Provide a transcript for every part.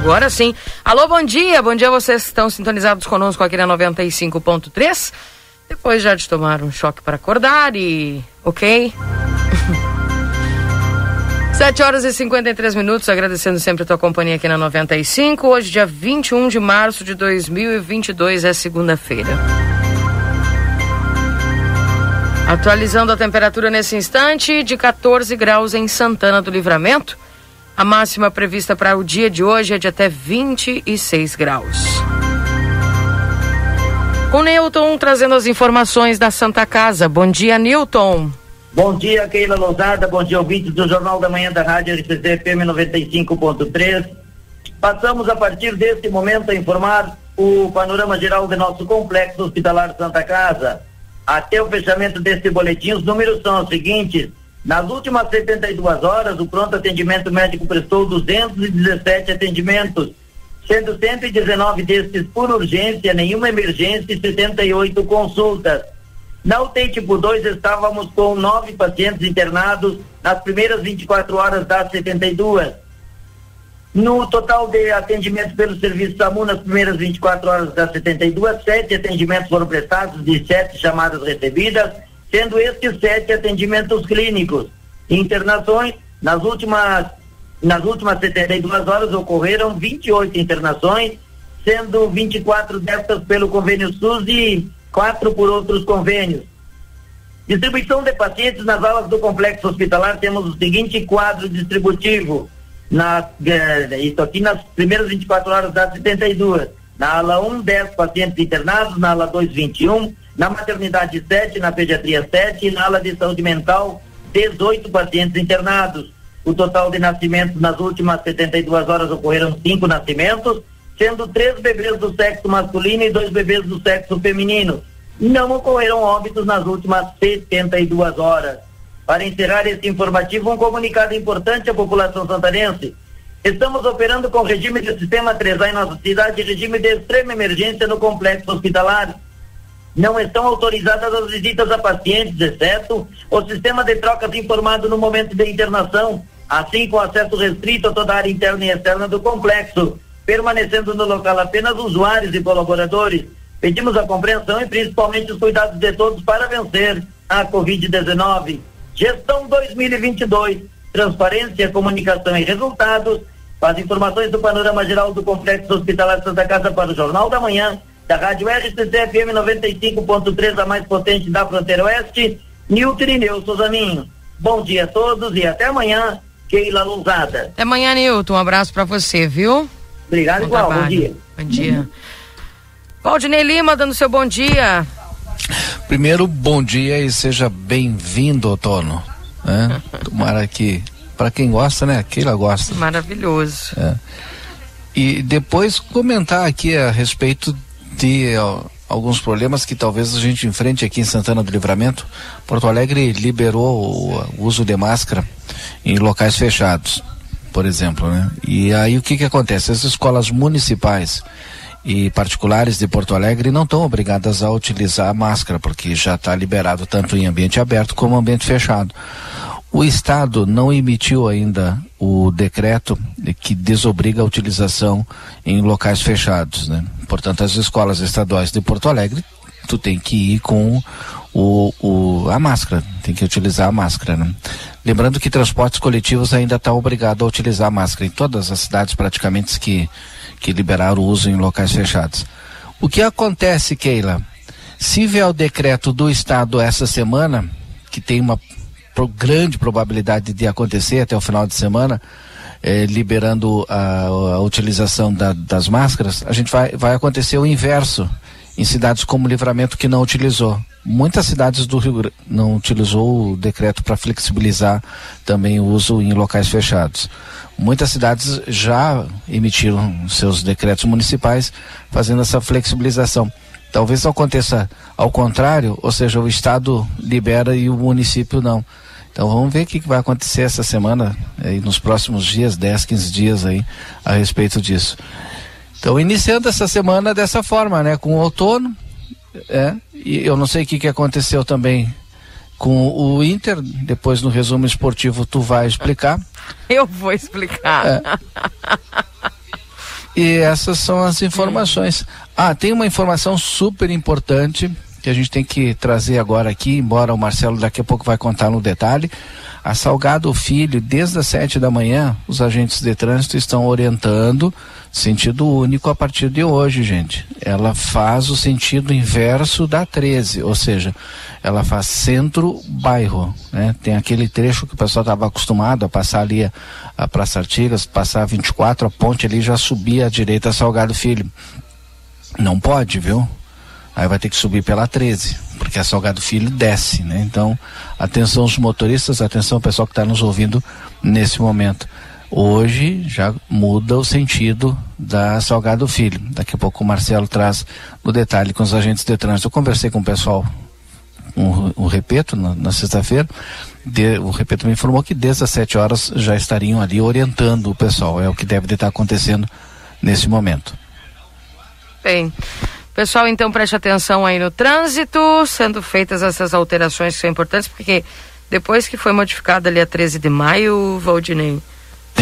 Agora sim. Alô, bom dia. Bom dia vocês estão sintonizados conosco aqui na 95.3. Depois já de tomar um choque para acordar e. Ok? 7 horas e 53 minutos, agradecendo sempre a tua companhia aqui na 95. Hoje, dia 21 de março de 2022, é segunda-feira. Atualizando a temperatura nesse instante, de 14 graus em Santana do Livramento. A máxima prevista para o dia de hoje é de até 26 graus. Com Newton trazendo as informações da Santa Casa. Bom dia, Newton. Bom dia, Keila Lousada. Bom dia, ouvintes do Jornal da Manhã da Rádio RCC FM 95.3. Passamos a partir deste momento a informar o panorama geral do nosso complexo hospitalar Santa Casa. Até o fechamento deste boletim, os números são os seguintes: nas últimas 72 horas, o pronto atendimento médico prestou 217 atendimentos, sendo 119 destes por urgência, nenhuma emergência e 78 consultas. Na UTI tipo 2, estávamos com nove pacientes internados nas primeiras 24 horas das 72. No total de atendimentos pelo serviço SAMU nas primeiras 24 horas das 72, sete atendimentos foram prestados de sete chamadas recebidas sendo estes sete atendimentos clínicos. Internações, nas últimas, nas últimas 72 horas ocorreram 28 internações, sendo 24 destas pelo convênio SUS e quatro por outros convênios. Distribuição de pacientes nas alas do complexo hospitalar, temos o seguinte quadro distributivo. Na, eh, isso aqui nas primeiras 24 horas das 72. Na ala 1, 10 pacientes internados, na ala 2, 21, na maternidade 7, na pediatria 7 e na ala de saúde mental 18 pacientes internados. O total de nascimentos nas últimas 72 horas ocorreram cinco nascimentos, sendo três bebês do sexo masculino e dois bebês do sexo feminino. Não ocorreram óbitos nas últimas 72 horas. Para encerrar esse informativo, um comunicado importante à população santarense. Estamos operando com regime de sistema 3A em nossa cidade, regime de extrema emergência no complexo hospitalar não estão autorizadas as visitas a pacientes, exceto o sistema de trocas informado no momento da internação, assim com acesso restrito a toda a área interna e externa do complexo, permanecendo no local apenas usuários e colaboradores. Pedimos a compreensão e principalmente os cuidados de todos para vencer a Covid-19. Gestão 2022, transparência, comunicação e resultados. As informações do panorama geral do Complexo Hospitalar Santa Casa para o Jornal da Manhã da Rádio RCC FM 95.3, a mais potente da fronteira oeste, Nilton Irineu Souzaninho. Bom dia a todos e até amanhã, Keila Lousada. Até amanhã, Nilton. Um abraço para você, viu? Obrigado, bom igual. Trabalho. Bom dia. Bom dia. Valdinei Lima dando seu bom dia. Primeiro, bom dia e seja bem-vindo, outono. Né? Tomara que, para quem gosta, né? Keila gosta. Maravilhoso. É. E depois comentar aqui a respeito ter ó, alguns problemas que talvez a gente enfrente aqui em Santana do Livramento. Porto Alegre liberou o, uso de máscara em locais fechados, por exemplo, né? E aí o que que acontece? As escolas municipais e particulares de Porto Alegre não estão obrigadas a utilizar a máscara, porque já está liberado tanto em ambiente aberto como ambiente fechado. O Estado não emitiu ainda o decreto que desobriga a utilização em locais fechados, né? Portanto, as escolas estaduais de Porto Alegre, tu tem que ir com o, o, a máscara, tem que utilizar a máscara, né? Lembrando que transportes coletivos ainda está obrigado a utilizar a máscara em todas as cidades praticamente que que liberaram o uso em locais fechados. O que acontece, Keila? Se vier o decreto do Estado essa semana, que tem uma grande probabilidade de acontecer até o final de semana, eh, liberando a, a utilização da, das máscaras, a gente vai, vai acontecer o inverso em cidades como Livramento que não utilizou. Muitas cidades do Rio não utilizou o decreto para flexibilizar também o uso em locais fechados. Muitas cidades já emitiram seus decretos municipais fazendo essa flexibilização. Talvez aconteça ao contrário, ou seja, o Estado libera e o município não. Então vamos ver o que vai acontecer essa semana, aí, nos próximos dias, 10, 15 dias aí, a respeito disso. Então, iniciando essa semana dessa forma, né? Com o outono, é, e eu não sei o que, que aconteceu também com o Inter, depois no resumo esportivo tu vai explicar. Eu vou explicar. É. E essas são as informações. Ah, tem uma informação super importante que a gente tem que trazer agora aqui, embora o Marcelo daqui a pouco vai contar no detalhe. A Salgado Filho, desde as sete da manhã, os agentes de trânsito estão orientando sentido único a partir de hoje, gente. Ela faz o sentido inverso da 13, ou seja, ela faz centro-bairro, né? Tem aquele trecho que o pessoal estava acostumado a passar ali a, a Praça Artigas, passar 24, a ponte ali já subia à direita Salgado Filho. Não pode, viu? Aí vai ter que subir pela 13, porque a Salgado Filho desce, né? Então, atenção os motoristas, atenção o pessoal que está nos ouvindo nesse momento. Hoje já muda o sentido da Salgado Filho. Daqui a pouco o Marcelo traz no detalhe com os agentes de trânsito. Eu conversei com o pessoal, um, um repeto, na, na sexta-feira. o repeto me informou que desde as 7 horas já estariam ali orientando o pessoal. É o que deve estar acontecendo nesse momento. Bem, Pessoal, então preste atenção aí no trânsito, sendo feitas essas alterações que são importantes, porque depois que foi modificada ali a 13 de maio, Valdinei,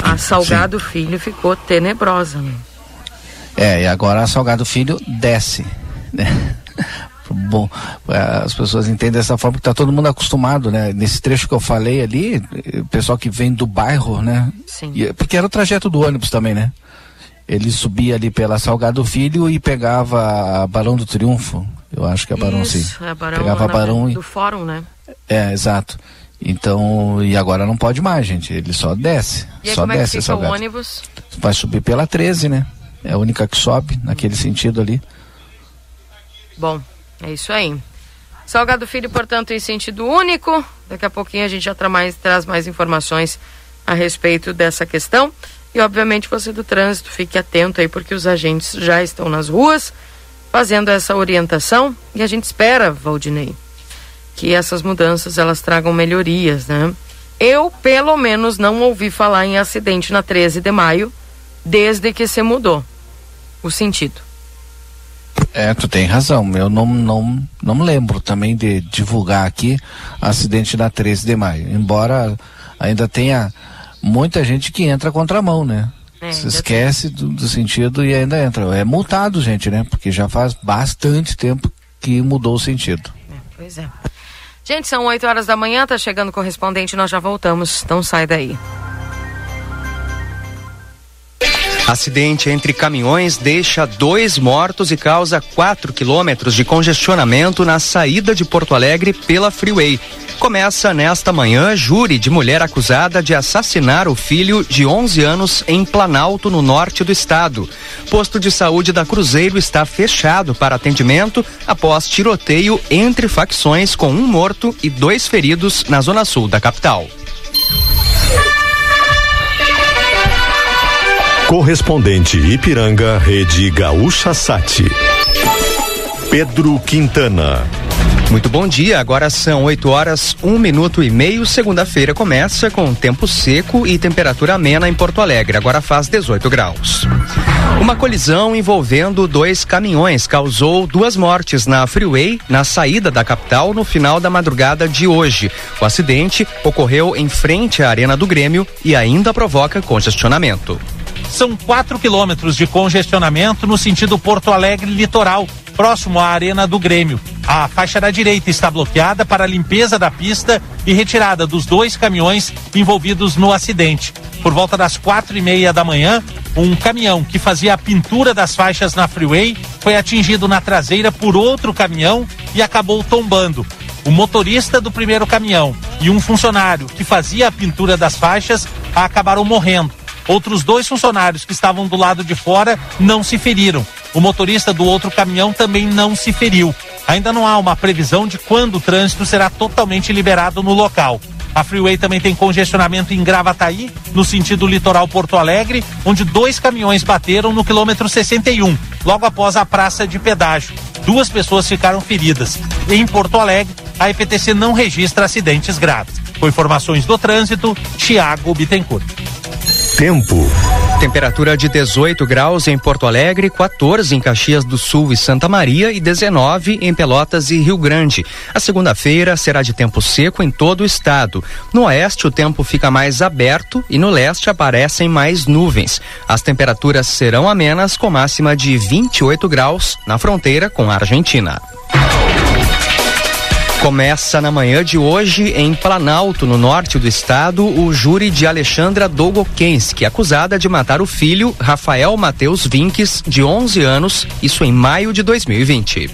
a Salgado Sim. Filho ficou tenebrosa. Né? É, e agora a Salgado Filho desce, né? Bom, as pessoas entendem dessa forma que está todo mundo acostumado, né? Nesse trecho que eu falei ali, o pessoal que vem do bairro, né? Sim. E, porque era o trajeto do ônibus também, né? Ele subia ali pela Salgado Filho e pegava a Barão do Triunfo. Eu acho que é Barão Isso, sim. É Barão, pegava na, Barão do Fórum, né? É, exato. Então, e agora não pode mais, gente. Ele só desce. E aí, só como desce é que fica o ônibus? Vai subir pela 13, né? É a única que sobe naquele sentido ali. Bom, é isso aí. Salgado Filho, portanto, em sentido único. Daqui a pouquinho a gente já tra mais, traz mais informações a respeito dessa questão. E obviamente você do trânsito fique atento aí porque os agentes já estão nas ruas fazendo essa orientação e a gente espera, Valdinei, que essas mudanças elas tragam melhorias, né? Eu, pelo menos, não ouvi falar em acidente na 13 de maio desde que se mudou o sentido. É, tu tem razão. Eu não, não, não lembro também de divulgar aqui acidente na 13 de maio. Embora ainda tenha muita gente que entra contramão, né? É, Se esquece do, do, sentido e ainda entra. É multado, gente, né? Porque já faz bastante tempo que mudou o sentido. É, pois é. Gente, são 8 horas da manhã, tá chegando o correspondente, nós já voltamos. Então sai daí. Acidente entre caminhões deixa dois mortos e causa 4 quilômetros de congestionamento na saída de Porto Alegre pela Freeway. Começa nesta manhã júri de mulher acusada de assassinar o filho de 11 anos em Planalto, no norte do estado. Posto de saúde da Cruzeiro está fechado para atendimento após tiroteio entre facções com um morto e dois feridos na zona sul da capital. Correspondente Ipiranga, Rede Gaúcha Sati. Pedro Quintana. Muito bom dia, agora são 8 horas, um minuto e meio. Segunda-feira começa com tempo seco e temperatura amena em Porto Alegre. Agora faz 18 graus. Uma colisão envolvendo dois caminhões causou duas mortes na Freeway, na saída da capital, no final da madrugada de hoje. O acidente ocorreu em frente à Arena do Grêmio e ainda provoca congestionamento. São quatro quilômetros de congestionamento no sentido Porto Alegre litoral, próximo à Arena do Grêmio. A faixa da direita está bloqueada para a limpeza da pista e retirada dos dois caminhões envolvidos no acidente. Por volta das quatro e meia da manhã, um caminhão que fazia a pintura das faixas na freeway foi atingido na traseira por outro caminhão e acabou tombando. O motorista do primeiro caminhão e um funcionário que fazia a pintura das faixas acabaram morrendo. Outros dois funcionários que estavam do lado de fora não se feriram. O motorista do outro caminhão também não se feriu. Ainda não há uma previsão de quando o trânsito será totalmente liberado no local. A Freeway também tem congestionamento em Gravataí, no sentido litoral Porto Alegre, onde dois caminhões bateram no quilômetro 61, logo após a praça de pedágio. Duas pessoas ficaram feridas. Em Porto Alegre, a EPTC não registra acidentes graves. Com informações do trânsito, Tiago Bittencourt. Tempo. Temperatura de 18 graus em Porto Alegre, 14 em Caxias do Sul e Santa Maria e 19 em Pelotas e Rio Grande. A segunda-feira será de tempo seco em todo o estado. No oeste, o tempo fica mais aberto e no leste aparecem mais nuvens. As temperaturas serão amenas, com máxima de 28 graus na fronteira com a Argentina. Começa na manhã de hoje em Planalto, no norte do estado, o júri de Alexandra Dolgokenski, acusada de matar o filho Rafael Mateus Vinques, de 11 anos, isso em maio de 2020.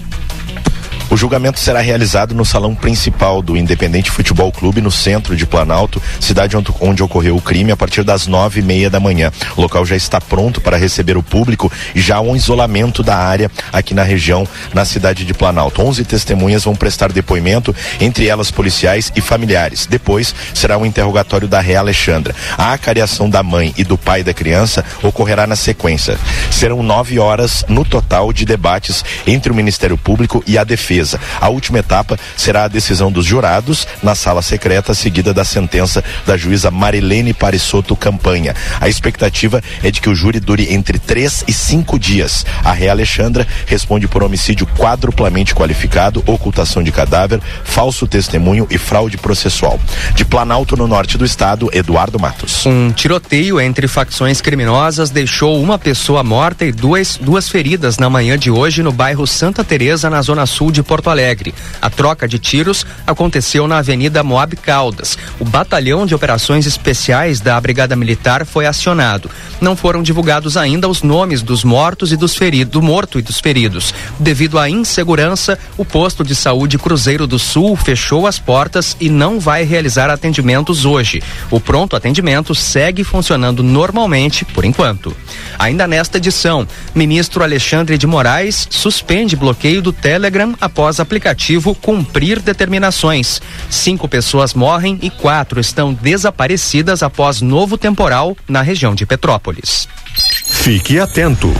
O julgamento será realizado no salão principal do Independente Futebol Clube, no centro de Planalto, cidade onde, ocorreu o crime, a partir das nove e meia da manhã. O local já está pronto para receber o público e já há um isolamento da área aqui na região, na cidade de Planalto. Onze testemunhas vão prestar depoimento, entre elas policiais e familiares. Depois será um interrogatório da Ré Alexandra. A acariação da mãe e do pai da criança ocorrerá na sequência. Serão nove horas no total de debates entre o Ministério Público e a defesa defesa. A última etapa será a decisão dos jurados na sala secreta, seguida da sentença da juíza Marilene Parisotto Campanha. A expectativa é de que o júri dure entre três e cinco dias. A Ré Alexandra responde por homicídio quadruplamente qualificado, ocultação de cadáver, falso testemunho e fraude processual. De Planalto, no norte do estado, Eduardo Matos. Um tiroteio entre facções criminosas deixou uma pessoa morta e duas, duas feridas na manhã de hoje no bairro Santa Teresa, na zona sul de Porto Alegre. A troca de tiros aconteceu na Avenida Moab Caldas. O Batalhão de Operações Especiais da Brigada Militar foi acionado. Não foram divulgados ainda os nomes dos mortos e dos feridos, do morto e dos feridos. Devido à insegurança, o posto de saúde Cruzeiro do Sul fechou as portas e não vai realizar atendimentos hoje. O pronto atendimento segue funcionando normalmente por enquanto. Ainda nesta edição, ministro Alexandre de Moraes suspende bloqueio do Telegram aplicativo cumprir determinações. Cinco pessoas morrem e quatro estão desaparecidas após novo temporal na região de Petrópolis. Fique atento.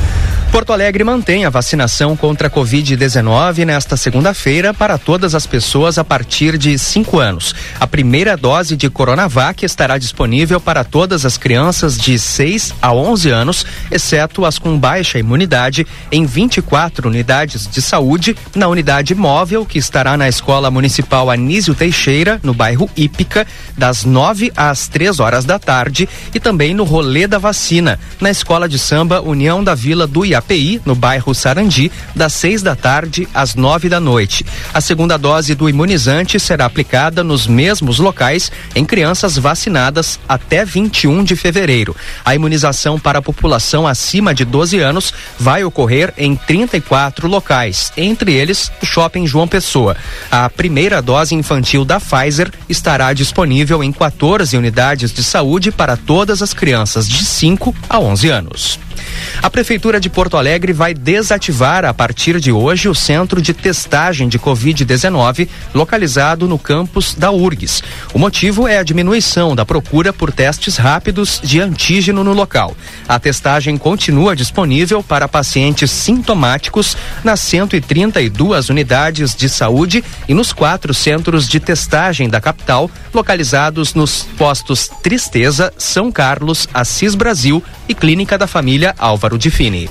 Porto Alegre mantém a vacinação contra a Covid-19 nesta segunda-feira para todas as pessoas a partir de 5 anos. A primeira dose de Coronavac estará disponível para todas as crianças de 6 a 11 anos, exceto as com baixa imunidade, em 24 unidades de saúde, na unidade móvel que estará na Escola Municipal Anísio Teixeira, no bairro Ípica, das 9 às 3 horas da tarde, e também no Rolê da Vacina, na Escola de Samba União da Vila do Iapé API, no bairro Sarandi, das seis da tarde às nove da noite. A segunda dose do imunizante será aplicada nos mesmos locais em crianças vacinadas até 21 de fevereiro. A imunização para a população acima de 12 anos vai ocorrer em 34 locais, entre eles o Shopping João Pessoa. A primeira dose infantil da Pfizer estará disponível em 14 unidades de saúde para todas as crianças de 5 a 11 anos. A Prefeitura de Porto Alegre vai desativar a partir de hoje o centro de testagem de Covid-19 localizado no campus da URGS. O motivo é a diminuição da procura por testes rápidos de antígeno no local. A testagem continua disponível para pacientes sintomáticos nas 132 unidades de saúde e nos quatro centros de testagem da capital, localizados nos postos Tristeza, São Carlos, Assis Brasil e Clínica da Família Álvaro de Fini.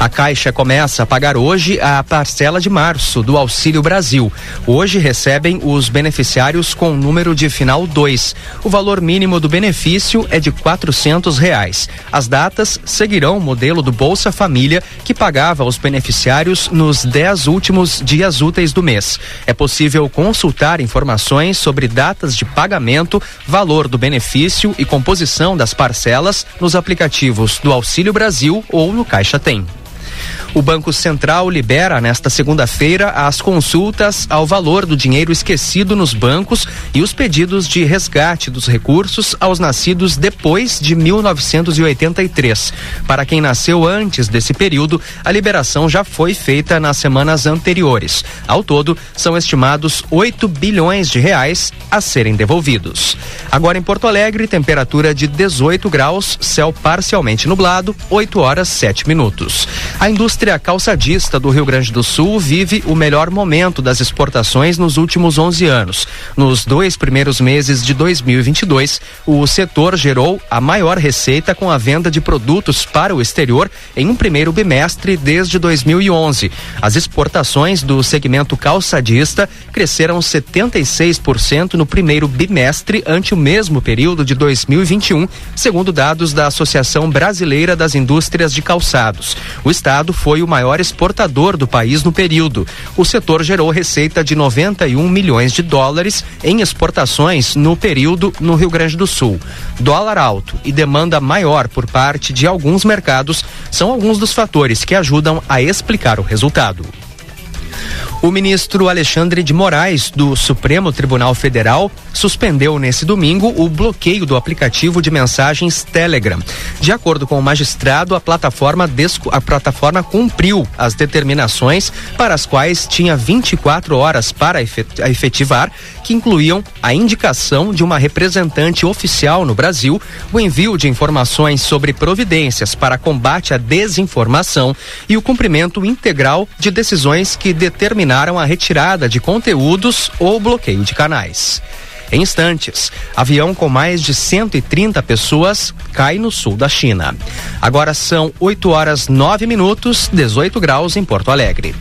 A Caixa começa a pagar hoje a parcela de março do Auxílio Brasil. Hoje recebem os beneficiários com número de final 2. O valor mínimo do benefício é de quatrocentos reais. As datas seguirão o modelo do Bolsa Família, que pagava aos beneficiários nos 10 últimos dias úteis do mês. É possível consultar informações sobre datas de pagamento, valor do benefício e composição das parcelas nos aplicativos do Auxílio Brasil ou no Caixa Tem. O Banco Central libera nesta segunda-feira as consultas ao valor do dinheiro esquecido nos bancos e os pedidos de resgate dos recursos aos nascidos depois de 1983. Para quem nasceu antes desse período, a liberação já foi feita nas semanas anteriores. Ao todo, são estimados 8 bilhões de reais a serem devolvidos. Agora em Porto Alegre, temperatura de 18 graus, céu parcialmente nublado, 8 horas 7 minutos. A indústria calçadista do Rio Grande do Sul vive o melhor momento das exportações nos últimos 11 anos. Nos dois primeiros meses de 2022, o setor gerou a maior receita com a venda de produtos para o exterior em um primeiro bimestre desde 2011. As exportações do segmento calçadista cresceram 76% no primeiro bimestre ante o mesmo período de 2021, segundo dados da Associação Brasileira das Indústrias de Calçados. O estado foi o maior exportador do país no período. O setor gerou receita de 91 milhões de dólares em exportações no período no Rio Grande do Sul. Dólar alto e demanda maior por parte de alguns mercados são alguns dos fatores que ajudam a explicar o resultado. O ministro Alexandre de Moraes, do Supremo Tribunal Federal, suspendeu nesse domingo o bloqueio do aplicativo de mensagens Telegram. De acordo com o magistrado, a plataforma, a plataforma cumpriu as determinações para as quais tinha 24 horas para efetivar, que incluíam a indicação de uma representante oficial no Brasil, o envio de informações sobre providências para combate à desinformação e o cumprimento integral de decisões que determinaram determinaram a retirada de conteúdos ou bloqueio de canais. Em instantes, avião com mais de 130 pessoas cai no sul da China. Agora são 8 horas 9 minutos, 18 graus em Porto Alegre.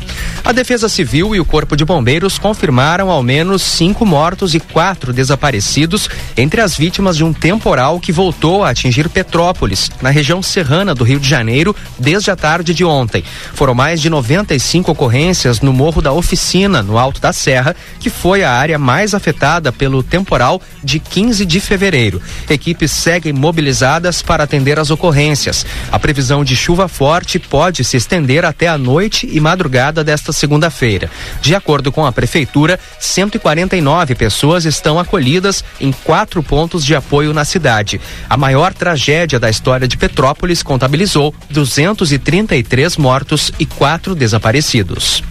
A Defesa Civil e o Corpo de Bombeiros confirmaram ao menos cinco mortos e quatro desaparecidos entre as vítimas de um temporal que voltou a atingir Petrópolis, na região serrana do Rio de Janeiro, desde a tarde de ontem. Foram mais de 95 ocorrências no Morro da Oficina, no Alto da Serra, que foi a área mais afetada pelo temporal temporal de 15 de fevereiro. Equipes seguem mobilizadas para atender as ocorrências. A previsão de chuva forte pode se estender até a noite e madrugada desta segunda-feira. De acordo com a prefeitura, 149 pessoas estão acolhidas em quatro pontos de apoio na cidade. A maior tragédia da história de Petrópolis contabilizou 233 mortos e quatro desaparecidos.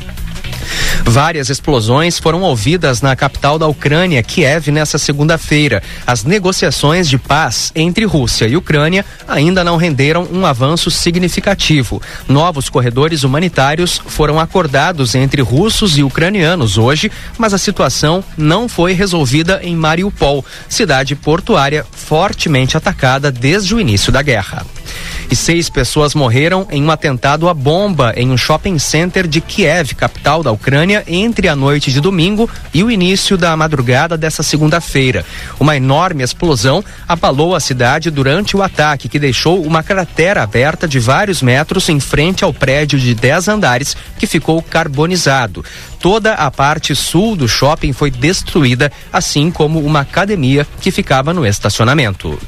Várias explosões foram ouvidas na capital da Ucrânia, Kiev, nessa segunda-feira. As negociações de paz entre Rússia e Ucrânia ainda não renderam um avanço significativo. Novos corredores humanitários foram acordados entre russos e ucranianos hoje, mas a situação não foi resolvida em Mariupol, cidade portuária fortemente atacada desde o início da guerra e seis pessoas morreram em um atentado à bomba em um shopping center de Kiev, capital da Ucrânia, entre a noite de domingo e o início da madrugada dessa segunda-feira. Uma enorme explosão abalou a cidade durante o ataque, que deixou uma cratera aberta de vários metros em frente ao prédio de 10 andares, que ficou carbonizado. Toda a parte sul do shopping foi destruída, assim como uma academia que ficava no estacionamento.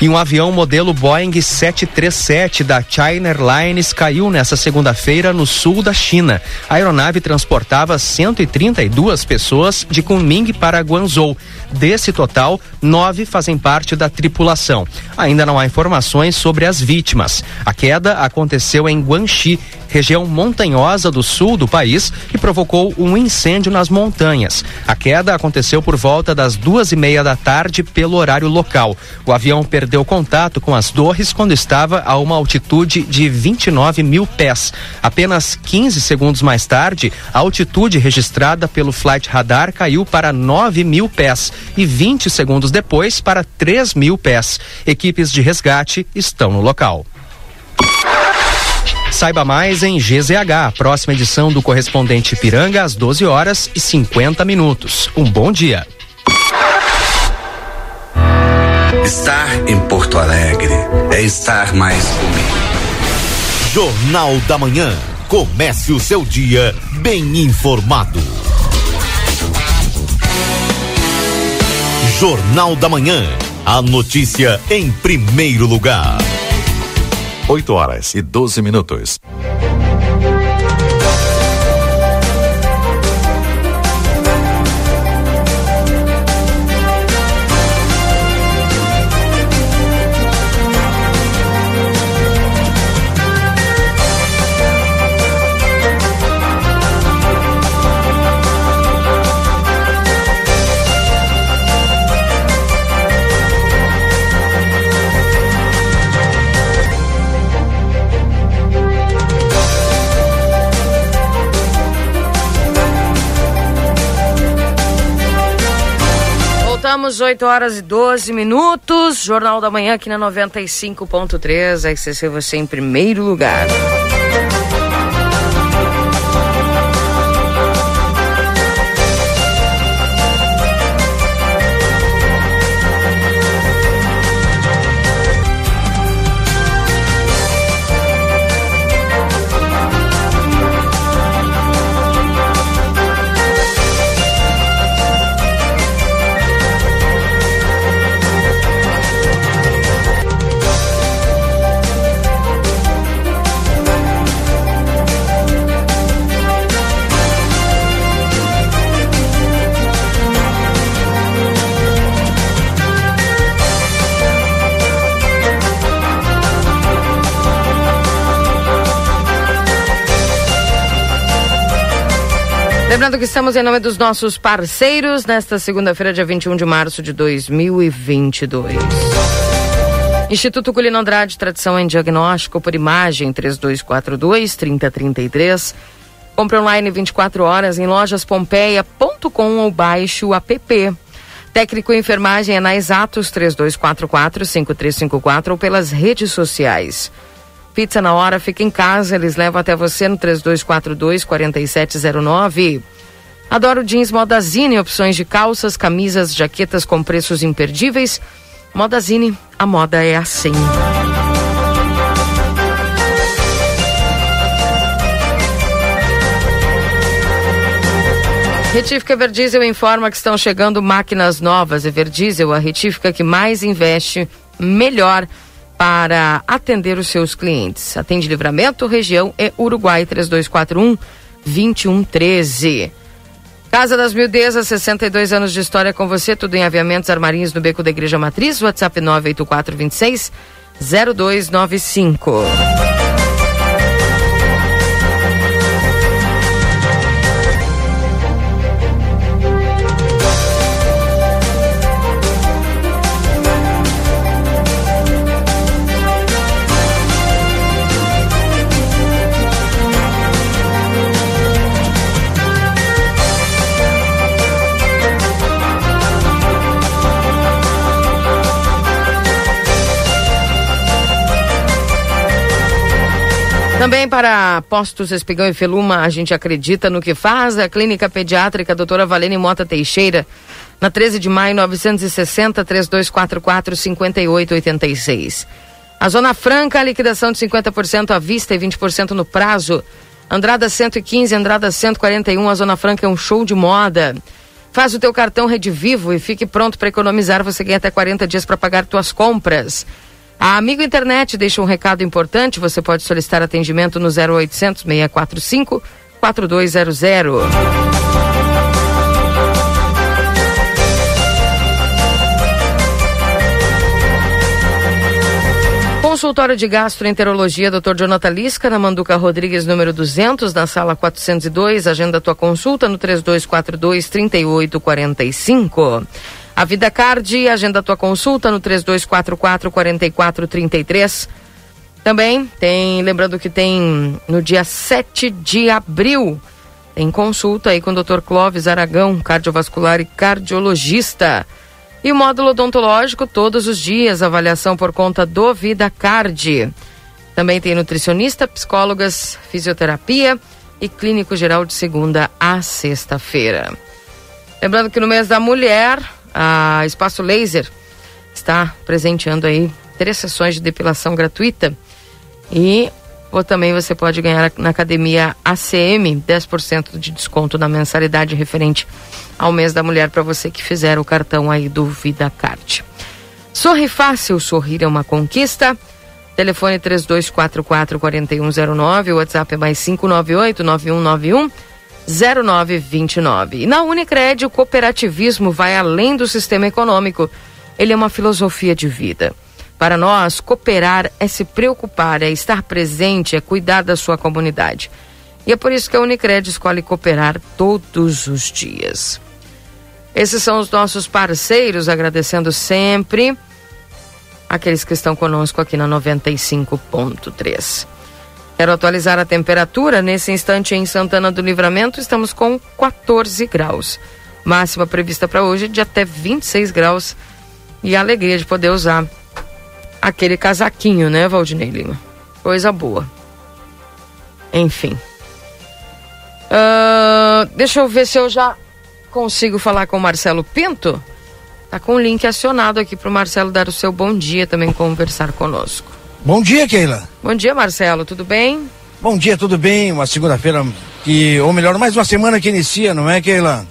E um avião modelo Boeing 737 da China Airlines caiu nesta segunda-feira no sul da China. A aeronave transportava 132 pessoas de Kunming para Guangzhou. Desse total, nove fazem parte da tripulação. Ainda não há informações sobre as vítimas. A queda aconteceu em Guangxi, região montanhosa do sul do país, e provocou um incêndio nas montanhas. A queda aconteceu por volta das duas e meia da tarde pelo horário local. O avião perdeu contato com as torres quando estava a uma altitude de 29 mil pés. Apenas 15 segundos mais tarde, a altitude registrada pelo Flight Radar caiu para 9 mil pés e 20 segundos depois para 3 mil pés. Equipes de resgate estão no local. Saiba mais em GZH, próxima edição do correspondente Piranga às 12 horas e 50 minutos. Um bom dia. Estar em Porto Alegre é estar mais comigo. Jornal da Manhã. Comece o seu dia bem informado. Jornal da Manhã. A notícia em primeiro lugar. 8 horas e 12 minutos. Voltamos 8 horas e 12 minutos. Jornal da Manhã aqui na 95.3. RCC você em primeiro lugar. Lembrando que estamos em nome dos nossos parceiros nesta segunda-feira, dia 21 de março de 2022. Instituto Culino Andrade, tradição em diagnóstico por imagem, 3242-3033. Compre online 24 horas em lojaspompeia.com ou baixe o app. Técnico em enfermagem é na Exatos 3244-5354 ou pelas redes sociais. Pizza na hora, fica em casa, eles levam até você no 3242 4709. Adoro jeans Modazine, opções de calças, camisas, jaquetas com preços imperdíveis. Modazine, a moda é assim. Retífica Everdiesel informa que estão chegando máquinas novas. Everdiesel, a retífica que mais investe, melhor para atender os seus clientes. Atende Livramento, região é Uruguai 3241 2113. Casa das Mildezas, 62 anos de história com você, tudo em aviamentos, armarinhos no Beco da Igreja Matriz, WhatsApp 98426 0295. Também para postos Espigão e Feluma, a gente acredita no que faz. A Clínica Pediátrica Doutora Valene Mota Teixeira, na 13 de maio, 960 3244 5886. A Zona Franca, a liquidação de 50% à vista e 20% no prazo. Andrada 115, Andrada 141, a Zona Franca é um show de moda. Faz o teu cartão Rede Vivo e fique pronto para economizar. Você ganha até 40 dias para pagar tuas compras. A Amigo Internet deixa um recado importante. Você pode solicitar atendimento no 0800 645 4200. Consultório de Gastroenterologia, Dr. Jonathan Lisca, na Manduca Rodrigues, número 200, na sala 402. Agenda tua consulta no 3242 3845. A Vida Card, agenda tua consulta no 3244 4433. Também tem, lembrando que tem no dia 7 de abril, tem consulta aí com o Dr. Clóvis Aragão, cardiovascular e cardiologista. E o módulo odontológico todos os dias, avaliação por conta do Vida Card. Também tem nutricionista, psicólogas, fisioterapia e clínico geral de segunda a sexta-feira. Lembrando que no mês da mulher, a Espaço Laser está presenteando aí três sessões de depilação gratuita e ou também você pode ganhar na academia ACM 10% de desconto na mensalidade referente ao mês da mulher para você que fizer o cartão aí do Vida Card. Sorri fácil, sorrir é uma conquista. Telefone 3244 4109, o WhatsApp é mais 598 9191 0929. E na Unicred, o cooperativismo vai além do sistema econômico. Ele é uma filosofia de vida. Para nós, cooperar é se preocupar, é estar presente, é cuidar da sua comunidade. E é por isso que a Unicred escolhe cooperar todos os dias. Esses são os nossos parceiros, agradecendo sempre aqueles que estão conosco aqui na 95.3. Quero atualizar a temperatura. Nesse instante, em Santana do Livramento, estamos com 14 graus. Máxima prevista para hoje de até 26 graus. E a alegria de poder usar aquele casaquinho, né, Valdinei Lima? Coisa boa. Enfim. Uh, deixa eu ver se eu já consigo falar com o Marcelo Pinto. Tá com o link acionado aqui para o Marcelo dar o seu bom dia também conversar conosco. Bom dia, Keila. Bom dia, Marcelo. Tudo bem? Bom dia, tudo bem? Uma segunda-feira que, ou melhor, mais uma semana que inicia, não é, Keila?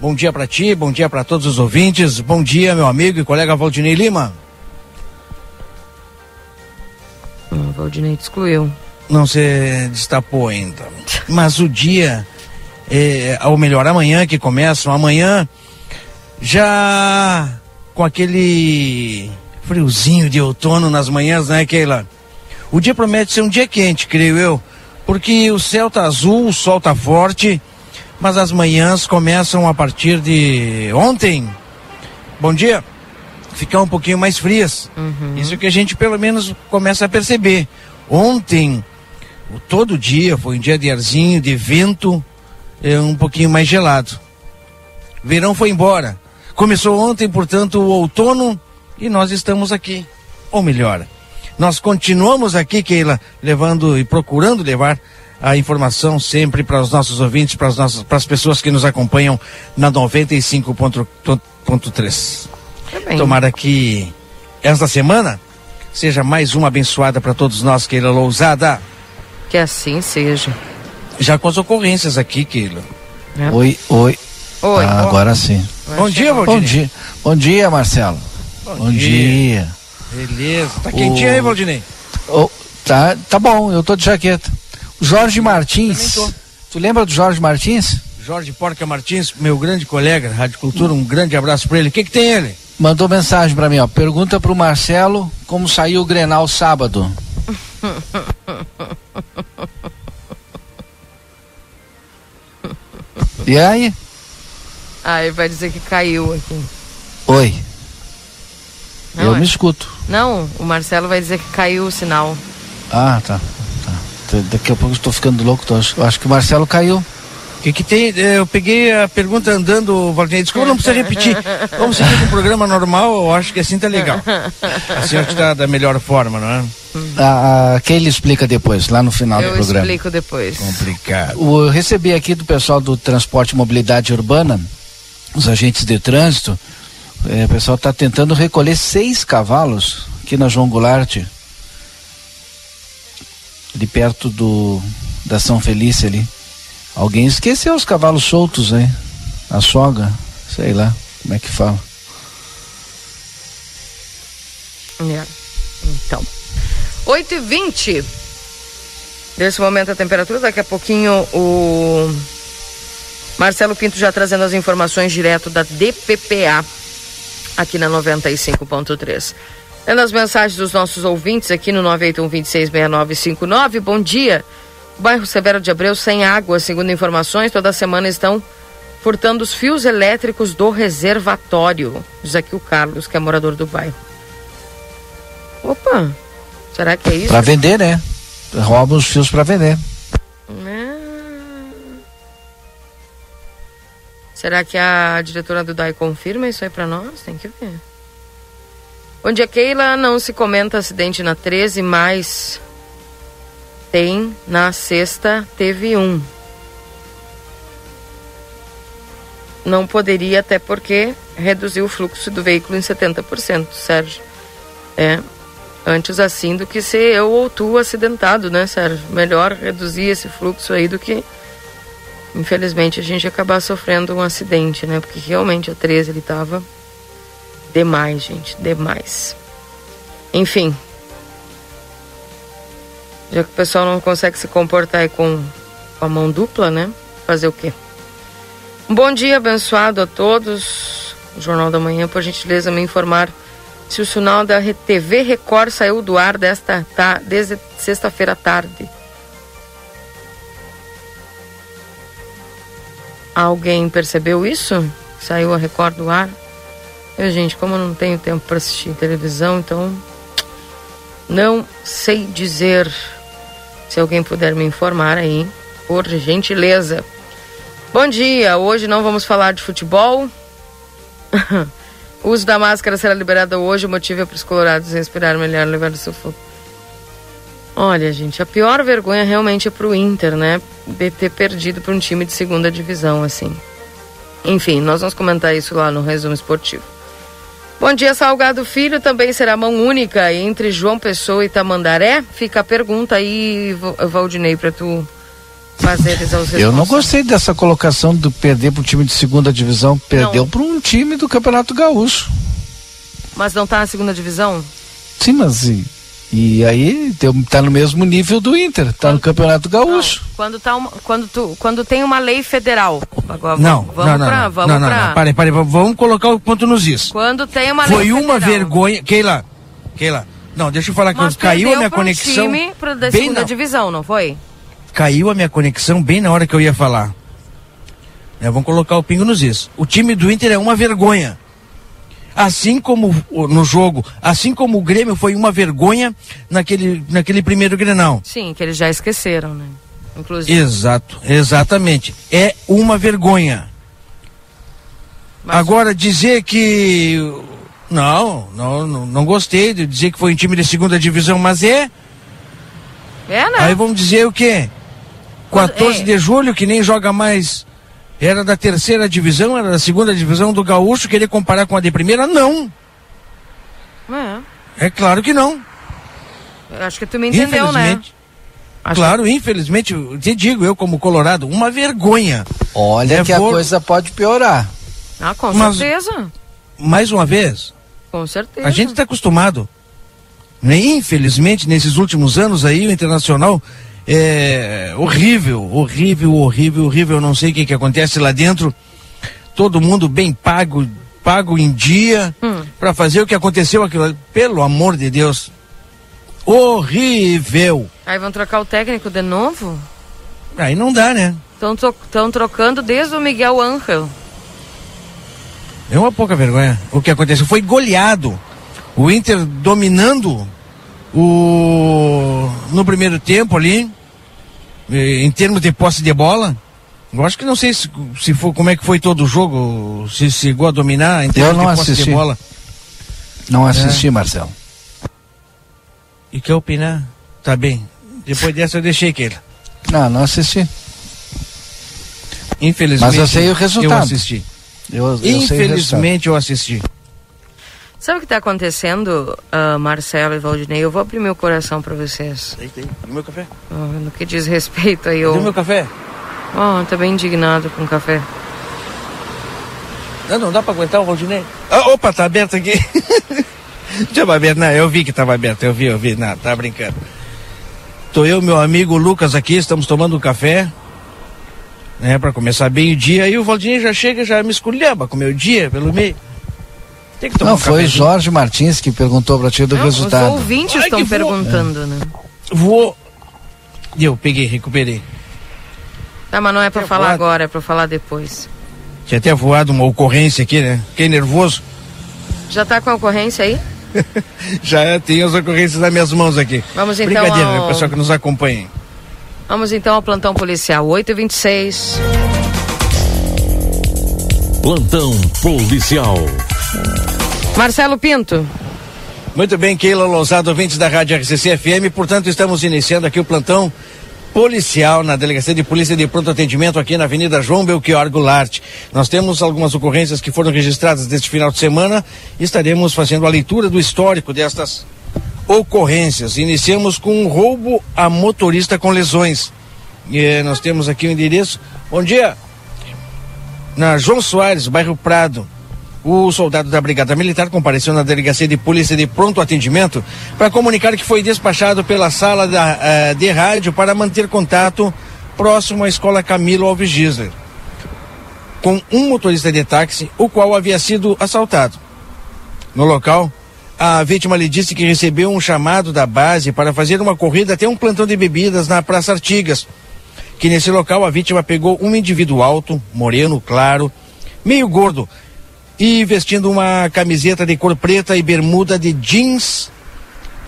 Bom dia para ti, bom dia para todos os ouvintes. Bom dia, meu amigo e colega Valdinei Lima. Hum, Valdinei te excluiu. Não se destapou ainda. Mas o dia, é, ou melhor, amanhã que começam, amanhã já com aquele friozinho de outono nas manhãs, né, Keila? O dia promete ser um dia quente, creio eu, porque o céu tá azul, o sol tá forte, mas as manhãs começam a partir de ontem. Bom dia ficar um pouquinho mais frias. Uhum. Isso que a gente pelo menos começa a perceber. Ontem, todo dia foi um dia de arzinho, de vento, é, um pouquinho mais gelado. Verão foi embora. Começou ontem, portanto, o outono e nós estamos aqui. Ou melhor, nós continuamos aqui, Keila, levando e procurando levar a informação sempre para os nossos ouvintes, para as nossas para as pessoas que nos acompanham na 95.3. Tomara que esta semana seja mais uma abençoada para todos nós, Keila Lousada. Que assim seja. Já com as ocorrências aqui, Keila. É. Oi, oi. Oi. Ah, agora sim. Bom dia. Bom dia. Bom dia, Marcelo. Bom, Bom dia. dia. Beleza. Tá quentinho o... aí, Valdinei? Oh, tá, tá bom, eu tô de jaqueta. Jorge Martins. Tu lembra do Jorge Martins? Jorge Porca Martins, meu grande colega, Rádio Cultura, um grande abraço para ele. O que que tem ele? Mandou mensagem para mim, ó. Pergunta pro Marcelo como saiu o Grenal sábado. e aí? Ah, ele vai dizer que caiu aqui. Oi. Não, Eu me escuto. Não, o Marcelo vai dizer que caiu o sinal. Ah, tá. tá. Daqui a pouco eu estou ficando louco. Tô, acho que o Marcelo caiu. O que, que tem? É, eu peguei a pergunta andando, Valdinei. Desculpa, não precisa repetir. Vamos seguir com o programa normal, eu acho que assim tá legal. Assim acho que tá da melhor forma, não é? A, a Keila explica depois, lá no final eu do programa. Eu explico depois. Complicado. O, eu recebi aqui do pessoal do transporte e mobilidade urbana, os agentes de trânsito, é, o pessoal está tentando recolher seis cavalos aqui na João Goulart, ali perto do da São Felício ali. Alguém esqueceu os cavalos soltos aí. A soga, sei lá, como é que fala. É. Então. 8 e 20 Nesse momento a temperatura, daqui a pouquinho o Marcelo Pinto já trazendo as informações direto da DPPA aqui na 95.3. Lendo as mensagens dos nossos ouvintes aqui no 981 Bom dia. O bairro Severo de Abreu sem água, segundo informações, toda semana estão furtando os fios elétricos do reservatório. Diz aqui o Carlos, que é morador do bairro. Opa, será que é isso? Para vender, né? Roubam os fios para vender. Ah. Será que a diretora do DAI confirma isso aí para nós? Tem que ver. Onde a Keila não se comenta acidente na 13, mas tem, na sexta teve um. Não poderia, até porque reduziu o fluxo do veículo em 70%, Sérgio. É, antes assim do que ser eu ou tu acidentado, né, Sérgio? Melhor reduzir esse fluxo aí do que, infelizmente, a gente acabar sofrendo um acidente, né? Porque realmente a 13 ele tava demais, gente, demais. Enfim, já que o pessoal não consegue se comportar aí com, com a mão dupla, né? Fazer o quê? Um bom dia abençoado a todos. O Jornal da Manhã, por gentileza, me informar se o sinal da TV Record saiu do ar desta tá, desde sexta-feira à tarde. Alguém percebeu isso? Saiu a Record do ar? Eu, gente, como eu não tenho tempo para assistir televisão, então não sei dizer. Se alguém puder me informar aí, por gentileza. Bom dia, hoje não vamos falar de futebol. o uso da máscara será liberado hoje, o motivo é para os colorados respirar melhor, levar o sufoco. Olha, gente, a pior vergonha realmente é pro Inter, né? De ter perdido para um time de segunda divisão, assim. Enfim, nós vamos comentar isso lá no resumo esportivo. Bom dia, Salgado Filho. Também será mão única entre João Pessoa e Tamandaré? Fica a pergunta aí, Valdinei, para tu fazeres aos Eu não gostei dessa colocação do perder para um time de segunda divisão. Perdeu para um time do Campeonato Gaúcho. Mas não está na segunda divisão? Sim, mas e, e aí está no mesmo nível do Inter, está no Campeonato Gaúcho. Não, quando, tá uma, quando, tu, quando tem uma lei federal. Agora, não, vamos não, não, pra, vamos não, não, pra... não, vamos colocar o ponto nos is. Quando tem uma Foi lei uma federal. vergonha, Keila, Keila, não, deixa eu falar que caiu a minha conexão. Time pro da segunda na... divisão, não foi? Caiu a minha conexão bem na hora que eu ia falar. É, vamos colocar o pingo nos is. O time do Inter é uma vergonha assim como no jogo, assim como o Grêmio foi uma vergonha naquele, naquele primeiro Grenal. Sim, que eles já esqueceram, né? Inclusive. Exato, exatamente. É uma vergonha. Mas... Agora dizer que não, não, não, gostei de dizer que foi um time de segunda divisão, mas é. É, né? Aí vamos dizer o quê? 14 é. de julho, que nem joga mais era da terceira divisão, era da segunda divisão do Gaúcho, querer comparar com a de primeira? Não. É. É claro que não. Eu acho que tu me entendeu, né? claro, que... infelizmente, eu te digo, eu como colorado, uma vergonha. Olha é que for... a coisa pode piorar. Ah, com Mas, certeza. Mais uma vez. Com certeza. A gente está acostumado. Né? Infelizmente, nesses últimos anos aí, o Internacional é horrível, horrível, horrível, horrível. Eu não sei o que, que acontece lá dentro. Todo mundo bem pago, pago em dia hum. para fazer o que aconteceu aquilo. Pelo amor de Deus. Horrível. Aí vão trocar o técnico de novo? Aí não dá, né? Estão trocando desde o Miguel Ángel. É uma pouca vergonha. O que aconteceu foi goleado. O Inter dominando o no primeiro tempo ali em termos de posse de bola, eu acho que não sei se, se for, como é que foi todo o jogo, se chegou a dominar em termos eu não de posse assisti. de bola. Não assisti, é. Marcelo. E quer opinar? Tá bem. Depois dessa eu deixei que ele. Não, não assisti. Infelizmente. Mas eu sei o resultado. Eu assisti. Eu, eu Infelizmente eu assisti. Sabe o que está acontecendo, uh, Marcelo e Valdinei? Eu vou abrir meu coração para vocês. Tem, tem. meu café? Oh, no que diz respeito aí, eu... Cadê meu café? Oh, tá bem indignado com o café. Não, não dá para aguentar o Valdinei. Ah, opa, tá aberto aqui. Deixa aberto. Não, eu vi que estava aberto, eu vi, eu vi. Não, tá brincando. Tô eu, meu amigo Lucas aqui, estamos tomando um café. Né, para começar bem o dia. E o Valdinei já chega, já me esculhamba com o meu dia pelo meio. Tem que tomar Não, um foi Jorge Martins que perguntou para ti do Não, resultado. Os ouvintes estão perguntando, é. né? Vou. Eu peguei, recuperei. Tá, mas não é para falar voado. agora, é para falar depois. Tinha até voado uma ocorrência aqui, né? Fiquei nervoso. Já tá com a ocorrência aí? Já tem as ocorrências nas minhas mãos aqui. Vamos então Brincadeira, né, ao... né, pessoal que nos acompanha. Vamos então ao plantão policial 8 e 26 Plantão policial. Marcelo Pinto. Muito bem, Keila Lousado, ouvintes da Rádio RCC FM. Portanto, estamos iniciando aqui o plantão policial na Delegacia de Polícia de Pronto Atendimento aqui na Avenida João Belchior Goulart. Nós temos algumas ocorrências que foram registradas neste final de semana e estaremos fazendo a leitura do histórico destas ocorrências. Iniciamos com um roubo a motorista com lesões. E, eh, nós temos aqui o endereço. Bom dia. Na João Soares, bairro Prado. O soldado da Brigada Militar compareceu na delegacia de polícia de pronto atendimento para comunicar que foi despachado pela sala da, uh, de rádio para manter contato próximo à escola Camilo Alves Gisler, com um motorista de táxi, o qual havia sido assaltado. No local, a vítima lhe disse que recebeu um chamado da base para fazer uma corrida até um plantão de bebidas na Praça Artigas. Que nesse local a vítima pegou um indivíduo alto, moreno, claro, meio gordo, e vestindo uma camiseta de cor preta e bermuda de jeans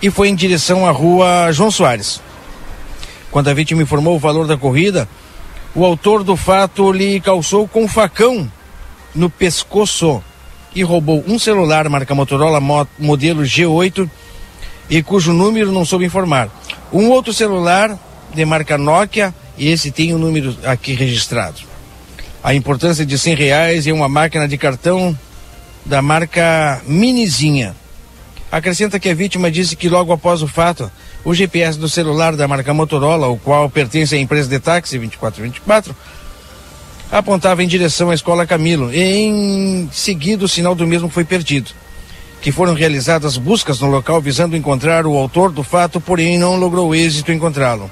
e foi em direção à rua João Soares. Quando a vítima informou o valor da corrida, o autor do fato lhe calçou com um facão no pescoço e roubou um celular marca Motorola modelo G8 e cujo número não soube informar. Um outro celular de marca Nokia e esse tem o um número aqui registrado. A importância de cem reais em uma máquina de cartão da marca Minizinha. Acrescenta que a vítima disse que logo após o fato, o GPS do celular da marca Motorola, o qual pertence à empresa de táxi 2424, apontava em direção à escola Camilo e em seguida o sinal do mesmo foi perdido. Que foram realizadas buscas no local visando encontrar o autor do fato, porém não logrou êxito encontrá-lo.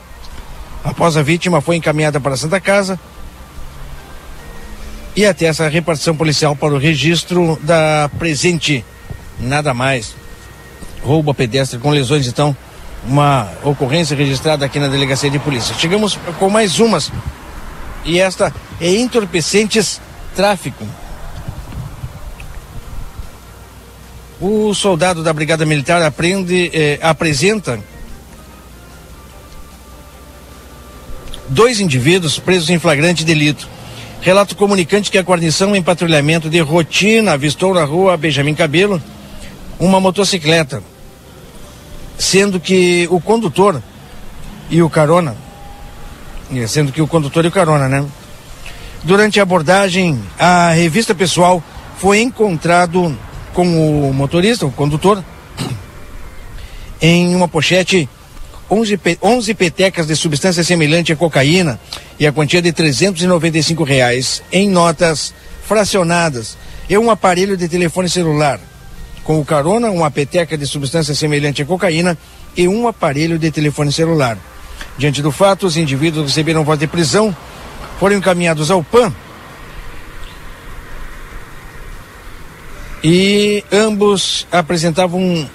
Após a vítima foi encaminhada para a Santa Casa e até essa repartição policial para o registro da presente. Nada mais. Roubo a pedestre com lesões, então, uma ocorrência registrada aqui na delegacia de polícia. Chegamos com mais umas e esta é entorpecentes tráfico. O soldado da Brigada Militar aprende, eh, apresenta dois indivíduos presos em flagrante delito. Relato comunicante que a guarnição em patrulhamento de rotina avistou na rua Benjamin Cabelo uma motocicleta, sendo que o condutor e o carona sendo que o condutor e o carona, né? Durante a abordagem, a revista pessoal foi encontrado com o motorista, o condutor, em uma pochete 11, 11 petecas de substância semelhante à cocaína e a quantia de 395 reais em notas fracionadas e um aparelho de telefone celular. Com o carona, uma peteca de substância semelhante à cocaína e um aparelho de telefone celular. Diante do fato, os indivíduos receberam voz de prisão, foram encaminhados ao PAN e ambos apresentavam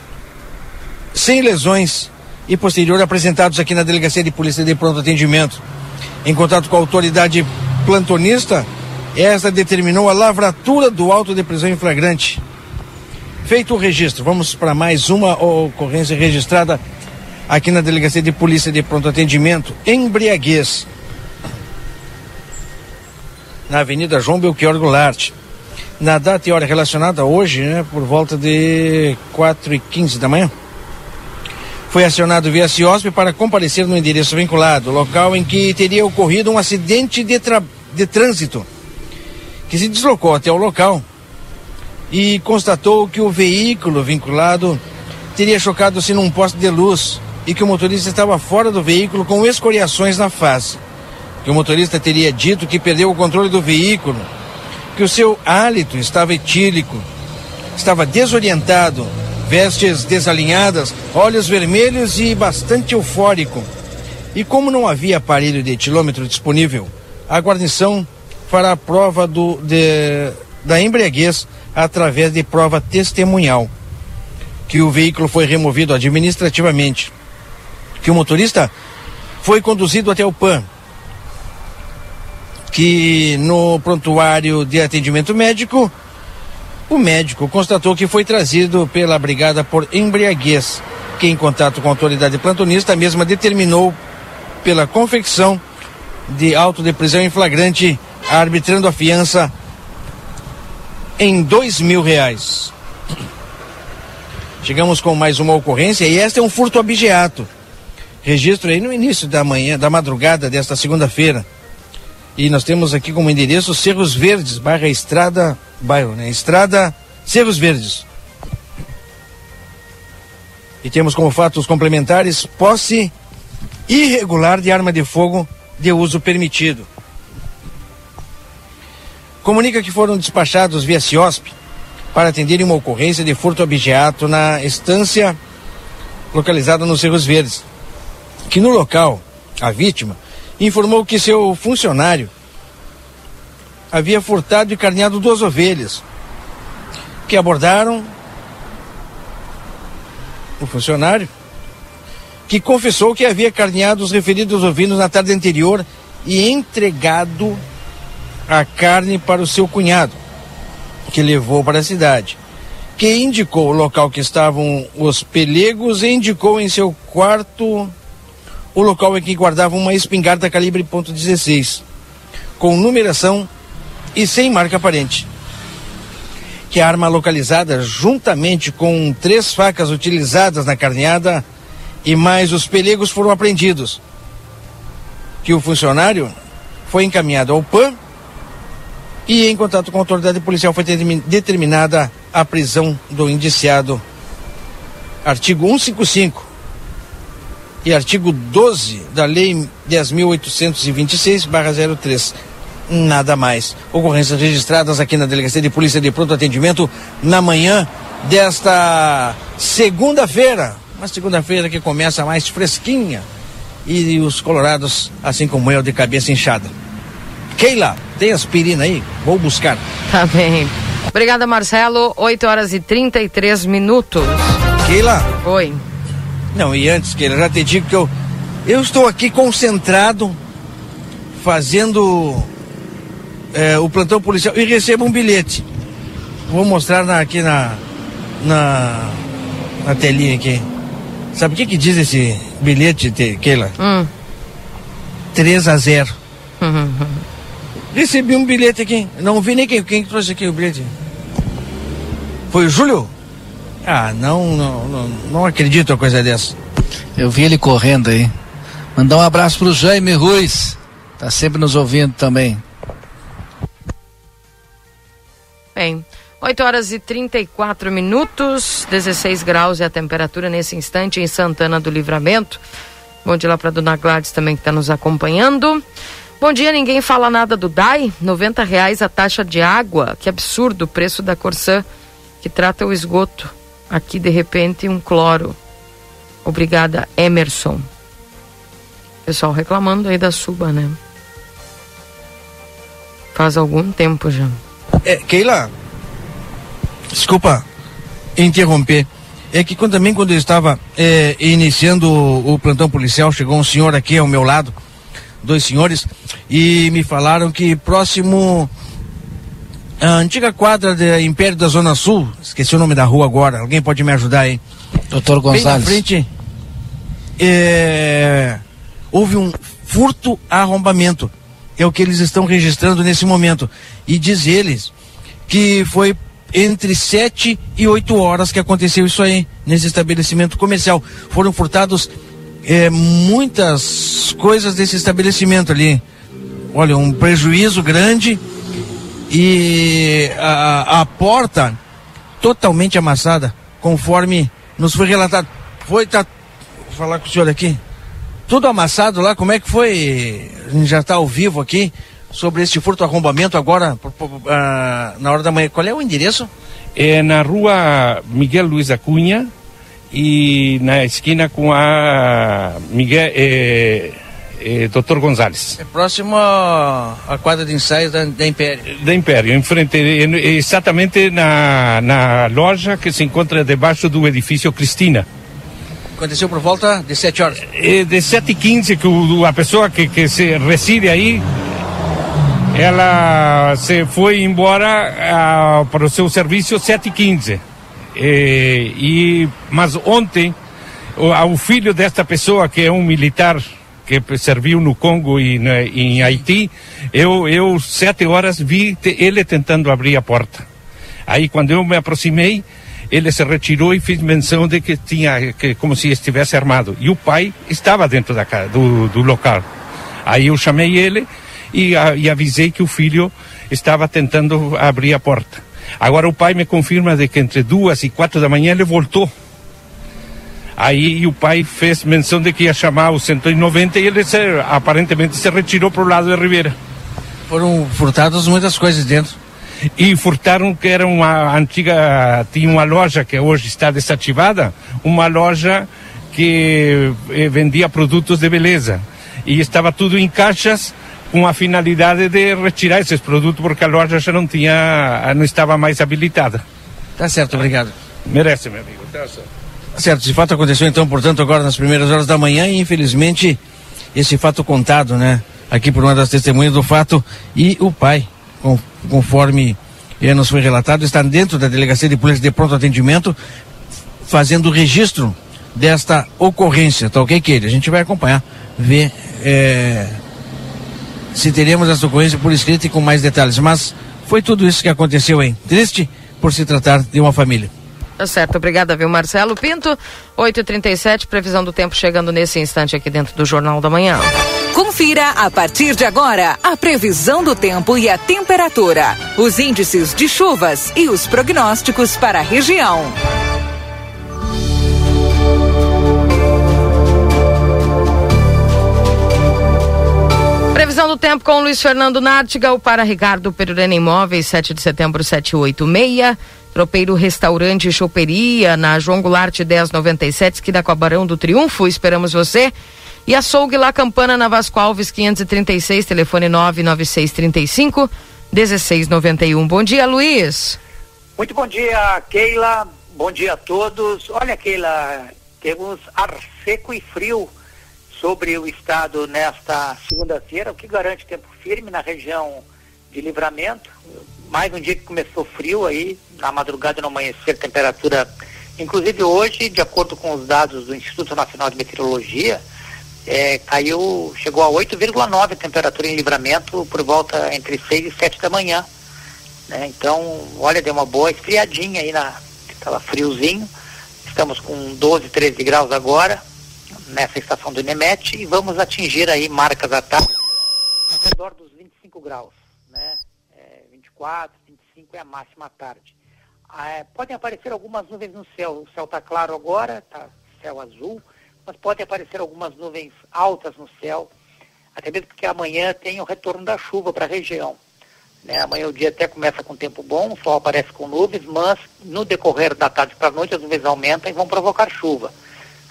sem lesões e posterior apresentados aqui na delegacia de polícia de pronto atendimento. Em contato com a autoridade plantonista, esta determinou a lavratura do auto de prisão em flagrante. Feito o registro, vamos para mais uma ocorrência registrada aqui na Delegacia de Polícia de Pronto Atendimento, embriaguez, na Avenida João Belchior Goulart. Na data e hora relacionada hoje, né, por volta de 4 e 15 da manhã, foi acionado via CIOSP para comparecer no endereço vinculado, local em que teria ocorrido um acidente de, de trânsito, que se deslocou até o local e constatou que o veículo vinculado teria chocado-se num poste de luz e que o motorista estava fora do veículo com escoriações na face. Que o motorista teria dito que perdeu o controle do veículo, que o seu hálito estava etílico, estava desorientado, vestes desalinhadas, olhos vermelhos e bastante eufórico. E como não havia aparelho de etilômetro disponível, a guarnição fará prova do, de, da embriaguez através de prova testemunhal, que o veículo foi removido administrativamente que o motorista foi conduzido até o PAN, que no prontuário de atendimento médico, o médico constatou que foi trazido pela brigada por embriaguez, que em contato com a autoridade plantonista, a mesma determinou pela confecção de auto de prisão em flagrante, arbitrando a fiança em dois mil reais. Chegamos com mais uma ocorrência e esta é um furto abigeato registro aí no início da manhã, da madrugada desta segunda-feira. E nós temos aqui como endereço Cerros Verdes, barra Estrada, bairro, né? Estrada Cerros Verdes. E temos como fatos complementares posse irregular de arma de fogo de uso permitido. Comunica que foram despachados via CIOSP para atenderem uma ocorrência de furto objeto na estância localizada nos Cerros Verdes. Que no local, a vítima informou que seu funcionário havia furtado e carneado duas ovelhas, que abordaram o funcionário, que confessou que havia carneado os referidos ovinos na tarde anterior e entregado a carne para o seu cunhado, que levou para a cidade, que indicou o local que estavam os pelegos e indicou em seu quarto o local em que guardava uma espingarda calibre .16, com numeração e sem marca aparente. Que a arma localizada, juntamente com três facas utilizadas na carneada e mais os pelegos foram apreendidos. Que o funcionário foi encaminhado ao PAN e, em contato com a autoridade policial, foi determinada a prisão do indiciado. Artigo 155 e artigo 12 da Lei 10.826-03. Nada mais. Ocorrências registradas aqui na Delegacia de Polícia de Pronto Atendimento na manhã desta segunda-feira. Uma segunda-feira que começa mais fresquinha. E os colorados, assim como eu, de cabeça inchada. Keila, tem aspirina aí? Vou buscar. Tá bem. Obrigada, Marcelo. 8 horas e 33 minutos. Keila? Oi. Não, e antes, Keila, já te digo que eu, eu estou aqui concentrado, fazendo é, o plantão policial e recebo um bilhete. Vou mostrar na, aqui na, na, na telinha aqui. Sabe o que que diz esse bilhete, Keila? Hum. 3 a 0. Recebi um bilhete aqui. Não vi nem quem, quem trouxe aqui o bilhete. Foi o Júlio? Ah, não, não, não, não acredito a coisa dessa. Eu vi ele correndo aí. Mandar um abraço pro Jaime Ruiz. Tá sempre nos ouvindo também. Bem, 8 horas e 34 minutos, 16 graus é a temperatura nesse instante em Santana do Livramento. Bom dia lá para dona Gladys também que está nos acompanhando. Bom dia, ninguém fala nada do DAI, 90 reais a taxa de água, que absurdo o preço da Corsã, que trata o esgoto. Aqui, de repente, um cloro. Obrigada, Emerson. Pessoal reclamando aí da suba, né? Faz algum tempo já. É, Keila, desculpa interromper. É que quando, também quando eu estava é, iniciando o, o plantão policial, chegou um senhor aqui ao meu lado, dois senhores, e me falaram que próximo a antiga quadra de Império da Zona Sul, esqueci o nome da rua agora, alguém pode me ajudar aí? Doutor Gonçalves. Bem na frente, é, houve um furto arrombamento. É o que eles estão registrando nesse momento. E diz eles que foi entre 7 e 8 horas que aconteceu isso aí, nesse estabelecimento comercial. Foram furtados é, muitas coisas desse estabelecimento ali. Olha, um prejuízo grande e a, a porta totalmente amassada, conforme nos foi relatado. Foi, tá, vou falar com o senhor aqui. Tudo amassado lá, como é que foi? A gente já está ao vivo aqui sobre esse furto arrombamento agora uh, na hora da manhã. Qual é o endereço? É na rua Miguel Luiz Acunha e na esquina com a Miguel eh, eh, Dr. Gonzalez. É próximo à quadra de ensaios da, da Império. Da Império, em frente, exatamente na, na loja que se encontra debaixo do edifício Cristina. Aconteceu por volta de 7 horas? É de 7 e 15 que o, a pessoa que, que se reside aí ela se foi embora uh, para o seu serviço 7 e 15 e, e mas ontem o, o, filho desta pessoa que é um militar que serviu no Congo e na, em Haiti eu eu sete horas vi te, ele tentando abrir a porta. Aí quando eu me aproximei ele se retirou e fez menção de que tinha, que, como se estivesse armado. E o pai estava dentro da casa, do, do local. Aí eu chamei ele e, a, e avisei que o filho estava tentando abrir a porta. Agora o pai me confirma de que entre duas e quatro da manhã ele voltou. Aí o pai fez menção de que ia chamar o 190 e ele se, aparentemente se retirou para o lado de Ribeira. Foram furtadas muitas coisas dentro. E furtaram que era uma antiga, tinha uma loja que hoje está desativada, uma loja que eh, vendia produtos de beleza. E estava tudo em caixas com a finalidade de retirar esses produtos porque a loja já não tinha, não estava mais habilitada. Tá certo, obrigado. Merece, meu amigo. Tá certo. Certo, esse fato aconteceu então, portanto, agora nas primeiras horas da manhã e infelizmente esse fato contado, né? Aqui por uma das testemunhas do fato e o pai, conforme eh, nos foi relatado, está dentro da delegacia de polícia de pronto atendimento fazendo registro desta ocorrência, tá ok, Keire? A gente vai acompanhar, ver eh, se teremos essa ocorrência por escrito e com mais detalhes. Mas foi tudo isso que aconteceu, hein? Triste por se tratar de uma família. Tá certo, obrigada, viu, Marcelo Pinto. 8h37, previsão do tempo chegando nesse instante aqui dentro do Jornal da Manhã. Confira a partir de agora a previsão do tempo e a temperatura, os índices de chuvas e os prognósticos para a região. Previsão do tempo com Luiz Fernando Nártiga, o para Ricardo Perurena Imóveis, 7 de setembro, 786. Tropeiro Restaurante e Choperia, na João Goulart 1097, esquina com a Barão do Triunfo. Esperamos você. E açougue lá Campana na Vasco Alves 536, telefone 99635 1691. Bom dia, Luiz. Muito bom dia, Keila. Bom dia a todos. Olha, Keila, temos ar seco e frio sobre o estado nesta segunda-feira, o que garante tempo firme na região de livramento. Mais um dia que começou frio aí, na madrugada e no amanhecer, temperatura. Inclusive hoje, de acordo com os dados do Instituto Nacional de Meteorologia, é, caiu, chegou a 8,9 a temperatura em livramento por volta entre 6 e 7 da manhã. Né? Então, olha, deu uma boa esfriadinha aí na. Estava friozinho. Estamos com 12, 13 graus agora nessa estação do Inemete e vamos atingir aí marcas à tarde ao redor dos 25 graus, 24, 25 é a máxima tarde. Ah, é, podem aparecer algumas nuvens no céu, o céu está claro agora, está céu azul, mas podem aparecer algumas nuvens altas no céu, até mesmo porque amanhã tem o retorno da chuva para a região. Né? Amanhã o dia até começa com tempo bom, o sol aparece com nuvens, mas no decorrer da tarde para a noite as nuvens aumentam e vão provocar chuva.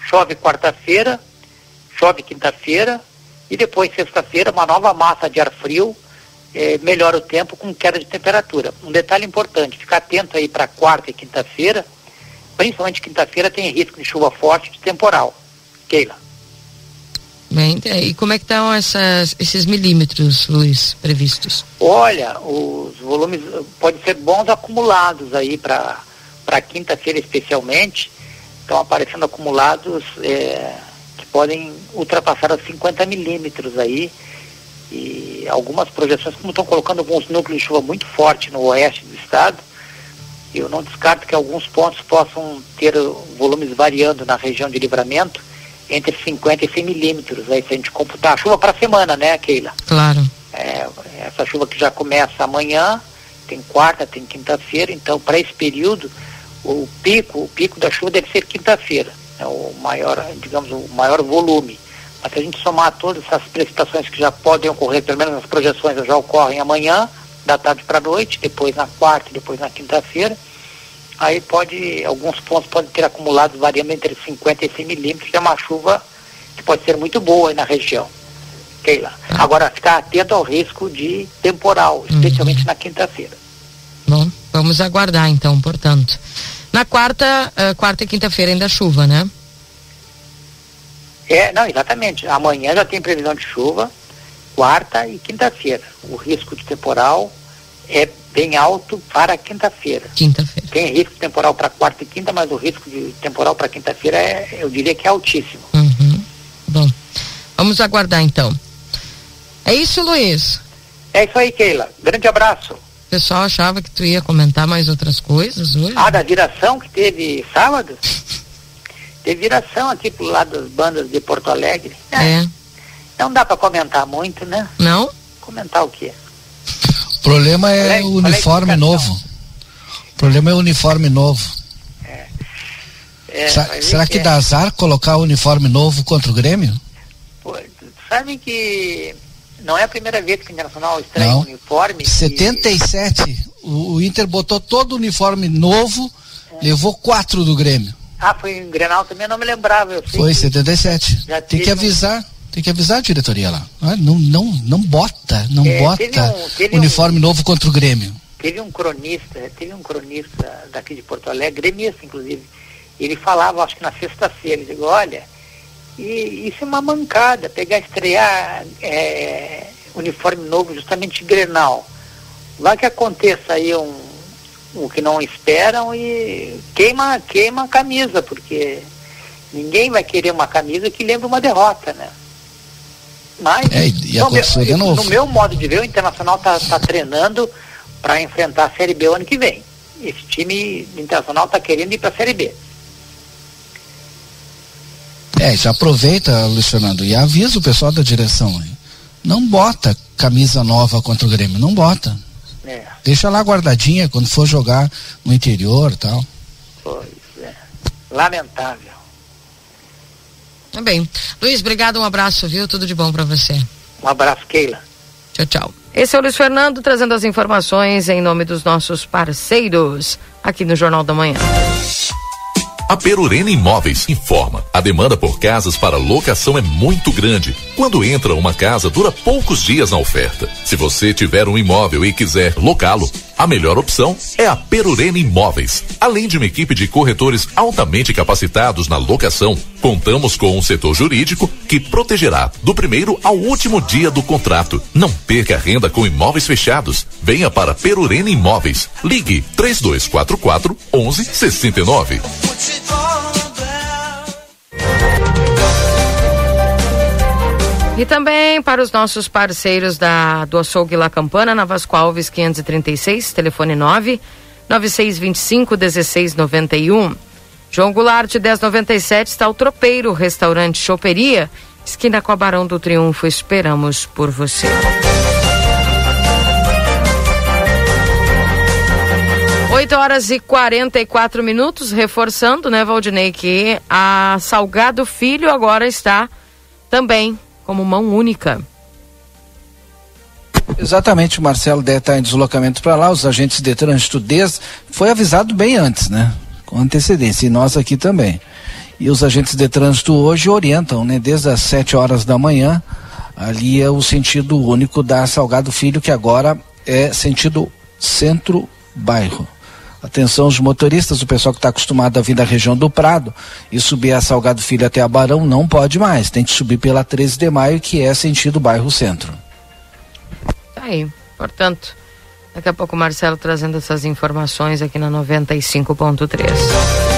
Chove quarta-feira, chove quinta-feira e depois sexta-feira uma nova massa de ar frio eh, melhora o tempo com queda de temperatura. Um detalhe importante, ficar atento aí para quarta e quinta-feira, principalmente quinta-feira tem risco de chuva forte de temporal. Keila. Bem, e como é que estão essas, esses milímetros, Luiz, previstos? Olha, os volumes podem ser bons acumulados aí para quinta-feira especialmente estão aparecendo acumulados é, que podem ultrapassar os 50 milímetros aí. E algumas projeções, como estão colocando alguns núcleos de chuva muito forte no oeste do estado, eu não descarto que alguns pontos possam ter volumes variando na região de livramento entre 50 e 100 milímetros. Aí se a gente computar a chuva para a semana, né, Keila? Claro. É, essa chuva que já começa amanhã, tem quarta, tem quinta-feira, então para esse período o pico, o pico da chuva deve ser quinta-feira, é o maior, digamos, o maior volume. Se a gente somar todas essas precipitações que já podem ocorrer, pelo menos as projeções já ocorrem amanhã, da tarde para a noite, depois na quarta e depois na quinta-feira, aí pode, alguns pontos podem ter acumulado variando entre 50 e 100 milímetros, que é uma chuva que pode ser muito boa aí na região. Keila. Agora, ficar atento ao risco de temporal, especialmente uhum. na quinta-feira. Bom, vamos aguardar então, portanto. Na quarta, uh, quarta e quinta-feira ainda chuva, né? É, não, exatamente. Amanhã já tem previsão de chuva, quarta e quinta-feira. O risco de temporal é bem alto para quinta-feira. Quinta-feira. Tem risco de temporal para quarta e quinta, mas o risco de temporal para quinta-feira é, eu diria que é altíssimo. Uhum. Bom, vamos aguardar então. É isso, Luiz? É isso aí, Keila. Grande abraço. pessoal achava que tu ia comentar mais outras coisas hoje. Ah, da viração que teve sábado? teve viração aqui pro lado das bandas de Porto Alegre. É. Não dá para comentar muito, né? Não? Comentar o quê? O problema é o uniforme novo. O problema é o uniforme novo. É, Sa- vai ver será que é. dá azar colocar o uniforme novo contra o Grêmio? Pô, sabe que não é a primeira vez que o Internacional estranha Não. um uniforme. 77, o, o Inter botou todo o uniforme novo, levou quatro do Grêmio. Ah, foi em Grenal também, eu não me lembrava. Eu sei Foi que 77. já Tem que teve um- avisar, tem que avisar a diretoria lá. Ah, não, não, não bota, não É, bota teve um- teve uniforme novo contra o Grêmio. Teve um cronista, teve um cronista daqui de Porto Alegre, gremista inclusive, ele falava, acho que na sexta-feira, ele disse, olha, e, isso é uma mancada, pegar estrear é, uniforme novo justamente Grenal. Vai que aconteça aí um, o que não esperam e queima, queima a camisa, porque ninguém vai querer uma camisa que lembre uma derrota, né? Mas É, e aconteceu meu- de novo. no meu modo de ver, o Internacional está tá treinando para enfrentar a Série B o ano que vem. Esse time internacional está querendo ir para a Série B. É, já aproveita, Luiz Fernando, e avisa o pessoal da direção. Não bota camisa nova contra o Grêmio, não bota. É, Deixa lá guardadinha quando for jogar no interior e tal. pois é. Lamentável. Tá bem. Luiz, obrigado, um abraço, viu? Tudo de bom pra você. Um abraço, Keila. Tchau, tchau. Esse é o Luiz Fernando trazendo as informações em nome dos nossos parceiros aqui no Jornal da Manhã. A Perurena Imóveis informa. A demanda por casas para locação é muito grande. Quando entra uma casa, dura poucos dias na oferta. Se você tiver um imóvel e quiser locá-lo, a melhor opção é a Perurena Imóveis. Além de uma equipe de corretores altamente capacitados na locação, contamos com um setor jurídico que protegerá do primeiro ao último dia do contrato. Não perca renda com imóveis fechados. Venha para Perurena Imóveis. Ligue 3244 1169. E também para os nossos parceiros da, do Açougue La Campana, na Vasco Alves 536, telefone 9 9625 1691. João Goulart 1097 está o Tropeiro, restaurante Choperia, esquina com a Barão do Triunfo. Esperamos por você. Oito horas e 44 minutos, reforçando, né, Valdinei, que a Salgado Filho agora está também como mão única. Exatamente, o Marcelo deve estar em deslocamento para lá, os agentes de trânsito desde. Foi avisado bem antes, né? Com antecedência, e nós aqui também. E os agentes de trânsito hoje orientam, né? Desde as 7 horas da manhã, ali é o sentido único da Salgado Filho, que agora é sentido centro-bairro. Atenção os motoristas, o pessoal que está acostumado a vir da região do Prado e subir a Salgado Filho até a Barão não pode mais. Tem que subir pela 13 de maio, que é sentido bairro centro. Tá aí. Portanto, daqui a pouco o Marcelo trazendo essas informações aqui na 95.3.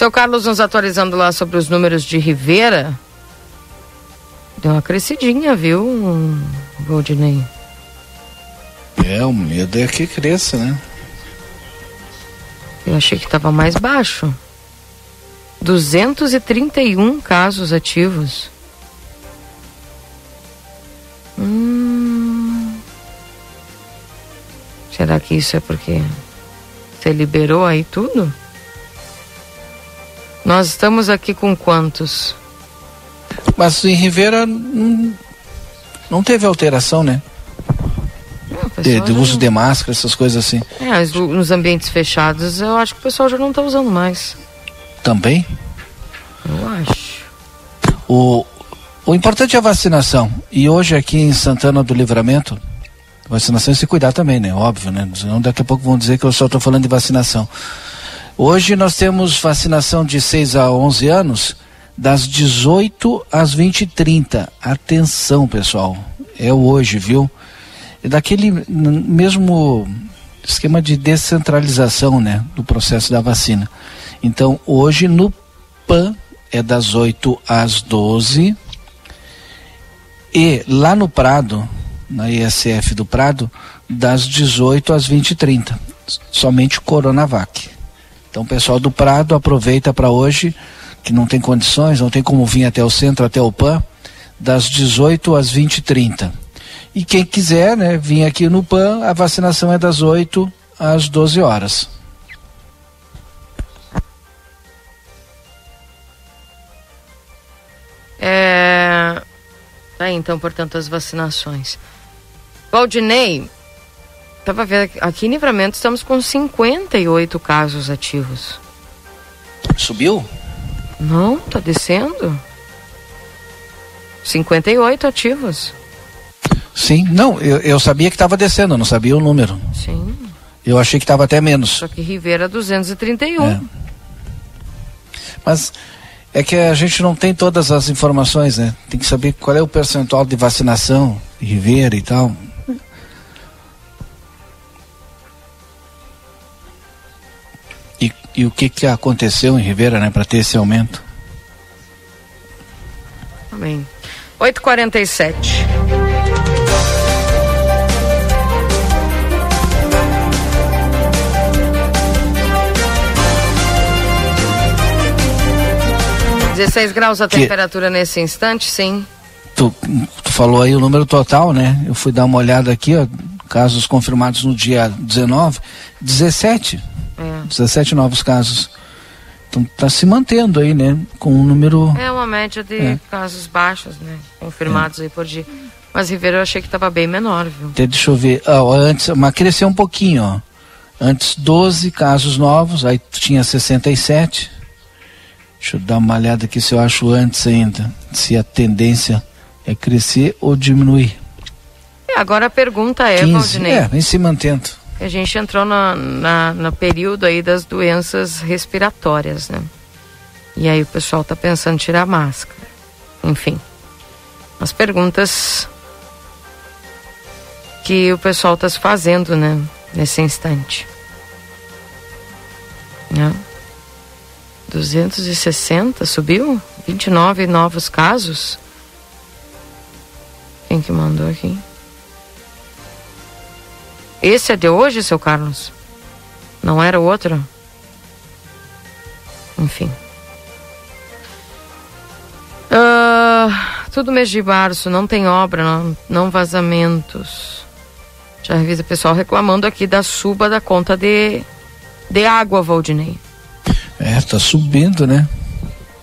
Seu Carlos nos atualizando lá sobre os números de Rivera. Deu uma crescidinha, viu, Valdinei? É, o medo é que cresça, né? Eu achei que estava mais baixo. 231 casos ativos. Hum. Será que isso é porque você liberou aí tudo? Nós estamos aqui com quantos? Mas em Rivera não, não teve alteração, né? De, de uso não- de máscara, essas coisas assim. É, nos ambientes fechados eu acho que o pessoal já não está usando mais. Também? Eu acho. O, o importante é a vacinação. E hoje aqui em Santana do Livramento, vacinação é se cuidar também, né? Óbvio, né? Senão daqui a pouco vão dizer que eu só estou falando de vacinação. Hoje nós temos vacinação de 6 a 11 anos, das 18 às 20 e 30. Atenção, pessoal. É hoje, viu? E daquele mesmo esquema de descentralização, né, do processo da vacina. Então, hoje no PAN é das 8 às 12 e lá no Prado, na ISF do Prado, das 18 às 20 e 30. Somente Coronavac. Então, o pessoal do Prado aproveita para hoje, que não tem condições, não tem como vir até o centro, até o PAN, das 18 às 20 e 30. E quem quiser, né, vir aqui no PAN, a vacinação é das 8 às 12 horas. É... Tá, então, portanto, as vacinações. Valdinei, tava vendo aqui em Livramento estamos com 58 casos ativos. Subiu? Não, tá descendo. 58 ativos. Sim, não, eu, eu sabia que estava descendo, eu não sabia o número. Sim. Eu achei que estava até menos. Só que Rivera 231. É. Mas é que a gente não tem todas as informações, né? Tem que saber qual é o percentual de vacinação, Rivera e tal. E, o que, que aconteceu em Rivera, né, para ter esse aumento? Amém. 8h47. Dezesseis graus a Que- temperatura nesse instante, sim. Tu, tu falou aí o número total, né? Eu fui dar uma olhada aqui, ó, casos confirmados no dia 19, 17. É. 17 novos casos. Então tá se mantendo aí, né? Com um número. É uma média de É. casos baixos, né? Confirmados aí por dia. Mas Ribeira eu achei que estava bem menor, viu? Até deixa eu ver. Ah, antes, mas cresceu um pouquinho, ó. Antes 12 casos novos, aí tinha 67. Deixa eu dar uma olhada aqui se eu acho antes ainda. Se a tendência é crescer ou diminuir. E agora a pergunta é, 15. Valdinei. É, vem se mantendo. A gente entrou na, na, no período aí das doenças respiratórias, né? E aí o pessoal tá pensando em tirar máscara. Enfim. As perguntas que o pessoal tá se fazendo, né? Nesse instante. Né? 260 subiu? 29 novos casos? Quem que mandou aqui? Esse é de hoje, seu Carlos? Não era o outro? Enfim. Ah, tudo mês de março, não tem obra, não, não vazamentos. Já avisa o pessoal reclamando aqui da suba da conta de, de água, Valdinei. É, tá subindo, né?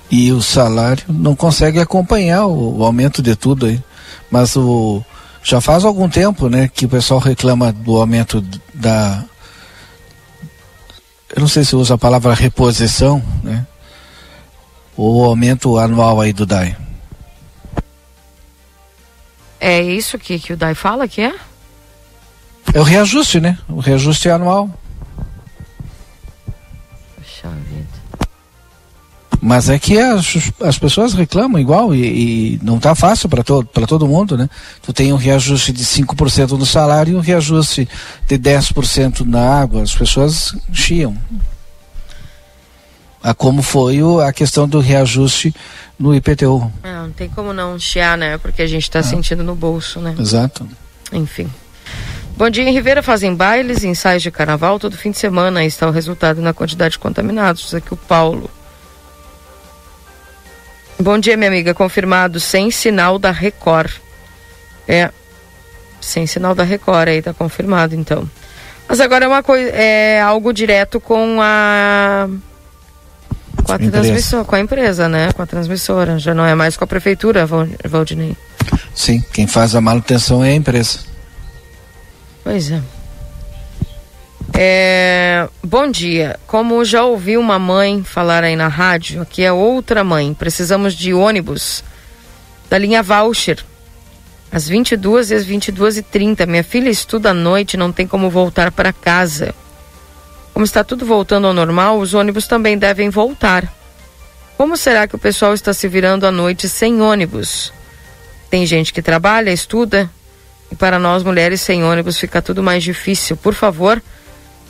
E o salário não consegue acompanhar o, o aumento de tudo aí. Mas o já faz algum tempo, né, que o pessoal reclama do aumento da eu não sei se usa a palavra reposição, né? Ou aumento anual aí do DAI. É isso que, que o Dai fala que é? É o reajuste, né? O reajuste anual. Mas é que as, as pessoas reclamam igual e, e não tá fácil para todo, para todo mundo, né? Tu tem um reajuste de 5% no salário e um reajuste de 10% na água. As pessoas chiam. A como foi o, a questão do reajuste no IPTU. É, não tem como não chiar, né? Porque a gente tá sentindo no bolso, né? Exato. Enfim. Bom dia, em Ribeira fazem bailes, ensaios de carnaval todo fim de semana. Aí está o resultado na quantidade de contaminados. Diz aqui o Paulo. Bom dia, minha amiga. Confirmado, sem sinal da Record. É, sem sinal da Record aí, tá confirmado então. Mas agora é uma coisa, é algo direto com a com a Empresa. transmissora, com a empresa, né? Com a transmissora. Já não é mais com a prefeitura, Val- Valdinei. Sim, quem faz a manutenção é a empresa. Pois é. É, Bom dia. Como já ouvi uma mãe falar aí na rádio, aqui é outra mãe. Precisamos de ônibus da linha Voucher. Às 22 e às 22 e 30 Minha filha estuda à noite, não tem como voltar para casa. Como está tudo voltando ao normal, os ônibus também devem voltar. Como será que o pessoal está se virando à noite sem ônibus? Tem gente que trabalha, estuda, e para nós mulheres sem ônibus fica tudo mais difícil. Por favor,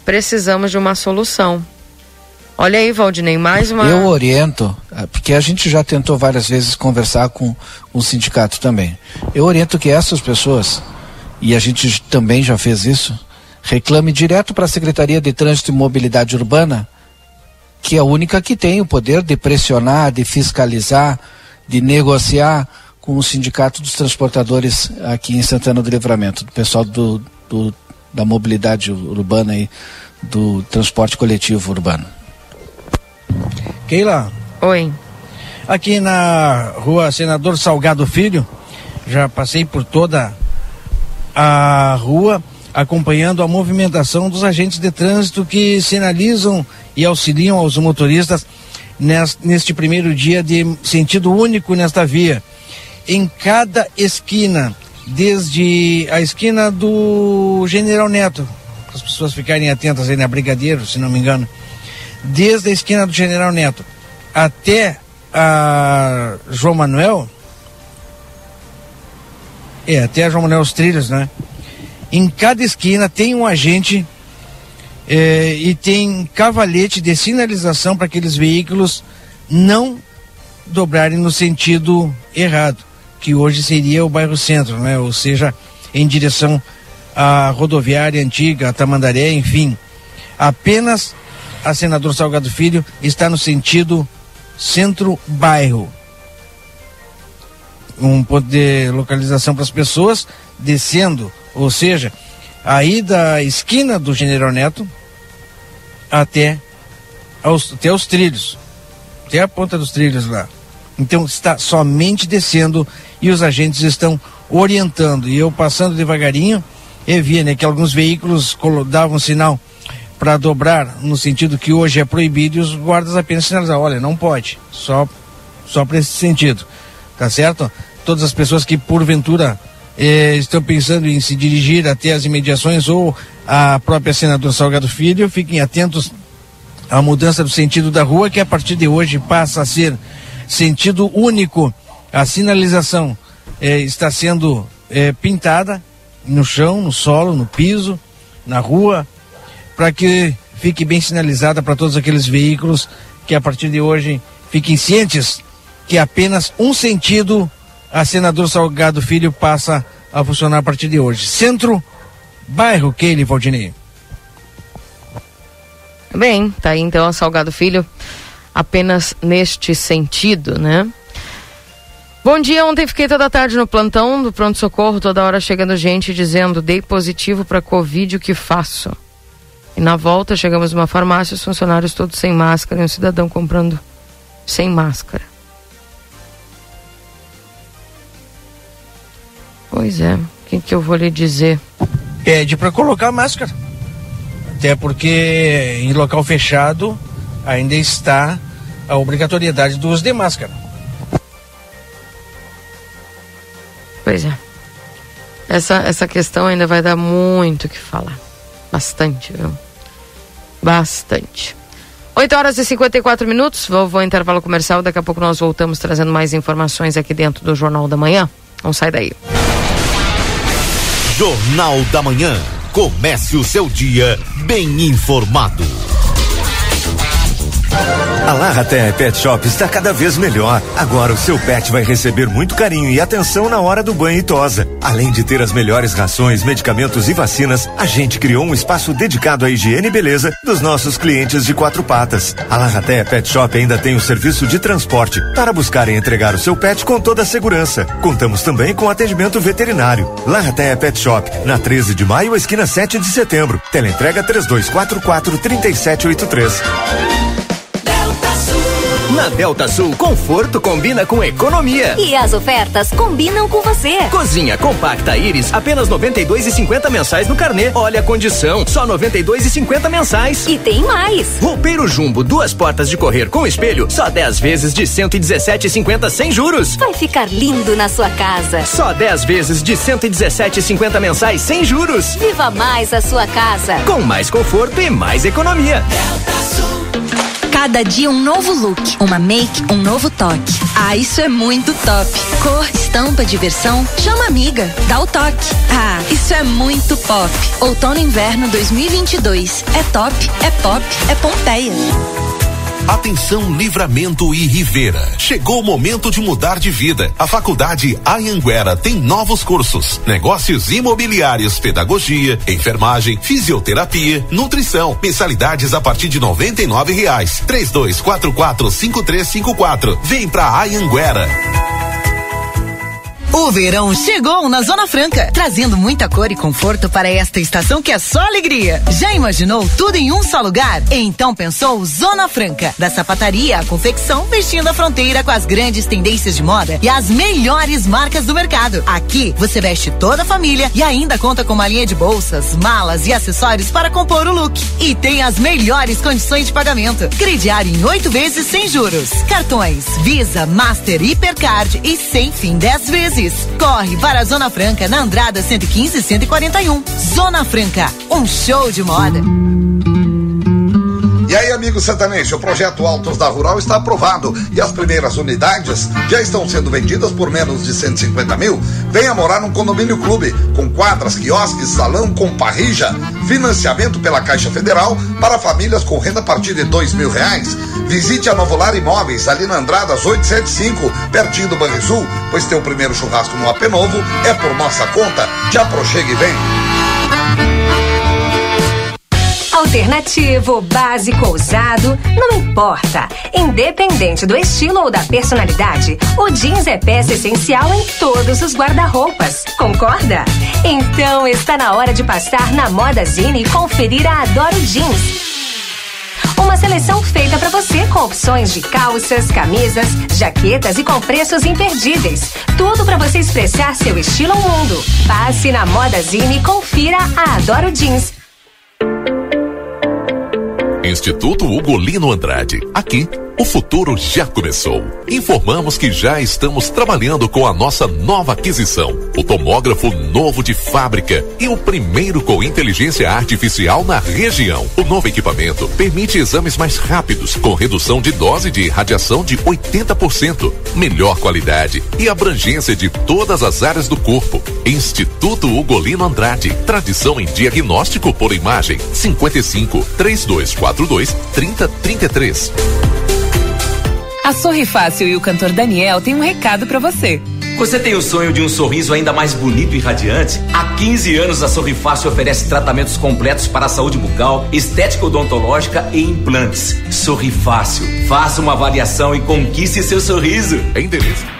precisamos de uma solução. Olha aí, Valdinei, mais uma. Eu oriento, ah, porque a gente já tentou várias vezes conversar com o sindicato também. Eu oriento que essas pessoas, e a gente também já fez isso, reclame direto para a Secretaria de Trânsito e Mobilidade Urbana, que é a única que tem o poder de pressionar, de fiscalizar, de negociar com o Sindicato dos Transportadores aqui em Santana do Livramento, do pessoal do, do da mobilidade urbana e do transporte coletivo urbano. Keila. Oi. Aqui na rua Senador Salgado Filho, já passei por toda a rua acompanhando a movimentação dos agentes de trânsito que sinalizam e auxiliam aos motoristas neste primeiro dia de sentido único nesta via. Em cada esquina, desde a esquina do General Neto, para as pessoas ficarem atentas aí na Brigadeiro, se não me engano, desde a esquina do General Neto até a João Manuel, é, até a João Manuel os Trilhos, né? Em cada esquina tem um agente é, e tem cavalete de sinalização para aqueles veículos não dobrarem no sentido errado, que hoje seria o bairro centro, né? Ou seja, em direção à rodoviária antiga, a Tamandaré, enfim. Apenas a senador Salgado Filho está no sentido centro-bairro. Um ponto de localização para as pessoas descendo, ou seja, aí da esquina do General Neto até, aos, até os trilhos, até a ponta dos trilhos lá. Então está somente descendo e os agentes estão orientando. E eu passando devagarinho, eu via né, que alguns veículos davam sinal para dobrar, no sentido que hoje é proibido, e os guardas apenas sinalizam, olha, não pode, só, só para esse sentido, tá certo? Todas as pessoas que porventura eh, estão pensando em se dirigir até as imediações ou a própria senadora Salgado Filho, fiquem atentos à mudança do sentido da rua, que a partir de hoje passa a ser sentido único. A sinalização eh, está sendo eh, pintada no chão, no solo, no piso, na rua, para que fique bem sinalizada para todos aqueles veículos que a partir de hoje fiquem cientes que apenas um sentido a senador Salgado Filho passa a funcionar a partir de hoje. Centro, bairro Keile Valdinei. Bem, tá aí então a Salgado Filho apenas neste sentido, né? Bom dia, ontem fiquei toda tarde no plantão do pronto-socorro, toda hora chegando gente dizendo, dei positivo para Covid, o que faço? E na volta chegamos numa farmácia, os funcionários todos sem máscara e um cidadão comprando sem máscara. Pois é, o que, que eu vou lhe dizer? Pede para colocar máscara. Até porque em local fechado ainda está a obrigatoriedade do uso de máscara. Pois é. Essa, essa questão ainda vai dar muito o que falar. Bastante, viu? Bastante. 8 horas e 54 minutos. Vou, vou intervalo comercial. Daqui a pouco nós voltamos trazendo mais informações aqui dentro do Jornal da Manhã. Não sai daí. Jornal da Manhã. Comece o seu dia bem informado. A Larraté Pet Shop está cada vez melhor. Agora o seu pet vai receber muito carinho e atenção na hora do banho e tosa. Além de ter as melhores rações, medicamentos e vacinas, a gente criou um espaço dedicado à higiene e beleza dos nossos clientes de quatro patas. A Larraté Pet Shop ainda tem o serviço de transporte para buscar e entregar o seu pet com toda a segurança. Contamos também com atendimento veterinário. Larraté Pet Shop, na 13 de maio, esquina 7 de setembro. Teleentrega 3244 3783. Na Delta Sul, conforto combina com economia. E as ofertas combinam com você. Cozinha compacta Iris, apenas 92,50 mensais no carnê. Olha a condição, só 92,50 mensais. E tem mais. Roupeiro Jumbo, duas portas de correr com espelho, só 10 vezes de 117,50 sem juros. Vai ficar lindo na sua casa. Só 10 vezes de 117,50 mensais sem juros. Viva mais a sua casa. Com mais conforto e mais economia. Delta Sul. Cada dia um novo look, uma make, um novo toque. Ah, isso é muito top. Cor, estampa, diversão, chama amiga, dá o toque. Ah, isso é muito pop. Outono e inverno 2022. É top, é pop, é Pompeia. Atenção Livramento e Rivera. Chegou o momento de mudar de vida. A Faculdade Anhanguera tem novos cursos: negócios imobiliários, pedagogia, enfermagem, fisioterapia, nutrição. Mensalidades a partir de noventa e nove reais. Três dois quatro quatro cinco três cinco quatro. Vem pra Anhanguera. O verão chegou na Zona Franca, trazendo muita cor e conforto para esta estação que é só alegria. Já imaginou tudo em um só lugar? Então pensou Zona Franca, da sapataria à confecção, vestindo a fronteira com as grandes tendências de moda e as melhores marcas do mercado. Aqui você veste toda a família e ainda conta com uma linha de bolsas, malas e acessórios para compor o look. E tem as melhores condições de pagamento. Crediário em oito vezes sem juros. Cartões Visa, Master, Hipercard e sem fim dez vezes. Corre para a Zona Franca na Andrada 115 e 141. Zona Franca, um show de moda. Aí, amigo sertanejo, o projeto Altos da Rural está aprovado e as primeiras unidades já estão sendo vendidas por menos de 150 mil. Venha morar num condomínio clube, com quadras, quiosques, salão com parrija, financiamento pela Caixa Federal para famílias com renda a partir de dois mil reais. Visite a Novolar Imóveis, ali na Andradas 875, pertinho do Banrisul, pois teu primeiro churrasco no AP Novo é por nossa conta. Já prochegue e vem. Alternativo, básico, ousado, não importa. Independente do estilo ou da personalidade, o jeans é peça essencial em todos os guarda-roupas. Concorda? Então está na hora de passar na Moda Zine e conferir a Adoro Jeans. Uma seleção feita para você com opções de calças, camisas, jaquetas e com preços imperdíveis. Tudo para você expressar seu estilo ao mundo. Passe na Moda Zine e confira a Adoro Jeans. Instituto Ugolino Andrade. Aqui, o futuro já começou. Informamos que já estamos trabalhando com a nossa nova aquisição, o tomógrafo novo de fábrica e o primeiro com inteligência artificial na região. O novo equipamento permite exames mais rápidos, com redução de dose de radiação de 80%, melhor qualidade e abrangência de todas as áreas do corpo. Instituto Ugolino Andrade, tradição em diagnóstico por imagem. 55 3242 3033. A Sorri Fácil e o cantor Daniel têm um recado para você. Você tem o sonho de um sorriso ainda mais bonito e radiante? Há 15 anos a Sorri Fácil oferece tratamentos completos para a saúde bucal, estética odontológica e implantes. Sorri Fácil. Faça uma avaliação e conquiste seu sorriso. Endereço.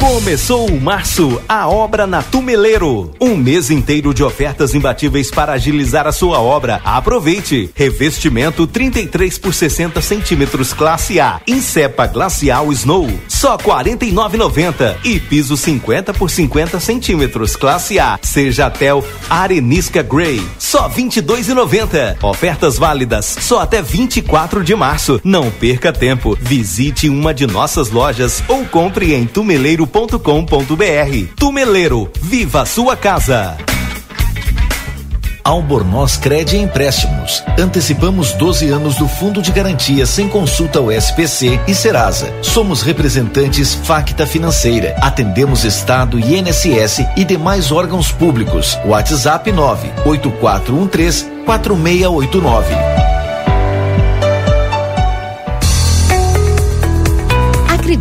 Começou o março, a obra na Tumeleiro. Um mês inteiro de ofertas imbatíveis para agilizar a sua obra. Aproveite. Revestimento 33 por 60 centímetros classe A. Incepa Glacial Snow. Só 49,90. E piso 50 por 50 centímetros classe A. Seja Tel Arenisca Grey. Só 22,90. Ofertas válidas só até 24 de março. Não perca tempo. Visite uma de nossas lojas ou compre em tumeleiro.com.br. Tumeleiro, viva sua casa. Albornoz Cred Empréstimos. Antecipamos 12 anos do Fundo de Garantia sem consulta ao SPC e Serasa. Somos representantes Facta Financeira. Atendemos Estado, INSS e demais órgãos públicos. WhatsApp 98413 4689.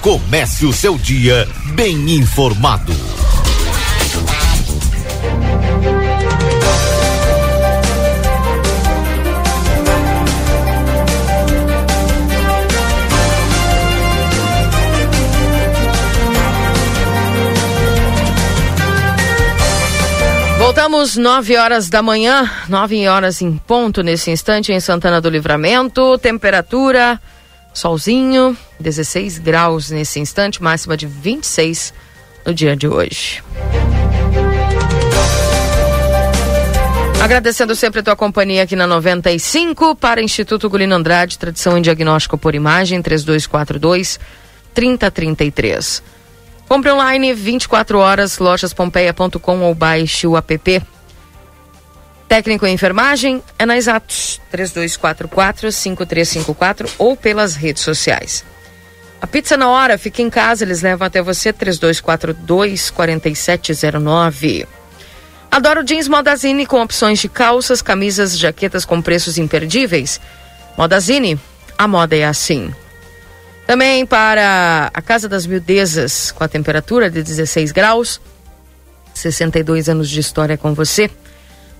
Comece o seu dia bem informado. Voltamos 9 horas da manhã, 9 horas em ponto nesse instante em Santana do Livramento. Temperatura Solzinho, 16 graus nesse instante, máxima de 26 no dia de hoje. Agradecendo sempre a tua companhia aqui na 95 para Instituto Gulino Andrade, tradição em diagnóstico por imagem, 3242 3033. Compre online 24 horas, lojaspompeia.com ou baixe o app. Técnico em enfermagem é na Exatos, 3244-5354 ou pelas redes sociais. A pizza na hora, fica em casa, eles levam até você, 3242-4709. Adoro jeans Modazine com opções de calças, camisas, jaquetas com preços imperdíveis. Modazine, a moda é assim. Também para a Casa das Mildezas, com a temperatura de 16 graus, 62 anos de história com você.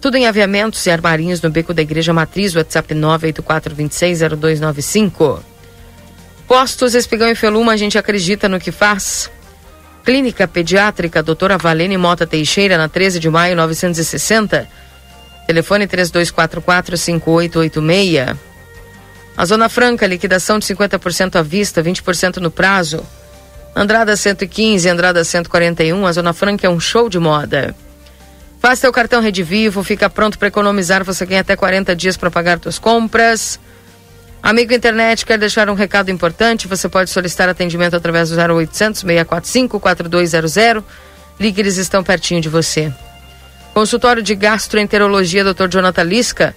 Tudo em aviamentos e armarinhos no beco da Igreja Matriz, WhatsApp 984260295. Postos Espigão e Feluma, a gente acredita no que faz. Clínica Pediátrica Doutora Valene Mota Teixeira, na 13 de maio 960. Telefone 3244-5886. A Zona Franca, liquidação de 50% à vista, 20% no prazo. Andrada 115, Andrada 141. A Zona Franca é um show de moda. Faça seu cartão Rede Vivo, fica pronto para economizar. Você ganha até 40 dias para pagar suas compras. Amigo internet, quer deixar um recado importante? Você pode solicitar atendimento através do 0800 645 4200. Ligue, eles estão pertinho de você. Consultório de Gastroenterologia, Dr. Jonathan Lisca.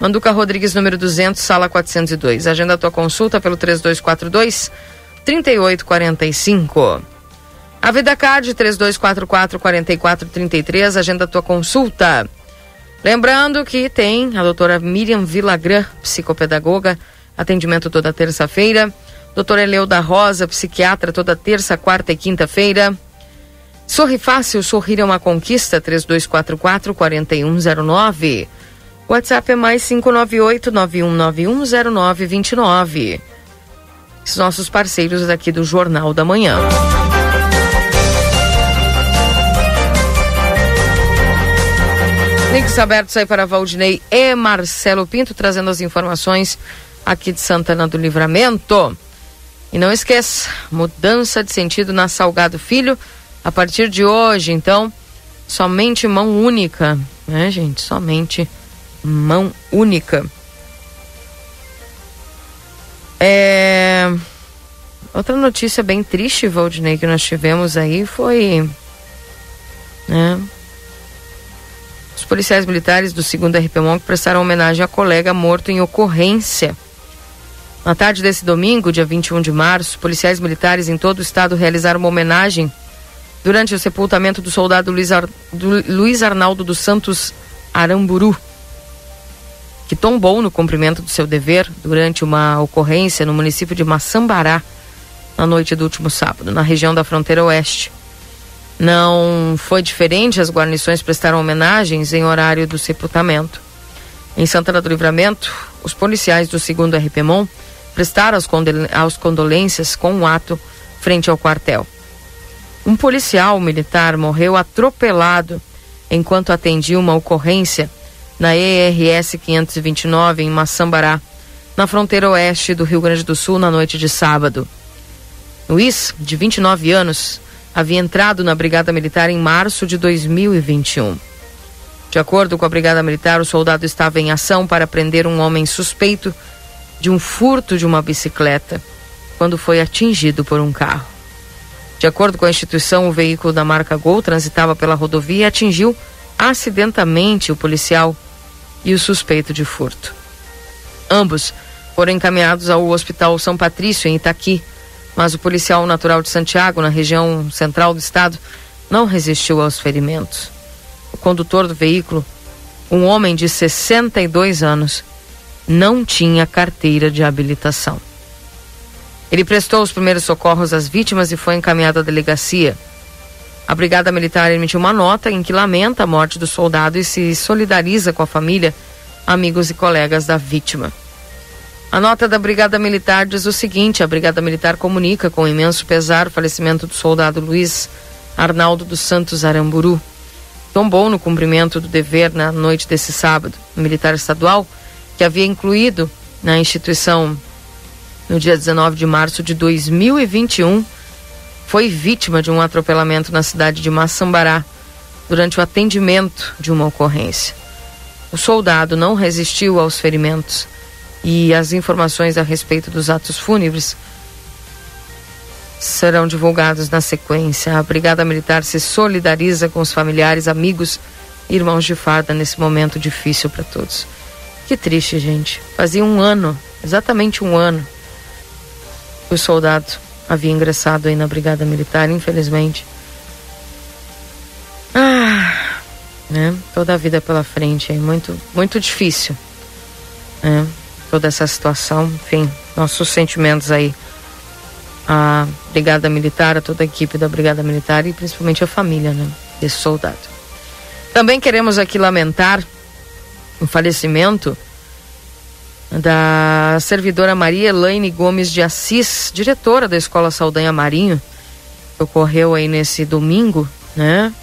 Manduca Rodrigues, número 200, sala 402. Agenda a tua consulta pelo 3242 3845. A Vida Card 3244 4433. Agenda tua consulta. Lembrando que tem a doutora Miriam Vilagran, psicopedagoga, atendimento toda terça-feira. Doutora Eleuda Rosa, psiquiatra, toda terça, quarta e quinta-feira. Sorri Fácil, sorrir é uma conquista, 3244 4109. WhatsApp é mais 598 91910929. Os nossos parceiros aqui do Jornal da Manhã. Links abertos aí para Valdinei e Marcelo Pinto, trazendo as informações aqui de Santana do Livramento. E não esqueça, mudança de sentido na Salgado Filho. A partir de hoje, então, somente mão única, né, gente? Somente mão única. É... Outra notícia bem triste, Valdinei, que nós tivemos aí foi. Né? Os policiais militares do 2 RP Monk prestaram homenagem a colega morto em ocorrência na tarde desse domingo, dia 21 de março, policiais militares em todo o estado realizaram uma homenagem durante o sepultamento do soldado Luiz, Ar... do Luiz Arnaldo dos Santos Aramburu, que tombou no cumprimento do seu dever durante uma ocorrência no município de Maçambará, na noite do último sábado, na região da fronteira oeste. Não foi diferente, as guarnições prestaram homenagens em horário do sepultamento. Em Santana do Livramento, os policiais do 2 RPMON prestaram as, as condolências com um ato frente ao quartel. Um policial militar morreu atropelado enquanto atendia uma ocorrência na ERS 529 em Maçambará, na fronteira oeste do Rio Grande do Sul, na noite de sábado. Luiz, de 29 anos, havia entrado na Brigada Militar em março de 2021. De acordo com a Brigada Militar, o soldado estava em ação para prender um homem suspeito de um furto de uma bicicleta quando foi atingido por um carro. De acordo com a instituição, o veículo da marca Gol transitava pela rodovia e atingiu acidentalmente o policial e o suspeito de furto. Ambos foram encaminhados ao Hospital São Patrício, em Itaqui, mas o policial natural de Santiago, na região central do estado, não resistiu aos ferimentos. O condutor do veículo, um homem de 62 anos, não tinha carteira de habilitação. Ele prestou os primeiros socorros às vítimas e foi encaminhado à delegacia. A Brigada Militar emitiu uma nota em que lamenta a morte do soldado e se solidariza com a família, amigos e colegas da vítima. A nota da Brigada Militar diz o seguinte: a Brigada Militar comunica com imenso pesar o falecimento do soldado Luiz Arnaldo dos Santos Aramburu. Tombou no cumprimento do dever na noite desse sábado. O militar estadual que havia incluído na instituição no dia 19 de março de 2021, foi vítima de um atropelamento na cidade de Maçambará durante o atendimento de uma ocorrência. O soldado não resistiu aos ferimentos e as informações a respeito dos atos fúnebres serão divulgados na sequência. A Brigada Militar se solidariza com os familiares, amigos e irmãos de farda nesse momento difícil para todos. Que triste, gente. Fazia um ano, exatamente um ano, que o soldado havia ingressado aí na Brigada Militar, infelizmente. Ah, né? Toda a vida pela frente aí, muito, muito difícil. Né? Toda essa situação, enfim, nossos sentimentos aí à Brigada Militar, a toda a equipe da Brigada Militar e principalmente a família, né? Desse soldado. Também queremos aqui lamentar o falecimento da servidora Maria Elaine Gomes de Assis, diretora da Escola Saldanha Marinho, que ocorreu aí nesse domingo, né?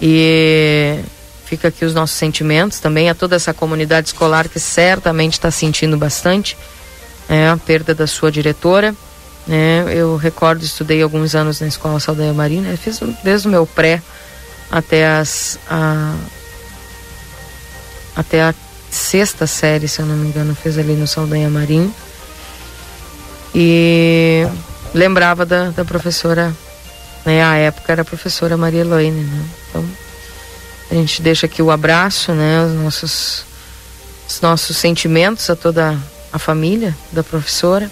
E fica aqui os nossos sentimentos também a toda essa comunidade escolar que certamente está sentindo bastante né, a perda da sua diretora. Né? Eu recordo, estudei alguns anos na Escola Saldanha Marinho, né? fiz desde o meu pré até as a, até a sexta série, se eu não me engano, fez ali no Saldanha Marinho. E lembrava da, da professora, né? A época era a professora Maria Elaine, né? Então, a gente deixa aqui o abraço, né? Os nossos, os nossos sentimentos a toda a família da professora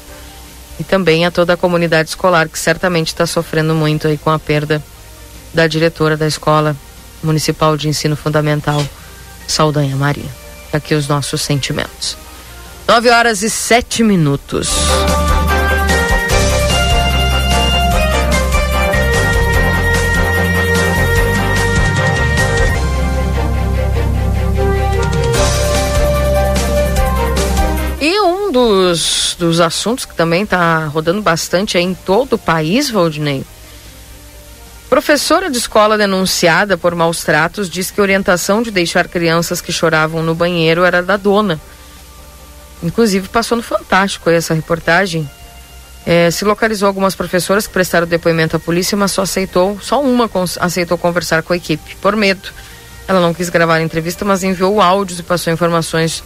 e também a toda a comunidade escolar que certamente está sofrendo muito aí com a perda da diretora da Escola Municipal de Ensino Fundamental Saldanha Maria. Aqui os nossos sentimentos. 9 horas e 7 minutos. Dos, dos assuntos que também está rodando bastante em todo o país, Valdinei. Professora de escola denunciada por maus tratos diz que a orientação de deixar crianças que choravam no banheiro era da dona. Inclusive passou no Fantástico essa reportagem. É, se localizou algumas professoras que prestaram depoimento à polícia, mas só aceitou, só uma aceitou conversar com a equipe, por medo. Ela não quis gravar a entrevista, mas enviou áudios e passou informações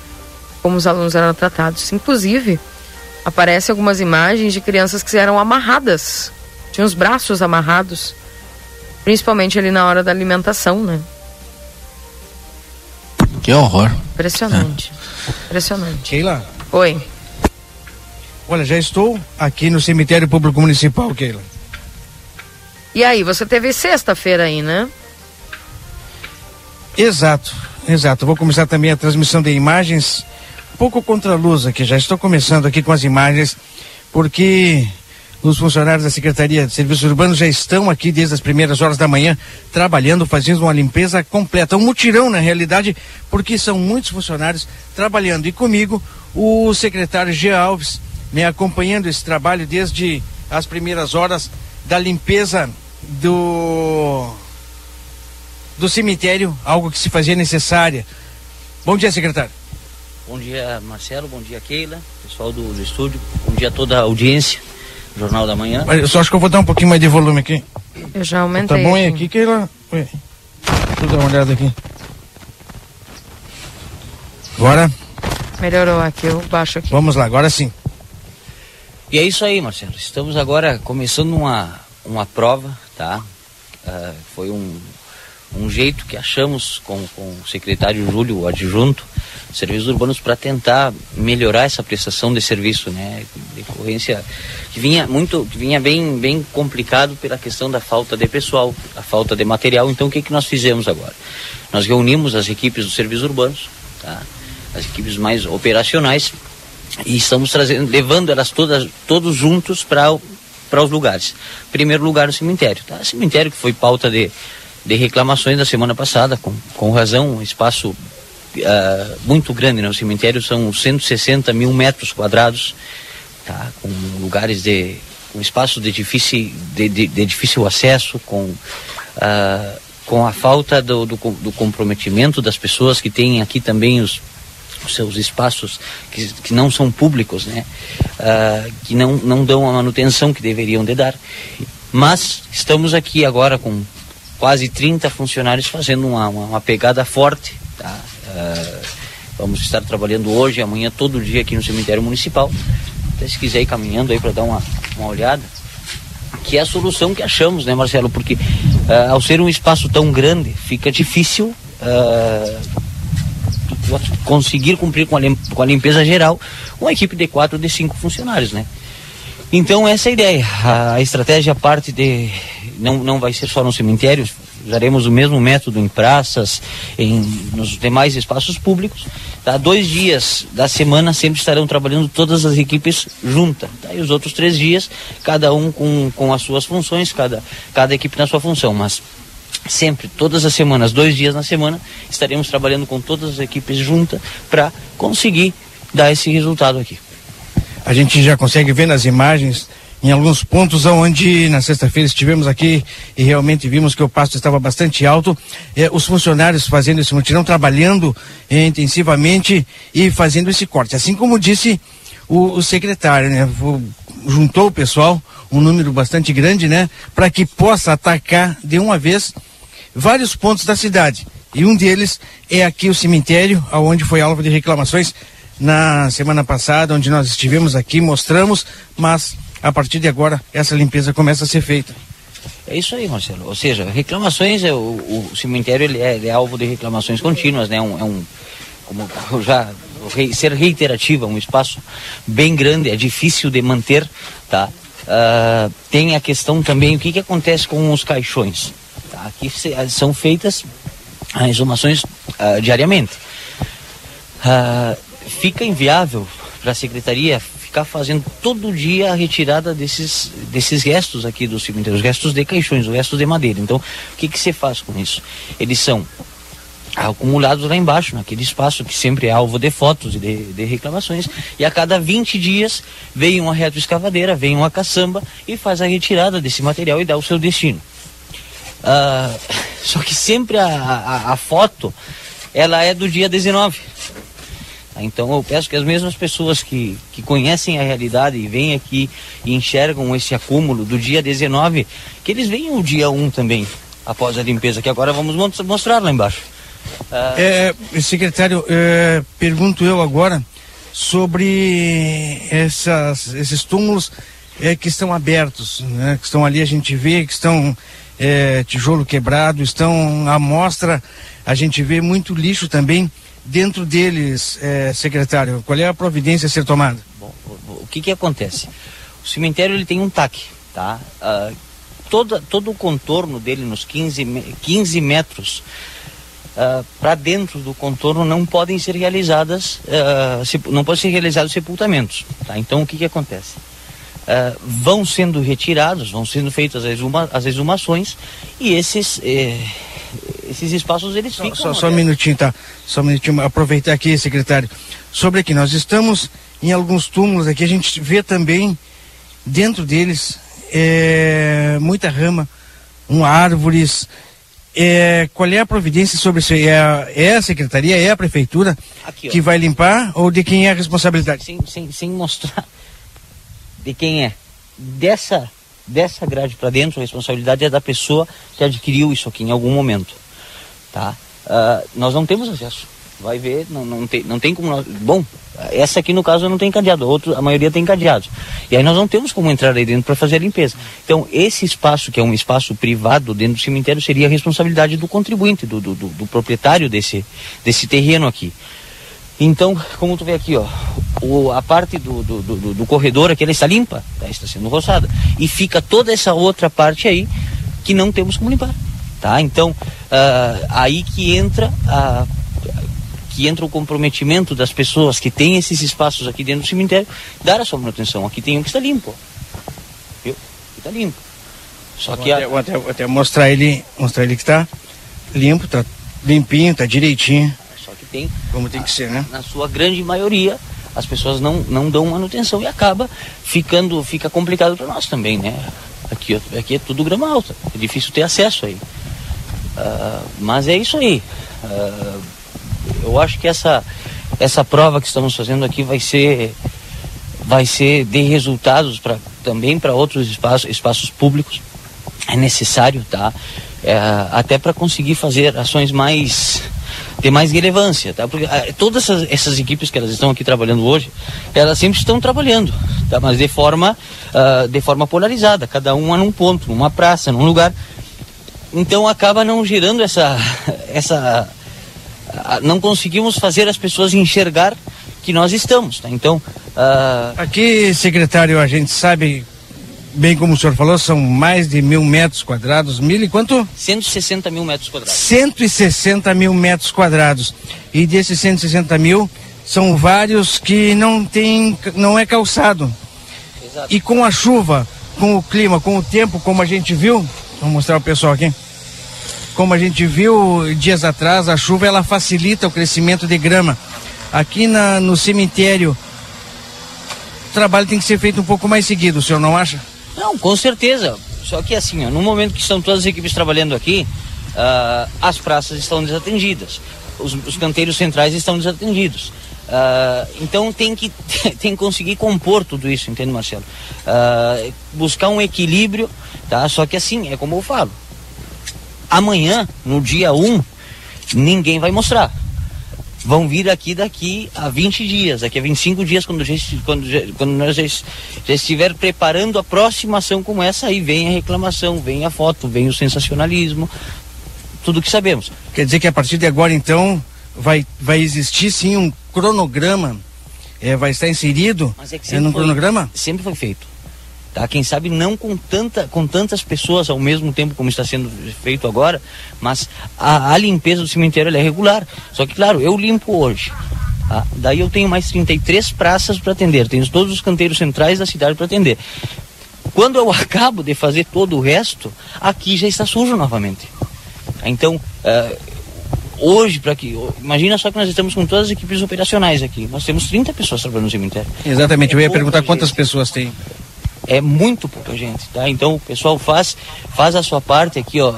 como os alunos eram tratados. Inclusive, aparecem algumas imagens de crianças que eram amarradas, tinham os braços amarrados, principalmente ali na hora da alimentação, né? Que horror. Impressionante. É. Impressionante. Keila. Oi. Olha, já estou aqui no cemitério público municipal, Keila. E aí, você teve sexta-feira aí, né? Exato, exato. Vou começar também a transmissão de imagens pouco contra a luz aqui, já estou começando aqui com as imagens, porque os funcionários da Secretaria de Serviços Urbanos já estão aqui desde as primeiras horas da manhã, trabalhando, fazendo uma limpeza completa. Um mutirão, na realidade, porque são muitos funcionários trabalhando. E comigo, o secretário G. Alves, me acompanhando esse trabalho desde as primeiras horas da limpeza do, do cemitério, algo que se fazia necessária. Bom dia, secretário. Bom dia, Marcelo. Bom dia, Keila. Pessoal do, do estúdio. Bom dia a toda a audiência. Jornal da Manhã. Eu só acho que eu vou dar um pouquinho mais de volume aqui. Eu já aumentei. Tá bom aí aqui, Keila? Oi. Deixa eu dar uma olhada aqui. Agora? Melhorou aqui, eu baixo aqui. Vamos lá, agora sim. E é isso aí, Marcelo. Estamos agora começando uma, uma prova, tá? Uh, foi um, um jeito que achamos com, com o secretário Júlio, o adjunto, serviços urbanos para tentar melhorar essa prestação de serviço, né? Decorrência que vinha muito, que vinha bem, bem complicado pela questão da falta de pessoal, a falta de material. Então, o que que nós fizemos agora? Nós reunimos as equipes dos serviços urbanos, tá? As equipes mais operacionais e estamos trazendo, levando elas todas, todos juntos para para os lugares. Primeiro lugar o cemitério, tá? Cemitério que foi pauta de de reclamações da semana passada, com, com razão, um espaço uh, muito grande, né? O cemitério são 160 mil metros quadrados, tá? com lugares de. com espaços de difícil, de, de, de difícil acesso, com, uh, com a falta do, do, do, comprometimento das pessoas que têm aqui também os, os seus espaços que, que não são públicos, né? Uh, que não, não dão a manutenção que deveriam de dar. Mas estamos aqui agora com quase 30 funcionários fazendo uma, uma, uma pegada forte. Tá? Uh, vamos estar trabalhando hoje e amanhã todo dia aqui no cemitério municipal. Até se quiser ir caminhando aí para dar uma, uma olhada. Que é a solução que achamos, né, Marcelo? Porque uh, ao ser um espaço tão grande, fica difícil conseguir cumprir com a, com a limpeza geral uma equipe de quatro de cinco funcionários, né? Então essa é a ideia. A estratégia parte de não não vai ser só no cemitério, usaremos o mesmo método em praças, em nos demais espaços públicos. Tá? Dois dias da semana sempre estarão trabalhando todas as equipes juntas. Tá? E os outros três dias, cada um com, com as suas funções, cada, cada equipe na sua função. Mas sempre, todas as semanas, dois dias na semana, estaremos trabalhando com todas as equipes juntas para conseguir dar esse resultado aqui. A gente já consegue ver nas imagens em alguns pontos onde na sexta-feira estivemos aqui e realmente vimos que o pasto estava bastante alto, eh, os funcionários fazendo esse mutirão, trabalhando eh, intensivamente e fazendo esse corte. Assim como disse o, o secretário, né? juntou o pessoal, um número bastante grande, né? Para que possa atacar de uma vez vários pontos da cidade. E um deles é aqui o cemitério, aonde foi alvo de reclamações na semana passada, onde nós estivemos aqui, mostramos, mas a partir de agora essa limpeza começa a ser feita. É isso aí, Marcelo. Ou seja, reclamações, é, o, o cemitério ele é, ele é, alvo de reclamações contínuas, né? Um, é um, como já ser reiterativa, um espaço bem grande, é difícil de manter, tá? Uh, tem a questão também, o que, que acontece com os caixões? Tá? Aqui são feitas as exumações uh, diariamente. Uh, fica inviável para a secretaria ficar fazendo todo dia a retirada desses, desses restos aqui do cemitério, os restos de caixões, os restos de madeira. Então, o que, que você faz com isso? Eles são acumulados lá embaixo, naquele espaço que sempre é alvo de fotos e de, de, reclamações. E a cada 20 dias vem uma retroescavadeira, vem uma caçamba e faz a retirada desse material e dá o seu destino. Uh, só que sempre a, a, a, foto ela é do dia 19. Então eu peço que as mesmas pessoas que, que conhecem a realidade e vêm aqui e enxergam esse acúmulo do dia 19, que eles venham o dia 1 também, após a limpeza, que agora vamos mostrar lá embaixo. É, secretário, é, pergunto eu agora sobre essas, esses túmulos é, que estão abertos, né, que estão ali, a gente vê que estão é, tijolo quebrado, estão à mostra, a gente vê muito lixo também dentro deles, é, secretário. Qual é a providência a ser tomada? Bom, o, que que acontece? O cemitério ele tem um TAC, tá? Uh, todo o contorno dele nos 15, 15 metros uh, ah, para dentro do contorno não podem ser realizadas, uh, não podem ser realizados sepultamentos. Tá? Então o que, que acontece? Uh, vão sendo retirados, vão sendo feitas as, exuma, as exumações e esses, eh, esses espaços eles ficam. Só, só um minutinho, tá? Só um minutinho, aproveitar aqui, secretário. Sobre aqui, nós estamos em alguns túmulos aqui, a gente vê também dentro deles é, muita rama, um árvores, é, qual é a providência sobre isso? É a, é a secretaria, é a prefeitura Aqui, que vai limpar ou de quem é a responsabilidade? Sem, sem, sem mostrar de quem é. Dessa, dessa grade para dentro, a responsabilidade é da pessoa que adquiriu isso aqui em algum momento. Tá? Uh, nós não temos acesso. Vai ver, não, não, tem, não tem como. Nós, bom, essa aqui no caso não tem cadeado, outro, a maioria tem cadeado. E aí nós não temos como entrar aí dentro para fazer a limpeza. Então, esse espaço, que é um espaço privado dentro do cemitério, seria a responsabilidade do contribuinte, do, do, do, do proprietário desse, desse terreno aqui. Então, como tu vê aqui, ó, o, a parte do, do, do, do corredor aqui, está limpa, tá, está sendo roçada. E fica toda essa outra parte aí que não temos como limpar. Tá? Então, uh, aí que entra a que entra o comprometimento das pessoas que têm esses espaços aqui dentro do cemitério, dar a sua manutenção. Aqui tem um que está limpo. Viu? Está limpo. Só que a... até, até, mostrar ele, mostrar ele que está limpo, está limpinho, está direitinho. Só que tem. Como tem que ser, né? Na sua grande maioria, as pessoas não, não dão manutenção e acaba ficando, fica complicado para nós também, né? Aqui, aqui é tudo grama alta, é difícil ter acesso aí. Uh, mas é isso aí. Uh, eu acho que essa, essa prova que estamos fazendo aqui vai ser vai ser de resultados para também para outros espaços espaços públicos. É necessário tá? É, até para conseguir fazer ações mais ter mais relevância tá? Porque ah, todas essas, essas, equipes que elas estão aqui trabalhando hoje elas sempre estão trabalhando tá? Mas de forma uh, de forma polarizada cada uma num ponto numa praça num lugar então acaba não gerando essa essa não conseguimos fazer as pessoas enxergar que nós estamos. Tá? Então. Uh... Aqui, secretário, a gente sabe, bem como o senhor falou, são mais de mil metros quadrados. Mil e quanto? 160 mil metros quadrados. 160 mil metros quadrados. E desses 160 mil, são vários que não tem, não é calçado. Exato. E com a chuva, com o clima, com o tempo, como a gente viu, vou mostrar o pessoal aqui. Como a gente viu dias atrás, a chuva ela facilita o crescimento de grama. Aqui na, no cemitério, o trabalho tem que ser feito um pouco mais seguido, o senhor não acha? Não, com certeza. Só que assim, ó, no momento que estão todas as equipes trabalhando aqui, uh, as praças estão desatendidas, os, os canteiros centrais estão desatendidos. Uh, então tem que, tem que conseguir compor tudo isso, entende, Marcelo? Uh, buscar um equilíbrio, tá? Só que assim, é como eu falo, Amanhã, no dia 1, ninguém vai mostrar. Vão vir aqui daqui a 20 dias, daqui a 25 dias, quando, já, quando, já, quando nós já, já estiver preparando a próxima ação como essa, aí vem a reclamação, vem a foto, vem o sensacionalismo, tudo que sabemos. Quer dizer que a partir de agora, então, vai, vai existir sim um cronograma, é, vai estar inserido Mas é que é, no foi, cronograma? Sempre foi feito tá? Quem sabe não com, tanta, com tantas pessoas ao mesmo tempo como está sendo feito agora, mas a, a limpeza do cemitério é regular. Só que, claro, eu limpo hoje. Tá? Daí eu tenho mais 33 praças para atender, tenho todos os canteiros centrais da cidade para atender. Quando eu acabo de fazer todo o resto, aqui já está sujo novamente. Então, uh, hoje, para que. Imagina só que nós estamos com todas as equipes operacionais aqui. Nós temos 30 pessoas trabalhando no cemitério. Exatamente, eu ia perguntar quantas pessoas tem é muito pouca gente, tá? Então o pessoal faz, faz a sua parte aqui, ó.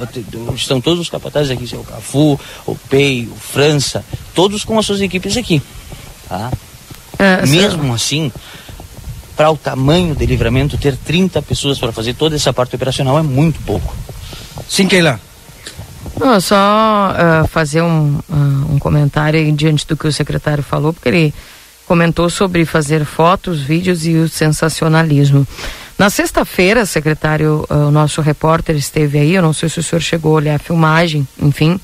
Estão todos os capatazes aqui, o Cafu, o Pei, o França, todos com as suas equipes aqui, tá? É, Mesmo assim, para o tamanho do livramento, ter 30 pessoas para fazer toda essa parte operacional é muito pouco. Sim, Keila. Não, só uh, fazer um, uh, um comentário diante do que o secretário falou, porque ele comentou sobre fazer fotos, vídeos e o sensacionalismo. Na sexta-feira, secretário, uh, o nosso repórter esteve aí, eu não sei se o senhor chegou a olhar a filmagem, enfim,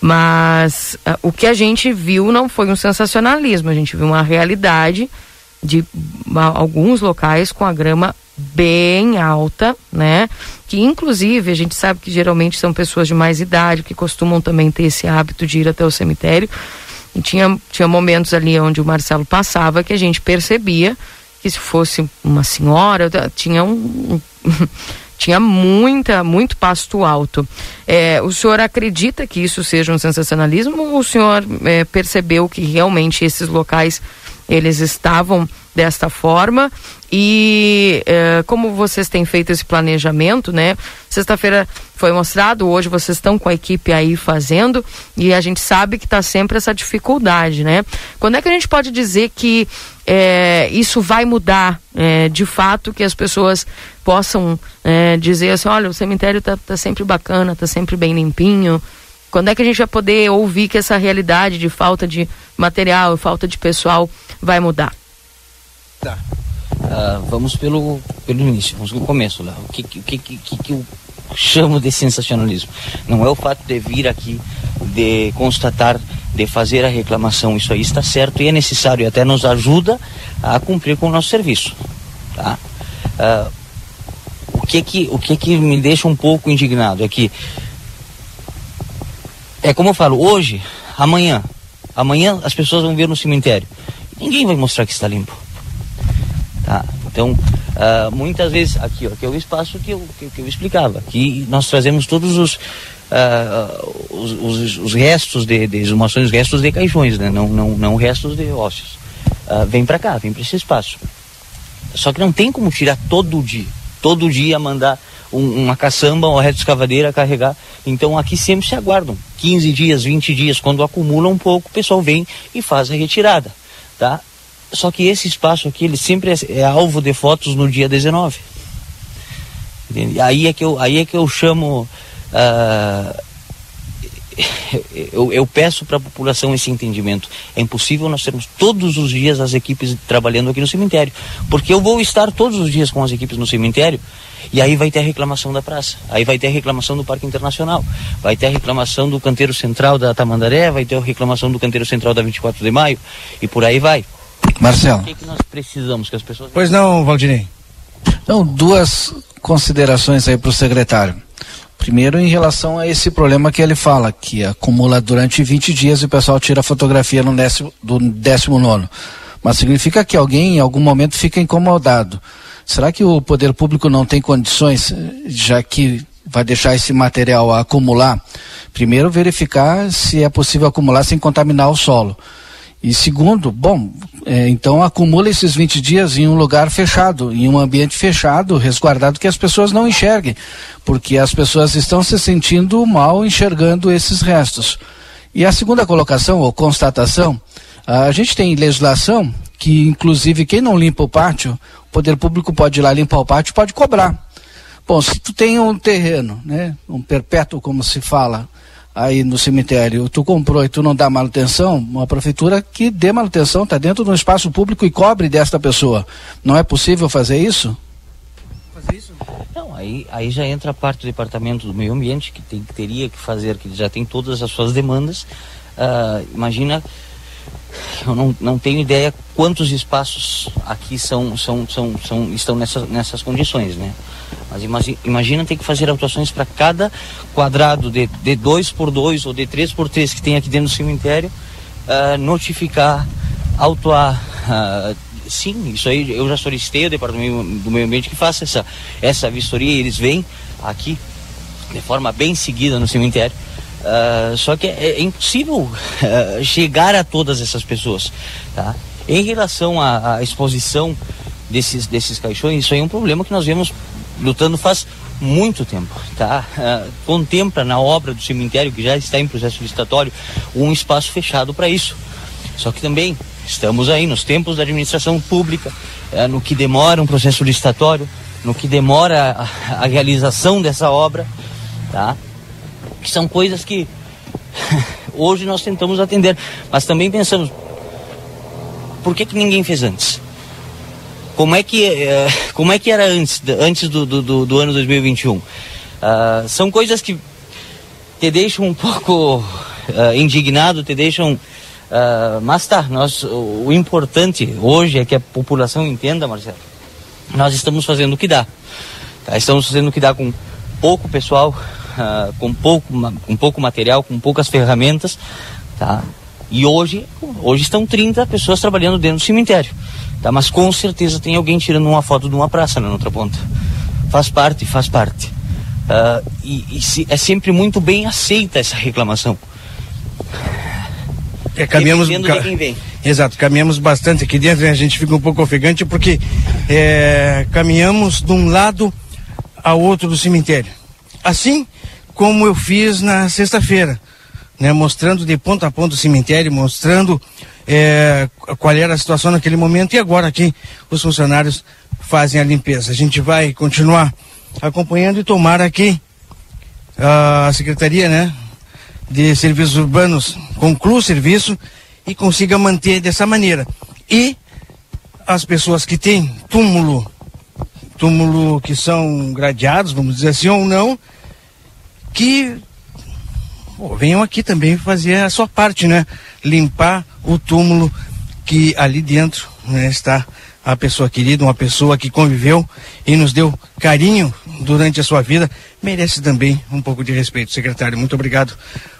mas uh, o que a gente viu não foi um sensacionalismo, a gente viu uma realidade de alguns locais com a grama bem alta, né? Que inclusive a gente sabe que geralmente são pessoas de mais idade que costumam também ter esse hábito de ir até o cemitério e tinha, tinha momentos ali onde o Marcelo passava que a gente percebia que se fosse uma senhora, tinha um, tinha muita, muito pasto alto. É, o senhor acredita que isso seja um sensacionalismo ou o senhor é, percebeu que realmente esses locais eles estavam desta forma e eh, como vocês têm feito esse planejamento, né? Sexta-feira foi mostrado, hoje vocês estão com a equipe aí fazendo e a gente sabe que está sempre essa dificuldade, né? Quando é que a gente pode dizer que eh, isso vai mudar eh, de fato, que as pessoas possam dizer assim, olha, o cemitério está tá sempre bacana, está sempre bem limpinho. Quando é que a gente vai poder ouvir que essa realidade de falta de material, falta de pessoal vai mudar? Tá. Uh, vamos pelo, pelo início, vamos pelo começo lá. O que, que, que, que, que eu chamo de sensacionalismo? Não é o fato de vir aqui, de constatar, de fazer a reclamação. Isso aí está certo e é necessário e até nos ajuda a cumprir com o nosso serviço. Tá? Uh, o que que, o que que me deixa um pouco indignado é que é como eu falo, hoje, amanhã, amanhã as pessoas vão ver no cemitério. Ninguém vai mostrar que está limpo. Tá? Então, uh, muitas vezes, aqui, ó, que é o espaço que eu, que, que eu explicava, aqui nós trazemos todos os, uh, os, os, os, restos de, de exumações, restos de caixões, né? não, não, não restos de ossos. Uh, vem para cá, vem para esse espaço. Só que não tem como tirar todo dia, todo dia mandar um, uma caçamba, uma reta escavadeira a carregar. Então aqui sempre se aguardam 15 dias, 20 dias. Quando acumula um pouco, o pessoal vem e faz a retirada. Tá? Só que esse espaço aqui, ele sempre é, é alvo de fotos no dia 19. Entende? Aí é que eu, aí é que eu chamo. Uh, eu, eu, peço para a população esse entendimento. É impossível nós termos todos os dias as equipes trabalhando aqui no cemitério. Porque eu vou estar todos os dias com as equipes no cemitério e aí vai ter a reclamação da praça, aí vai ter a reclamação do Parque Internacional, vai ter a reclamação do canteiro central da Tamandaré, vai ter a reclamação do canteiro central da 24 de maio e por aí vai. Marcelo. O que, que nós precisamos que as pessoas. Pois não, Valdinei. Então, duas considerações aí para o secretário. Primeiro, em relação a esse problema que ele fala, que acumula durante 20 dias e o pessoal tira a fotografia no décimo, do 19. Mas significa que alguém em algum momento fica incomodado. Será que o poder público não tem condições, já que vai deixar esse material acumular? Primeiro, verificar se é possível acumular sem contaminar o solo. E segundo, bom, é, então acumula esses 20 dias em um lugar fechado, em um ambiente fechado, resguardado, que as pessoas não enxerguem, porque as pessoas estão se sentindo mal enxergando esses restos. E a segunda colocação, ou constatação, a gente tem legislação que, inclusive, quem não limpa o pátio, o poder público pode ir lá limpar o pátio, pode cobrar. Bom, se tu tem um terreno, né, um perpétuo, como se fala, aí no cemitério, tu comprou e tu não dá manutenção, uma prefeitura que dê manutenção, está dentro de um espaço público e cobre desta pessoa. Não é possível fazer isso? Fazer isso? Não, aí, aí já entra a parte do departamento do meio ambiente, que, tem, que teria que fazer, que já tem todas as suas demandas. Uh, imagina, eu não, não tenho ideia quantos espaços aqui são, são, são, são, estão nessas, nessas condições, né? Mas imagina ter que fazer autuações para cada quadrado de, de 2 por 2 ou de 3 por 3 que tem aqui dentro do cemitério, uh, notificar, autuar. Uh, sim, isso aí eu já solicitei ao Departamento do Meio Ambiente que faça essa, essa vistoria. Eles vêm aqui de forma bem seguida no cemitério. Uh, só que é, é impossível uh, chegar a todas essas pessoas. Tá? Em relação à, à, exposição desses, desses caixões, isso aí é um problema que nós vemos lutando faz muito tempo, tá? Uh, contempla na obra do cemitério, que já está em processo licitatório, um espaço fechado para isso. Só que também estamos aí nos tempos da administração pública, uh, no que demora um processo licitatório, no que demora a, a realização dessa obra, tá? Que são coisas que hoje nós tentamos atender, mas também pensamos, por que, que ninguém fez antes? Como é que, uh, como é que era antes, antes do, do, do ano 2021? Uh, ah, são coisas que te deixam um pouco uh, indignado, te deixam. Uh, mas tá, nós, o, o, importante hoje é que a população entenda, Marcelo. Nós estamos fazendo o que dá. Tá? Estamos fazendo o que dá com pouco pessoal, com, pouco, com pouco material, com poucas ferramentas. Tá? E hoje, hoje estão 30 pessoas trabalhando dentro do cemitério. Tá? Mas com certeza tem alguém tirando uma foto de uma praça na outra ponta. Faz parte, faz parte. Uh, e, e se, é sempre muito bem aceita essa reclamação. É, caminhamos, ca... Exato, caminhamos bastante aqui dentro, né? a gente fica um pouco ofegante porque é, caminhamos de um lado ao outro do cemitério. Assim como eu fiz na sexta-feira, né? mostrando de ponta a ponta o cemitério, mostrando é, qual era a situação naquele momento e agora aqui os funcionários fazem a limpeza. A gente vai continuar acompanhando e tomar aqui a Secretaria né, de Serviços Urbanos conclua o serviço e consiga manter dessa maneira. E as pessoas que têm túmulo, túmulo que são gradeados, vamos dizer assim, ou não, que pô, venham aqui também fazer a sua parte, né? Limpar o túmulo que ali dentro né, está a pessoa querida, uma pessoa que conviveu e nos deu carinho durante a sua vida, merece também um pouco de respeito. Secretário, muito obrigado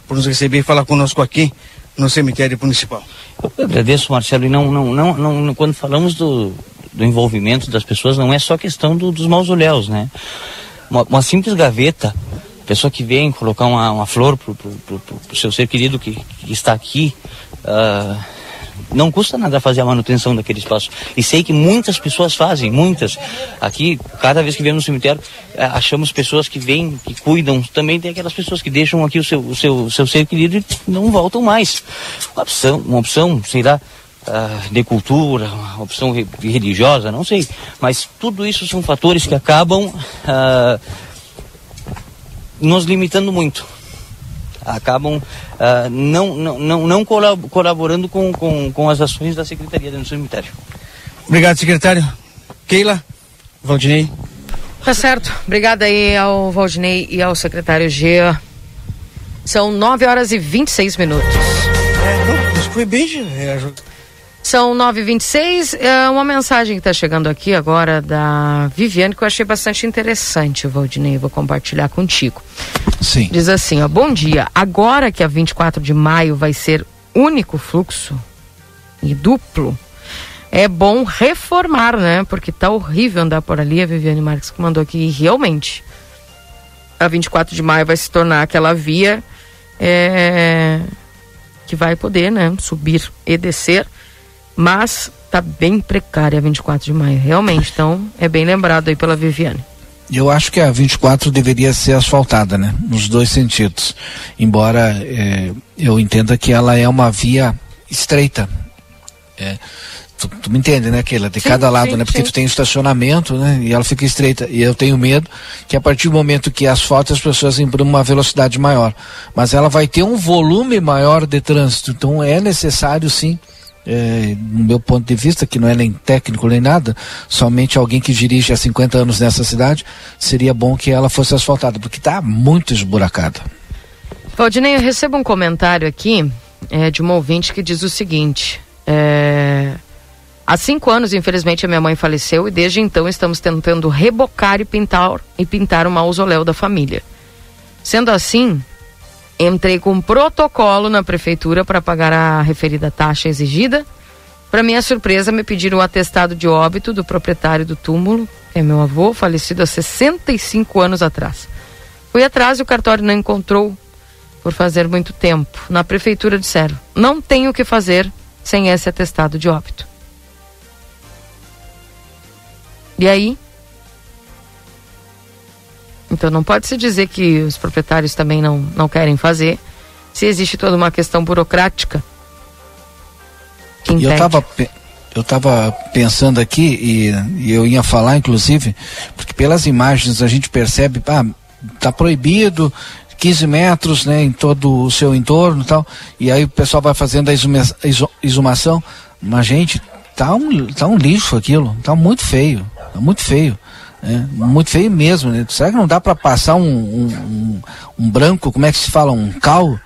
por nos receber e falar conosco aqui no cemitério municipal. Eu agradeço, Marcelo, e não, não, não, não quando falamos do, do envolvimento das pessoas, não é só questão do, dos mausoléus, né? Uma, uma simples gaveta pessoa que vem colocar uma, uma flor para o seu ser querido que, que, está aqui, uh, Não custa nada fazer a manutenção daquele espaço. E sei que muitas pessoas fazem, muitas. Aqui, cada vez que vemos no cemitério, eh, achamos pessoas que vêm, que cuidam. Também tem aquelas pessoas que deixam aqui o seu, o seu, o seu ser querido e não voltam mais. Uma opção, uma opção sei lá, ah, de cultura, uma opção re- religiosa, não sei. Mas tudo isso são fatores que acabam ah, nos limitando muito. Acabam ah, não, não, não, não colab- colaborando com, com, com as ações da Secretaria do cemitério. Obrigado, secretário. Keila, Valdinei. Tá certo. Obrigada aí ao Valdinei e ao secretário G. São 9 horas e 26 minutos. É, Isso foi bem. São 9h26. É uma mensagem que está chegando aqui agora da Viviane que eu achei bastante interessante, Valdinei. Vou compartilhar contigo. Sim. Diz assim, ó, bom dia. Agora que a 24 de maio vai ser único fluxo e duplo, é bom reformar, né? Porque tá horrível andar por ali. A Viviane Marques que mandou aqui. E realmente, a 24 de maio vai se tornar aquela via é, que vai poder, né? Subir e descer. Mas tá bem precária a 24 de maio, realmente. Então, é bem lembrado aí pela Viviane. Eu acho que a 24 deveria ser asfaltada, né? Nos dois sentidos. Embora eh, eu entenda que ela é uma via estreita. É, tu, tu me entende, né, Keila? De Sim, cada lado, sim, né? Porque sim. tu tem estacionamento, né? E ela fica estreita. E eu tenho medo que a partir do momento que asfalta as pessoas imprimam uma velocidade maior. Mas ela vai ter um volume maior de trânsito. Então é necessário, sim, é, no meu ponto de vista, que não é nem técnico nem nada, somente alguém que dirige há 50 anos nessa cidade, seria bom que ela fosse asfaltada, porque está muito esburacada. Valdinei, eu recebo um comentário aqui é, de uma ouvinte que diz o seguinte: é, há cinco anos, infelizmente, a minha mãe faleceu e desde então estamos tentando rebocar e pintar e pintar o mausoléu da família. Sendo assim, entrei com um protocolo na prefeitura para pagar a referida taxa exigida. Para minha surpresa, me pediram o atestado de óbito do proprietário do túmulo, que é meu avô, falecido há 65 anos atrás. Fui atrás e o cartório não encontrou por fazer muito tempo. Na prefeitura disseram: não tem o que fazer sem esse atestado de óbito. E aí? Então não pode se dizer que os proprietários também não, não querem fazer, se existe toda uma questão burocrática. que eu estava eu tava pensando aqui e, e eu ia falar inclusive, porque pelas imagens a gente percebe, ah, tá proibido 15 metros, né, em todo o seu entorno, e tal. E aí o pessoal vai fazendo a exuma- exumação, mas gente, tá um tá um lixo aquilo, tá muito feio, tá muito feio. Né, muito feio mesmo, né? Será que não dá para passar um, um, um- um branco, como é que se fala, um cal?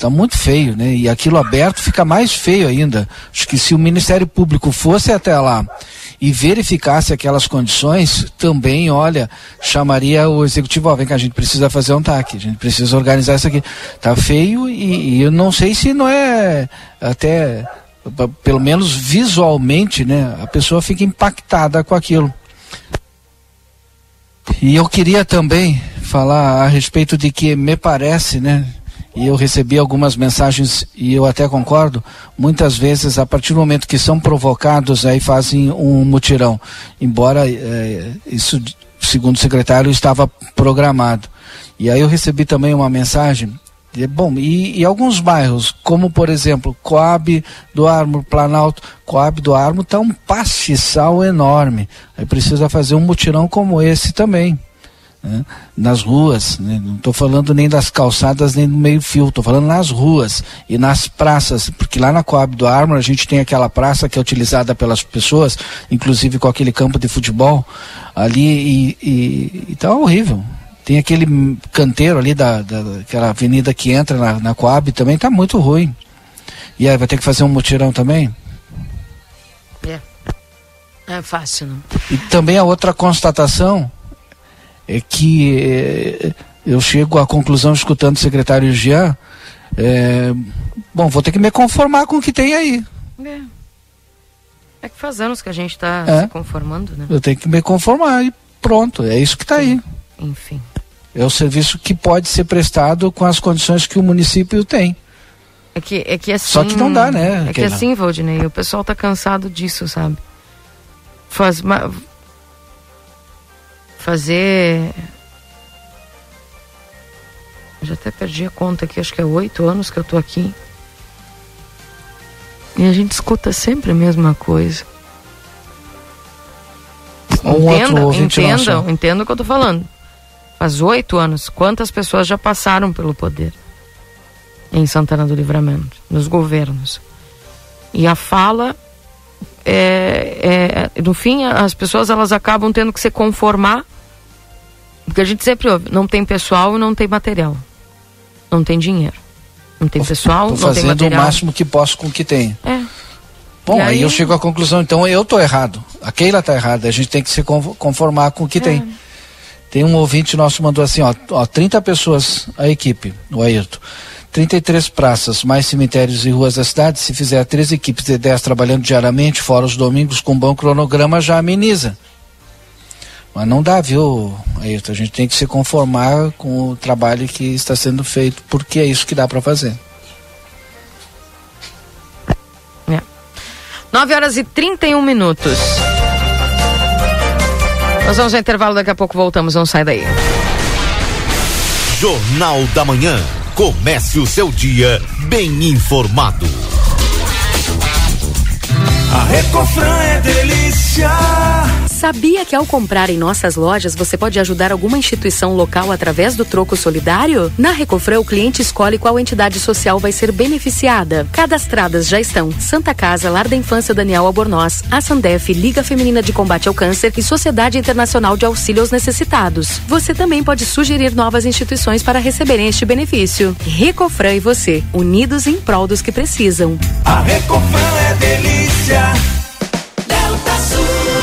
Tá muito feio, né? E aquilo aberto fica mais feio ainda. Acho que se o Ministério Público fosse até lá e verificasse aquelas condições, também, olha, chamaria o executivo, ó, vem cá, a gente precisa fazer um TAC, a gente precisa organizar isso aqui. Tá feio e, e eu não sei se não é até, pelo menos visualmente, né? A pessoa fica impactada com aquilo. E eu queria também falar a respeito de que me parece, né? E eu recebi algumas mensagens e eu até concordo. Muitas vezes, a partir do momento que são provocados, aí fazem um mutirão. Embora eh, isso, segundo o secretário, estava programado. E aí eu recebi também uma mensagem. E, bom, e, e alguns bairros, como por exemplo, Coab do Armo, Planalto, Coab do Armo está um pastiçal enorme. Aí precisa fazer um mutirão como esse também. né? Nas ruas, né? não estou falando nem das calçadas nem do meio fio, estou falando nas ruas e nas praças, porque lá na Coab do Armo a gente tem aquela praça que é utilizada pelas pessoas, inclusive com aquele campo de futebol ali e, e, e tá horrível. Tem aquele canteiro ali da, da daquela avenida que entra na, na Coab também tá muito ruim. E aí vai ter que fazer um mutirão também? É. É fácil, não? E também a outra constatação é que eh, eu chego à conclusão, escutando o secretário Jean, eh, bom, vou ter que me conformar com o que tem aí. É. É que faz anos que a gente está É. se conformando, né? Eu tenho que me conformar e pronto, é isso que está aí. Enfim. É o serviço que pode ser prestado com as condições que o município tem. É que, é que assim. Só que não dá, né, É que Keila? assim, Valdinei, o pessoal tá cansado disso, sabe? Faz. Fazer. Eu já até perdi a conta aqui, acho que é oito anos que eu tô aqui. E a gente escuta sempre a mesma coisa. Um entendam, nosso. entendam o que eu tô falando. Faz oito anos, quantas pessoas já passaram pelo poder em Santana do Livramento, nos governos. E a fala, é, é, no fim, as pessoas elas acabam tendo que se conformar, porque a gente sempre ouve, não tem pessoal e não tem material. Não tem dinheiro. Não tem pessoal, Tô não tem fazendo o material. máximo que posso com o que tenho. É. Bom, aí... aí- eu chego à conclusão, então eu tô errado. A Keila tá errada, a gente tem que se con- conformar com o É. que tem. Tem um ouvinte nosso mandou assim, ó, ó, 30 pessoas a equipe, o Ayrton. 33 praças, mais cemitérios e ruas da cidade, se fizer três equipes de 10 trabalhando diariamente, fora os domingos com bom cronograma, já ameniza. Mas não dá, viu, Ayrton? A gente tem que se conformar com o trabalho que está sendo feito, porque é isso que dá para fazer. 9 horas e 31 minutos. Nós vamos ao intervalo, daqui a pouco voltamos, não sai daí. Jornal da Manhã. Comece o seu dia bem informado. A Recofran é delícia. Sabia que ao comprar em nossas lojas você pode ajudar alguma instituição local através do troco solidário? Na Recofran, o cliente escolhe qual entidade social vai ser beneficiada. Cadastradas já estão Santa Casa, Lar da Infância Daniel Albornoz, a Sandef, Liga Feminina de Combate ao Câncer e Sociedade Internacional de Auxílio aos Necessitados. Você também pode sugerir novas instituições para receberem este benefício. Recofran e você, unidos em prol dos que precisam. A Recofran é delícia.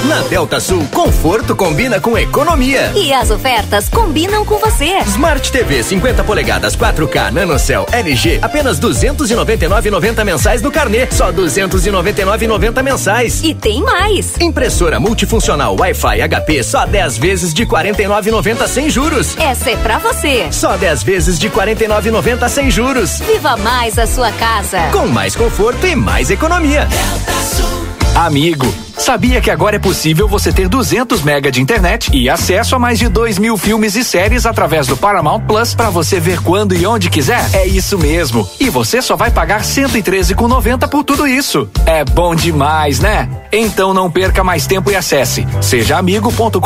Delta Sul. Na Delta Sul, conforto combina com economia. E as ofertas combinam com você. Smart TV 50 polegadas 4K NanoCell LG apenas 299,90 mensais no carnê, só 299,90 mensais. E tem mais. Impressora multifuncional Wi-Fi HP só 10 vezes de 49,90 sem juros. Essa é pra você. Só 10 vezes de 49,90 sem juros. Viva mais a sua casa. Com mais conforto e mais economia. Amigo, sabia que agora é possível você ter 200 mega de internet e acesso a mais de 2 mil filmes e séries através do Paramount Plus para você ver quando e onde quiser? É isso mesmo. E você só vai pagar 113,90 por tudo isso. É bom demais, né? Então não perca mais tempo e acesse sejaamigo.com.br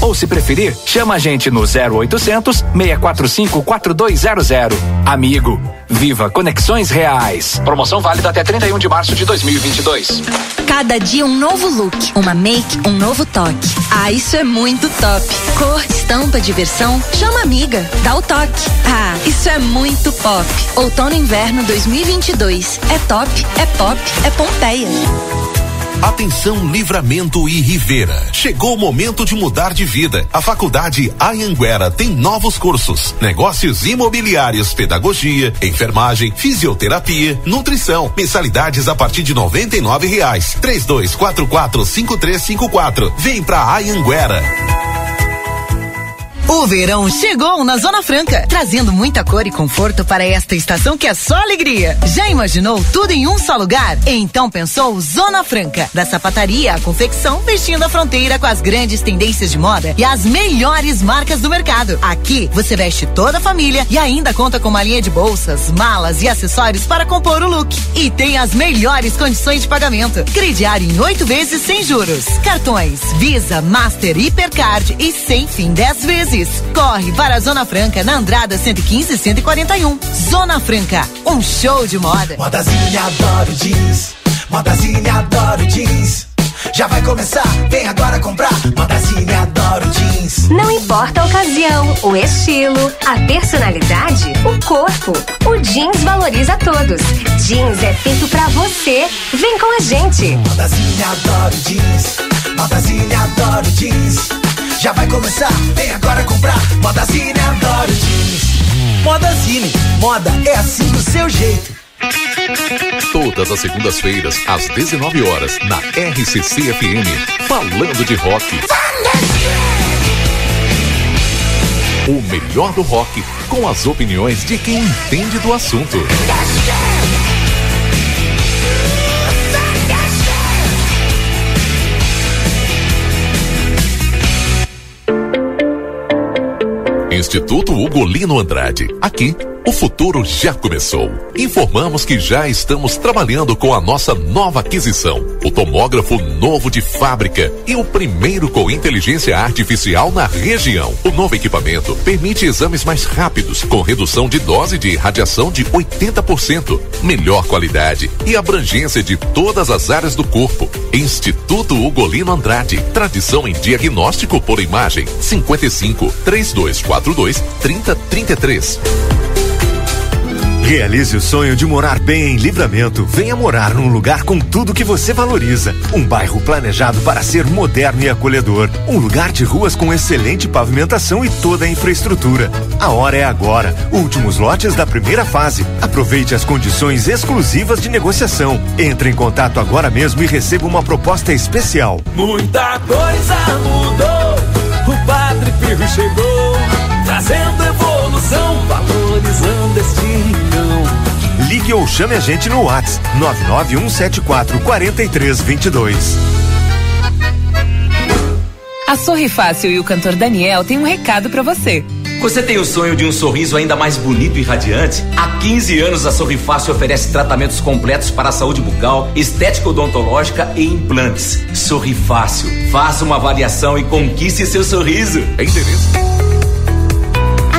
ou se preferir, chama a gente no 0800 645 4200. Amigo, viva conexões reais. Promoção válida até 31 de março de 2022. Cada dia um novo look, uma make, um novo toque. Ah, isso é muito top. Cor, estampa, diversão, chama amiga, dá o toque. Ah, isso é muito pop. Outono e inverno 2022. É top, é pop, é Pompeia. Atenção Livramento e Rivera. Chegou o momento de mudar de vida. A Faculdade Anhanguera tem novos cursos: negócios imobiliários, pedagogia, enfermagem, fisioterapia, nutrição. Mensalidades a partir de noventa e nove reais. Três dois quatro quatro cinco três cinco quatro. Vem pra Anhanguera. O verão chegou na Zona Franca, trazendo muita cor e conforto para esta estação que é só alegria. Já imaginou tudo em um só lugar? Então pensou Zona Franca, da sapataria à confecção, vestindo a fronteira com as grandes tendências de moda e as melhores marcas do mercado. Aqui você veste toda a família e ainda conta com uma linha de bolsas, malas e acessórios para compor o look. E tem as melhores condições de pagamento. Crediário em oito vezes sem juros. Cartões Visa, Master, Hipercard e sem fim dez vezes. Corre para a Zona Franca na Andrada 115 e 141. Zona Franca, um show de moda. Modazinha adoro jeans. Modazinha adoro jeans. Já vai começar, vem agora comprar. Modazinha adoro jeans. Não importa a ocasião, o estilo, a personalidade, o corpo. O jeans valoriza todos. Jeans é feito pra você. Vem com a gente. Modazinha adoro jeans. Modazinha adoro jeans. Já vai começar, vem agora comprar. Modazinha adoro jeans. Modazine, moda é assim do seu jeito. Todas as segundas-feiras, às 19 horas, na RCC FM, falando de rock. O melhor do rock com as opiniões de quem entende do assunto. Instituto Ugolino Andrade. Aqui, o futuro já começou. Informamos que já estamos trabalhando com a nossa nova aquisição, o tomógrafo novo de fábrica e o primeiro com inteligência artificial na região. O novo equipamento permite exames mais rápidos, com redução de dose de radiação de 80%, melhor qualidade e abrangência de todas as áreas do corpo. Instituto Ugolino Andrade, tradição em diagnóstico por imagem. 55 3242 3033. Realize o sonho de morar bem em Livramento. Venha morar num lugar com tudo que você valoriza. Um bairro planejado para ser moderno e acolhedor. Um lugar de ruas com excelente pavimentação e toda a infraestrutura. A hora é agora. Últimos lotes da primeira fase. Aproveite as condições exclusivas de negociação. Entre em contato agora mesmo e receba uma proposta especial. Muita coisa mudou. O Padre Pirro chegou, trazendo evolução, valorizando este rincão. Ligue ou chame a gente no WhatsApp 99174 4322. A Sorri Fácil e o cantor Daniel têm um recado para você. Você tem o sonho de um sorriso ainda mais bonito e radiante? Há 15 anos a Sorrifácil oferece tratamentos completos para a saúde bucal, estética odontológica e implantes. Sorrifácil. Faça uma avaliação e conquiste seu sorriso. É interesse?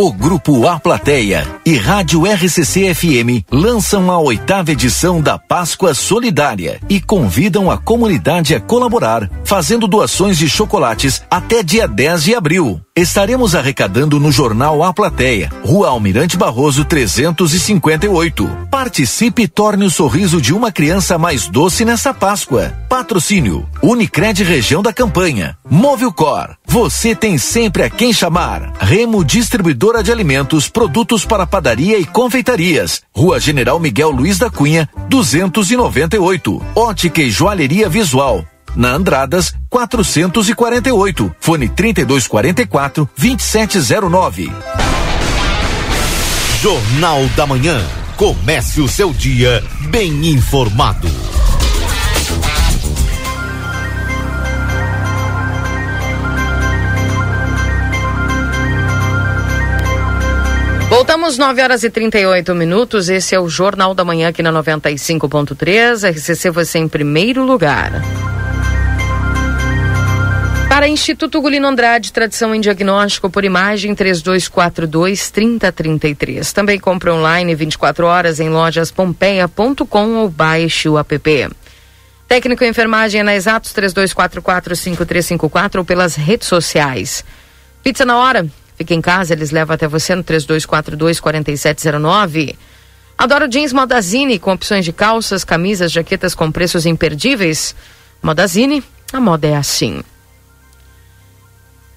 O Grupo A Plateia e Rádio RCC FM lançam a oitava edição da Páscoa Solidária e convidam a comunidade a colaborar, fazendo doações de chocolates até dia 10 de abril. Estaremos arrecadando no Jornal A Plateia, Rua Almirante Barroso 358. Participe e torne o sorriso de uma criança mais doce nessa Páscoa. Patrocínio Unicred Região da Campanha. Movilcor. Você tem sempre a quem chamar. Remo Distribuidora de Alimentos, produtos para padaria e confeitarias. Rua General Miguel Luiz da Cunha, 298. Ótica e Joalheria Visual. Na Andradas, 448. Fone 3244 2709. Jornal da Manhã. Comece o seu dia bem informado. Voltamos 9 horas e 38 minutos. Esse é o Jornal da Manhã aqui na 95.3. RCC você em primeiro lugar. Para Instituto Gulino Andrade, tradição em diagnóstico por imagem 3242 3033. Também compra online 24 horas em lojas pompeia.com ou baixe o app. Técnico em enfermagem é na Exatos 3244 5354 ou pelas redes sociais. Pizza na hora. Fica em casa, eles levam até você no 3242 4709. Adoro jeans Modazine com opções de calças, camisas, jaquetas com preços imperdíveis. Modazine, a moda é assim.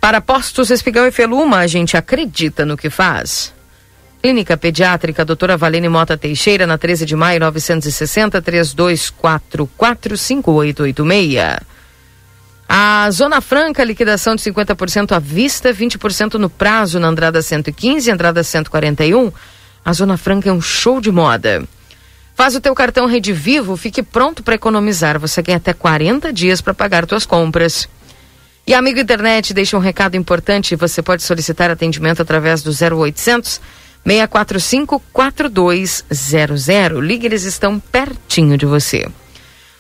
Para Postos Espigão e Feluma, a gente acredita no que faz. Clínica Pediátrica Doutora Valene Mota Teixeira, na 13 de maio, 960 3244 5886. A Zona Franca, liquidação de 50% à vista, 20% no prazo na Andrada 115, Andrada 141. A Zona Franca é um show de moda. Faz o teu cartão Rede Vivo, fique pronto para economizar. Você ganha até 40 dias para pagar tuas compras. E amigo internet, deixa um recado importante. Você pode solicitar atendimento através do 0800 645 4200. Ligue, eles estão pertinho de você.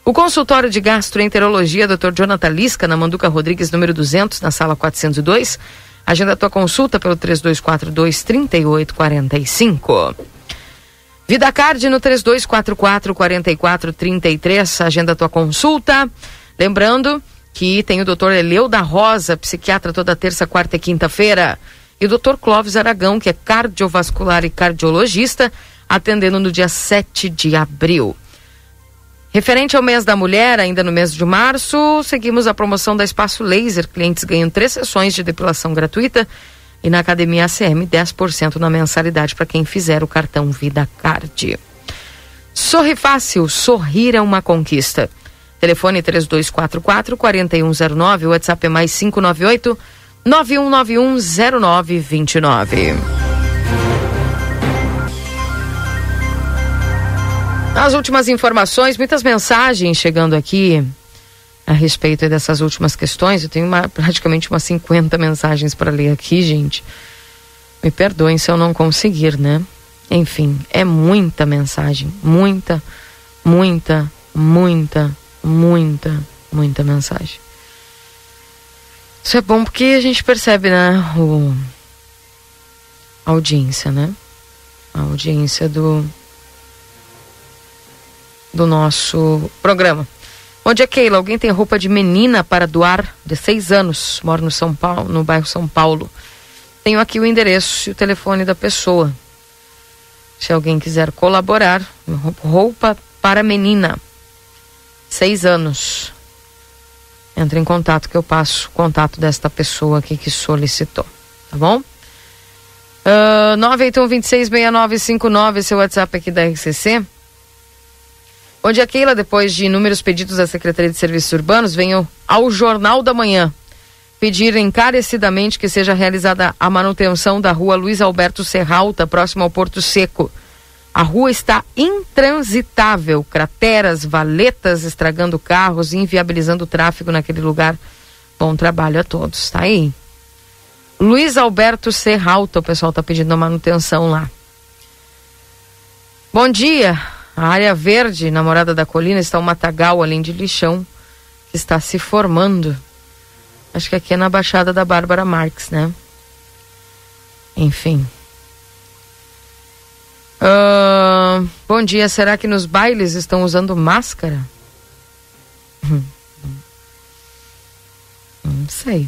O consultório de gastroenterologia Dr. Jonathan Lisca, na Manduca Rodrigues, número 200, na sala 402. Agenda a tua consulta pelo 3242 3845. Vida Card no 3244 4433. Agenda a tua consulta. Lembrando que tem o doutor Eleu da Rosa, psiquiatra toda terça, quarta e quinta-feira. E o doutor Clóvis Aragão, que é cardiovascular e cardiologista, atendendo no dia 7 de abril. Referente ao mês da mulher, ainda no mês de março, seguimos a promoção da Espaço Laser. Clientes ganham três sessões de depilação gratuita e na Academia ACM 10% na mensalidade para quem fizer o cartão Vida Card. Sorri Fácil, sorrir é uma conquista. Telefone 3244 4109, WhatsApp é mais 598 9191 0929. As últimas informações, muitas mensagens chegando aqui a respeito dessas últimas questões. Eu tenho uma, praticamente umas 50 mensagens para ler aqui, gente. Me perdoem se eu não conseguir, né? Enfim, é muita mensagem. Muita, muita, muita, muita, muita mensagem. Isso é bom porque a gente percebe, né? O... A audiência, né? A audiência do do nosso programa. Bom dia, Keila. Alguém tem roupa de menina para doar? De seis anos. Moro no São Paulo, no bairro São Paulo. Tenho aqui o endereço e o telefone da pessoa. Se alguém quiser colaborar, roupa para menina. Seis anos. Entre em contato que eu passo o contato desta pessoa aqui que solicitou. Tá bom? Uh, 981 26 6959, esse é o WhatsApp aqui da RCC. Onde a Keila, depois de inúmeros pedidos da Secretaria de Serviços Urbanos, venho ao Jornal da Manhã pedir encarecidamente que seja realizada a manutenção da rua Luiz Alberto Serralta, próximo ao Porto Seco. A rua está intransitável, crateras, valetas estragando carros, inviabilizando o tráfego naquele lugar. Bom trabalho a todos, tá aí. Luiz Alberto Serralta, o pessoal está pedindo a manutenção lá. Bom dia. A área verde, namorada da colina, está um matagal além de lixão que está se formando. Acho que aqui é na Baixada da Bárbara Marques, né? Enfim. Uh, bom dia, será que nos bailes estão usando máscara? Não sei.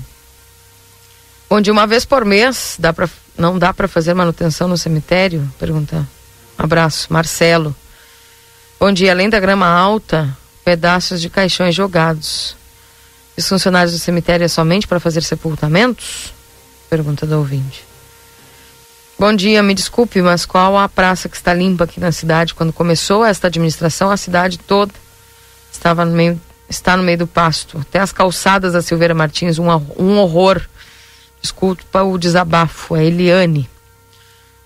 Dia, uma vez por mês, dá pra, não dá para fazer manutenção no cemitério? Pergunta. abraço, Marcelo. Dia, além da grama alta, pedaços de caixões jogados. Os funcionários do cemitério é somente para fazer sepultamentos? Pergunta do ouvinte. Bom dia, me desculpe, mas qual a praça que está limpa aqui na cidade? Quando começou esta administração, a cidade toda estava no meio, está no meio do pasto. Até as calçadas da Silveira Martins, um, um horror. Desculpa o desabafo, é Eliane,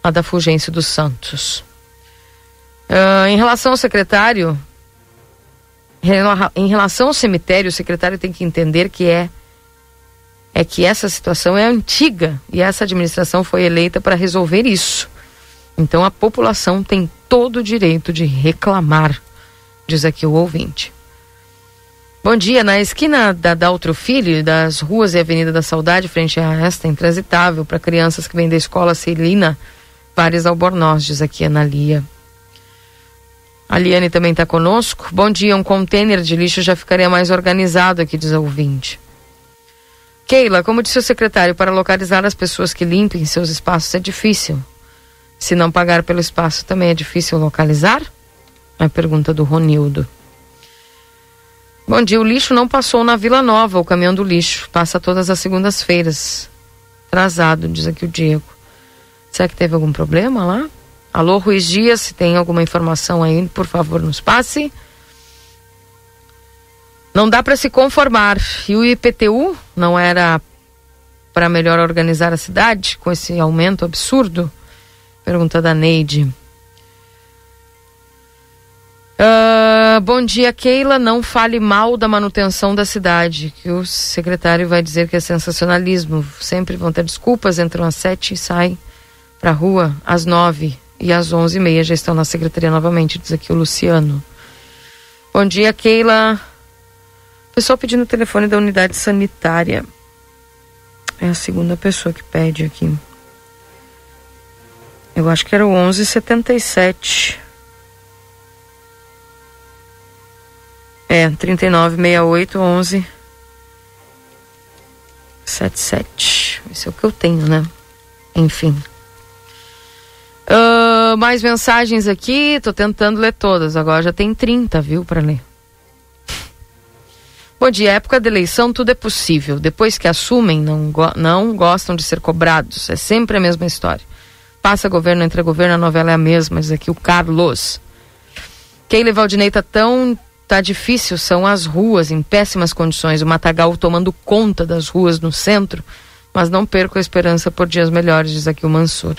lá da Fulgêncio dos Santos. Uh, em relação ao secretário, em relação ao cemitério, o secretário tem que entender que é é que essa situação é antiga e essa administração foi eleita para resolver isso. Então a população tem todo o direito de reclamar, diz aqui o ouvinte. Bom dia, na esquina da Daltro Filho, das ruas e Avenida da Saudade, frente a esta intransitável para crianças que vêm da escola Celina, Pares Albornoz, diz aqui a Analia. A Liane também está conosco. Bom dia, um contêiner de lixo já ficaria mais organizado aqui, diz a ouvinte. Keila, como disse o secretário, para localizar as pessoas que limpem seus espaços é difícil. Se não pagar pelo espaço, também é difícil localizar? É a pergunta do Ronildo. Bom dia, o lixo não passou na Vila Nova, o caminhão do lixo. Passa todas as segundas-feiras. Atrasado, diz aqui o Diego. Será que teve algum problema lá? Alô, Ruiz Dias, se tem alguma informação aí, por favor, nos passe. Não dá para se conformar. E o IPTU não era para melhor organizar a cidade com esse aumento absurdo? Pergunta da Neide. Uh, bom dia, Keila. Não fale mal da manutenção da cidade, que o secretário vai dizer que é sensacionalismo. Sempre vão ter desculpas, entram às sete e saem para a rua às nove e às onze e meia já estão na secretaria novamente, diz aqui o Luciano. Bom dia, Keila. Pessoal pedindo o telefone da unidade sanitária. É a segunda pessoa que pede aqui. Eu acho que era o 1177. É, 3968 11 77. Esse é o que eu tenho, né? Enfim. Uh, mais mensagens aqui, tô tentando ler todas. Agora já tem 30, viu, para ler. Bom dia, época de eleição tudo é possível. Depois que assumem, não, go não gostam de ser cobrados. É sempre a mesma história. Passa governo, entra governo, a novela é a mesma, diz aqui o Carlos. Keila Valdinei tá tão. tá difícil, são as ruas em péssimas condições, o matagal tomando conta das ruas no centro, mas não perco a esperança por dias melhores, diz aqui o Mansur.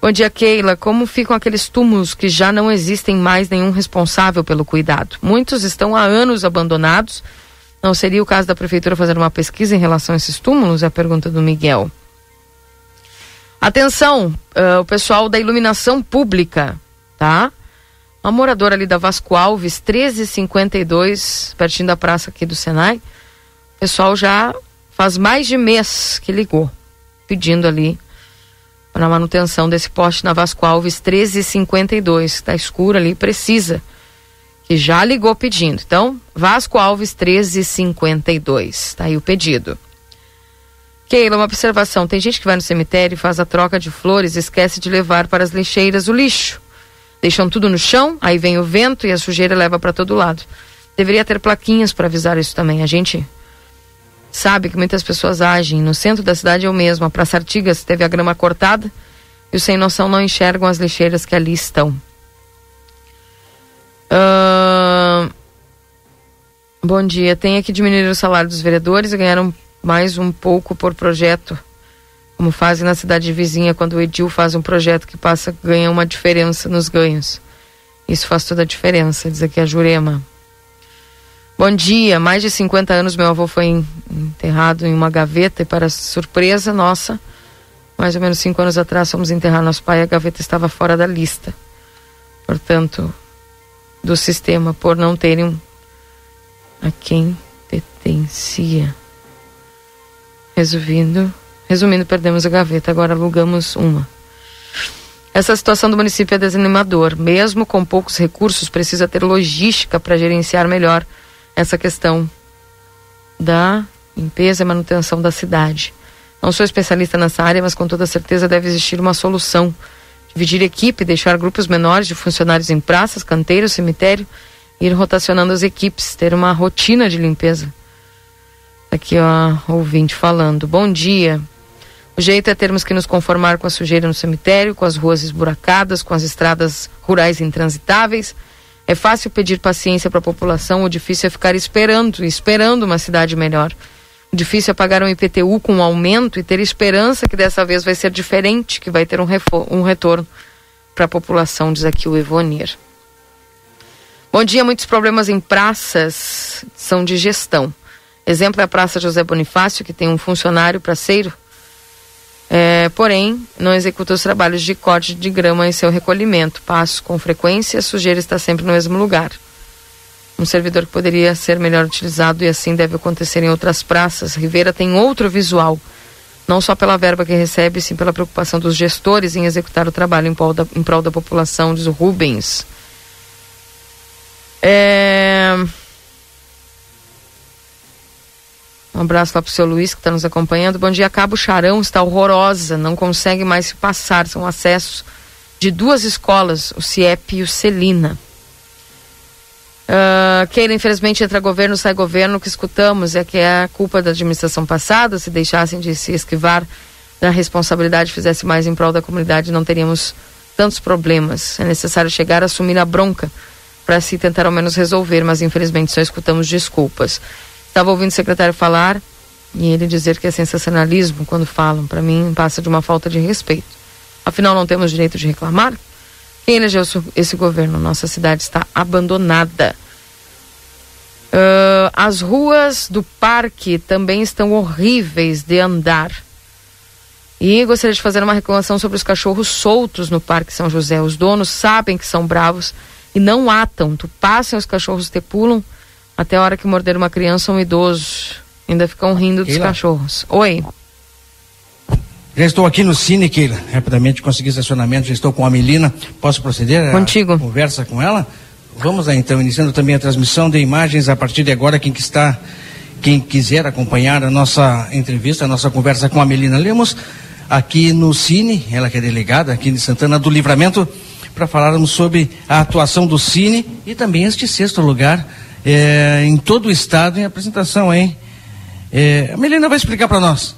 Bom dia, Keila. Como ficam aqueles túmulos que já não existem mais nenhum responsável pelo cuidado? Muitos estão há anos abandonados. Não seria o caso da prefeitura fazer uma pesquisa em relação a esses túmulos? É a pergunta do Miguel. Atenção, uh, o pessoal da iluminação pública, tá? Uma moradora ali da Vasco Alves, 1352, pertinho da praça aqui do Senai. O pessoal já faz mais de mês que ligou, pedindo ali na manutenção desse poste na Vasco Alves 1352, está escuro ali, precisa. Que já ligou pedindo. Então, Vasco Alves 1352, está aí o pedido. Keila, uma observação. Tem gente que vai no cemitério e faz a troca de flores e esquece de levar para as lixeiras o lixo. Deixam tudo no chão, aí vem o vento e a sujeira leva para todo lado. Deveria ter plaquinhas para avisar isso também. A gente sabe que muitas pessoas agem. No centro da cidade é o mesmo. A Praça Artigas teve a grama cortada e os sem noção não enxergam as lixeiras que ali estão. Uh... Bom dia. Tem que diminuir o salário dos vereadores e ganhar um, mais um pouco por projeto, como fazem na cidade vizinha quando o Edil faz um projeto que passa ganha uma diferença nos ganhos. Isso faz toda a diferença, diz aqui a Jurema. Bom dia, mais de 50 anos meu avô foi enterrado em uma gaveta e para surpresa nossa, mais ou menos cinco anos atrás fomos enterrar nosso pai e a gaveta estava fora da lista. Portanto, do sistema, por não terem a quem pertencia. Resumindo, resumindo, perdemos a gaveta, agora alugamos uma. Essa situação do município é desanimador. Mesmo com poucos recursos, precisa ter logística para gerenciar melhor essa questão da limpeza e manutenção da cidade. Não sou especialista nessa área, mas com toda certeza deve existir uma solução. Dividir equipe, deixar grupos menores de funcionários em praças, canteiros, cemitério, ir rotacionando as equipes, ter uma rotina de limpeza. Aqui, ó, ouvinte falando. Bom dia. O jeito é termos que nos conformar com a sujeira no cemitério, com as ruas esburacadas, com as estradas rurais intransitáveis é fácil pedir paciência para a população, o difícil é ficar esperando, esperando uma cidade melhor. O difícil é pagar um IPTU com um aumento e ter esperança que dessa vez vai ser diferente, que vai ter um, um retorno para a população, diz aqui o Evonir. Bom dia, muitos problemas em praças são de gestão. Exemplo é a Praça José Bonifácio, que tem um funcionário praceiro é, porém, não executa os trabalhos de corte de grama em seu recolhimento. Passo com frequência, a sujeira está sempre no mesmo lugar. Um servidor que poderia ser melhor utilizado e assim deve acontecer em outras praças. Rivera tem outro visual, não só pela verba que recebe, sim pela preocupação dos gestores em executar o trabalho em prol da, em prol da população, diz o Rubens. É... Um abraço lá pro seu Luiz que está nos acompanhando. Bom dia, Cabo Charão está horrorosa, não consegue mais se passar. São acessos de duas escolas, o CIEP e o Celina. Uh, Keila, infelizmente, entra governo, sai governo. O que escutamos é que é a culpa da administração passada. Se deixassem de se esquivar da responsabilidade, fizesse mais em prol da comunidade, não teríamos tantos problemas. É necessário chegar a assumir a bronca para se tentar ao menos resolver, mas infelizmente só escutamos desculpas. Estava ouvindo o secretário falar e ele dizer que é sensacionalismo quando falam. Para mim, passa de uma falta de respeito. Afinal, não temos direito de reclamar? Quem elegeu esse governo? Nossa cidade está abandonada. Uh, as ruas do parque também estão horríveis de andar. E gostaria de fazer uma reclamação sobre os cachorros soltos no Parque São José. Os donos sabem que são bravos e não atam. Tu passam os cachorros te pulam até a hora que morder uma criança ou um idoso. Ainda ficam rindo dos Keila. cachorros. Oi. Já estou aqui no Cine, Keila. Rapidamente consegui estacionamento, já estou com a Melina. Posso proceder? Contigo. Conversa com ela? Vamos lá então, iniciando também a transmissão de imagens a partir de agora, quem que está, quem quiser acompanhar a nossa entrevista, a nossa conversa com a Melina Lemos, aqui no Cine, ela que é delegada aqui de Santana do Livramento, para falarmos sobre a atuação do Cine e também este sexto lugar é, em todo o estado em apresentação, hein? É, a Melina vai explicar para nós.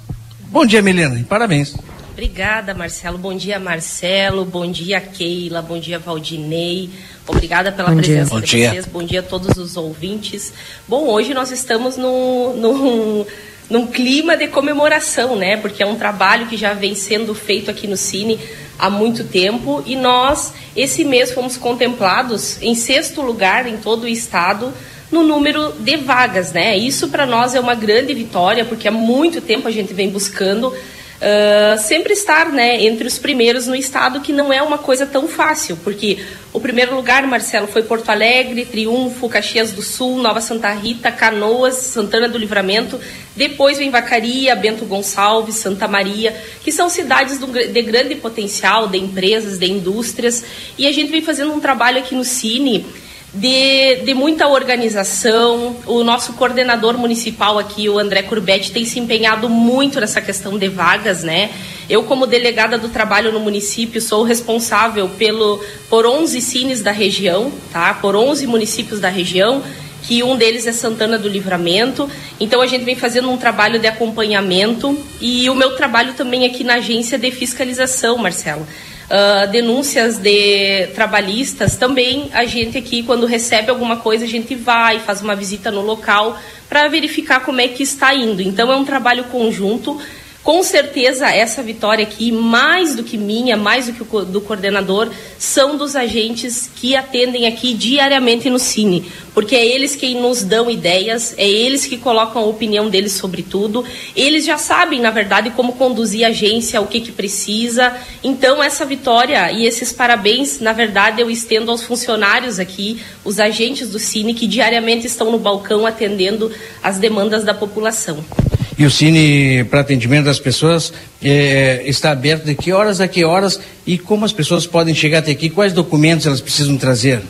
Bom dia, Melina, e parabéns. Obrigada, Marcelo. Bom dia, Marcelo. Bom dia, Keila. Bom dia, Valdinei. Obrigada pela Bom presença dia. de Bom dia. vocês. Bom dia a todos os ouvintes. Bom, hoje nós estamos no, num, num clima de comemoração, né? Porque é um trabalho que já vem sendo feito aqui no Cine há muito tempo e nós, esse mês, fomos contemplados em sexto lugar em todo o estado no número de vagas, né? Isso para nós é uma grande vitória, porque há muito tempo a gente vem buscando ah, sempre estar né, entre os primeiros no estado, que não é uma coisa tão fácil, porque o primeiro lugar, Marcelo, foi Porto Alegre, Triunfo, Caxias do Sul, Nova Santa Rita, Canoas, Santana do Livramento, depois vem Vacaria, Bento Gonçalves, Santa Maria, que são cidades de grande potencial, de empresas, de indústrias, e a gente vem fazendo um trabalho aqui no Cine de, de muita organização. O nosso coordenador municipal aqui, o André Curbetti, tem se empenhado muito nessa questão de vagas, né? Eu, como delegada do trabalho no município, sou responsável pelo, por 11 cines da região, tá? Por 11 municípios da região, que um deles é Santana do Livramento. Então, a gente vem fazendo um trabalho de acompanhamento e o meu trabalho também aqui na agência de fiscalização, Marcelo. Ah, denúncias de trabalhistas, também a gente aqui, quando recebe alguma coisa, a gente vai, faz uma visita no local para verificar como é que está indo. Então, é um trabalho conjunto. Com certeza, essa vitória aqui, mais do que minha, mais do que do coordenador, são dos agentes que atendem aqui diariamente no Cine, porque é eles quem nos dão ideias, é eles que colocam a opinião deles sobre tudo. Eles já sabem, na verdade, como conduzir a agência, o que, que precisa. Então, essa vitória e esses parabéns, na verdade, eu estendo aos funcionários aqui, os agentes do Cine, que diariamente estão no balcão atendendo as demandas da população. E o Cine para atendimento das pessoas eh, está aberto de que horas a que horas e como as pessoas podem chegar até aqui? Quais documentos elas precisam trazer?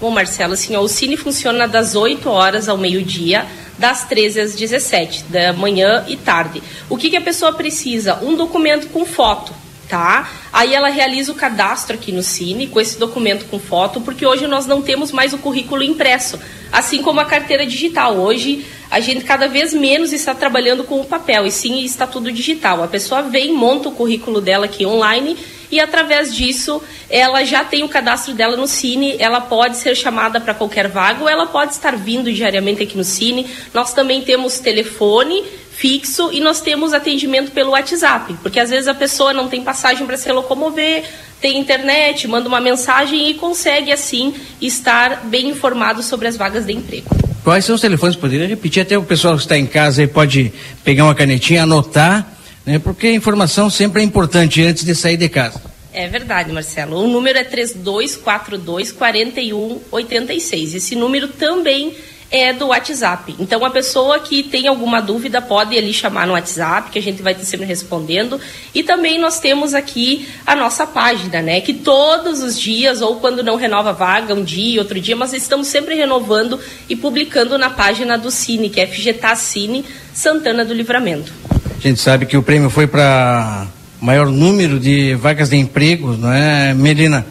Bom, Marcelo, assim, ó, o Cine funciona das 8 horas ao meio-dia, das 13 às 17, da manhã e tarde. O que, que a pessoa precisa? Um documento com foto, tá? Aí ela realiza o cadastro aqui no Cine com esse documento com foto, porque hoje nós não temos mais o currículo impresso, assim como a carteira digital. Hoje a gente cada vez menos está trabalhando com o papel, e sim está tudo digital. A pessoa vem, monta o currículo dela aqui online e através disso ela já tem o cadastro dela no Cine, ela pode ser chamada para qualquer vaga ou ela pode estar vindo diariamente aqui no Cine. Nós também temos telefone fixo e nós temos atendimento pelo WhatsApp, porque às vezes a pessoa não tem passagem para se locomover, tem internet, manda uma mensagem e consegue assim estar bem informado sobre as vagas de emprego. Quais são os telefones? Poderia repetir até o pessoal que está em casa e pode pegar uma canetinha, anotar, né? Porque a informação sempre é importante antes de sair de casa. É verdade, Marcelo. O número é 3242 4186. Esse número também é do WhatsApp. Então, a pessoa que tem alguma dúvida pode ali chamar no WhatsApp, que a gente vai estar sempre respondendo. E também nós temos aqui a nossa página, né? Que todos os dias, ou quando não renova vaga, um dia, outro dia, mas estamos sempre renovando e publicando na página do Cine, que é FGTA Cine Santana do Livramento. A gente sabe que o prêmio foi para maior número de vagas de emprego, não é, Melina?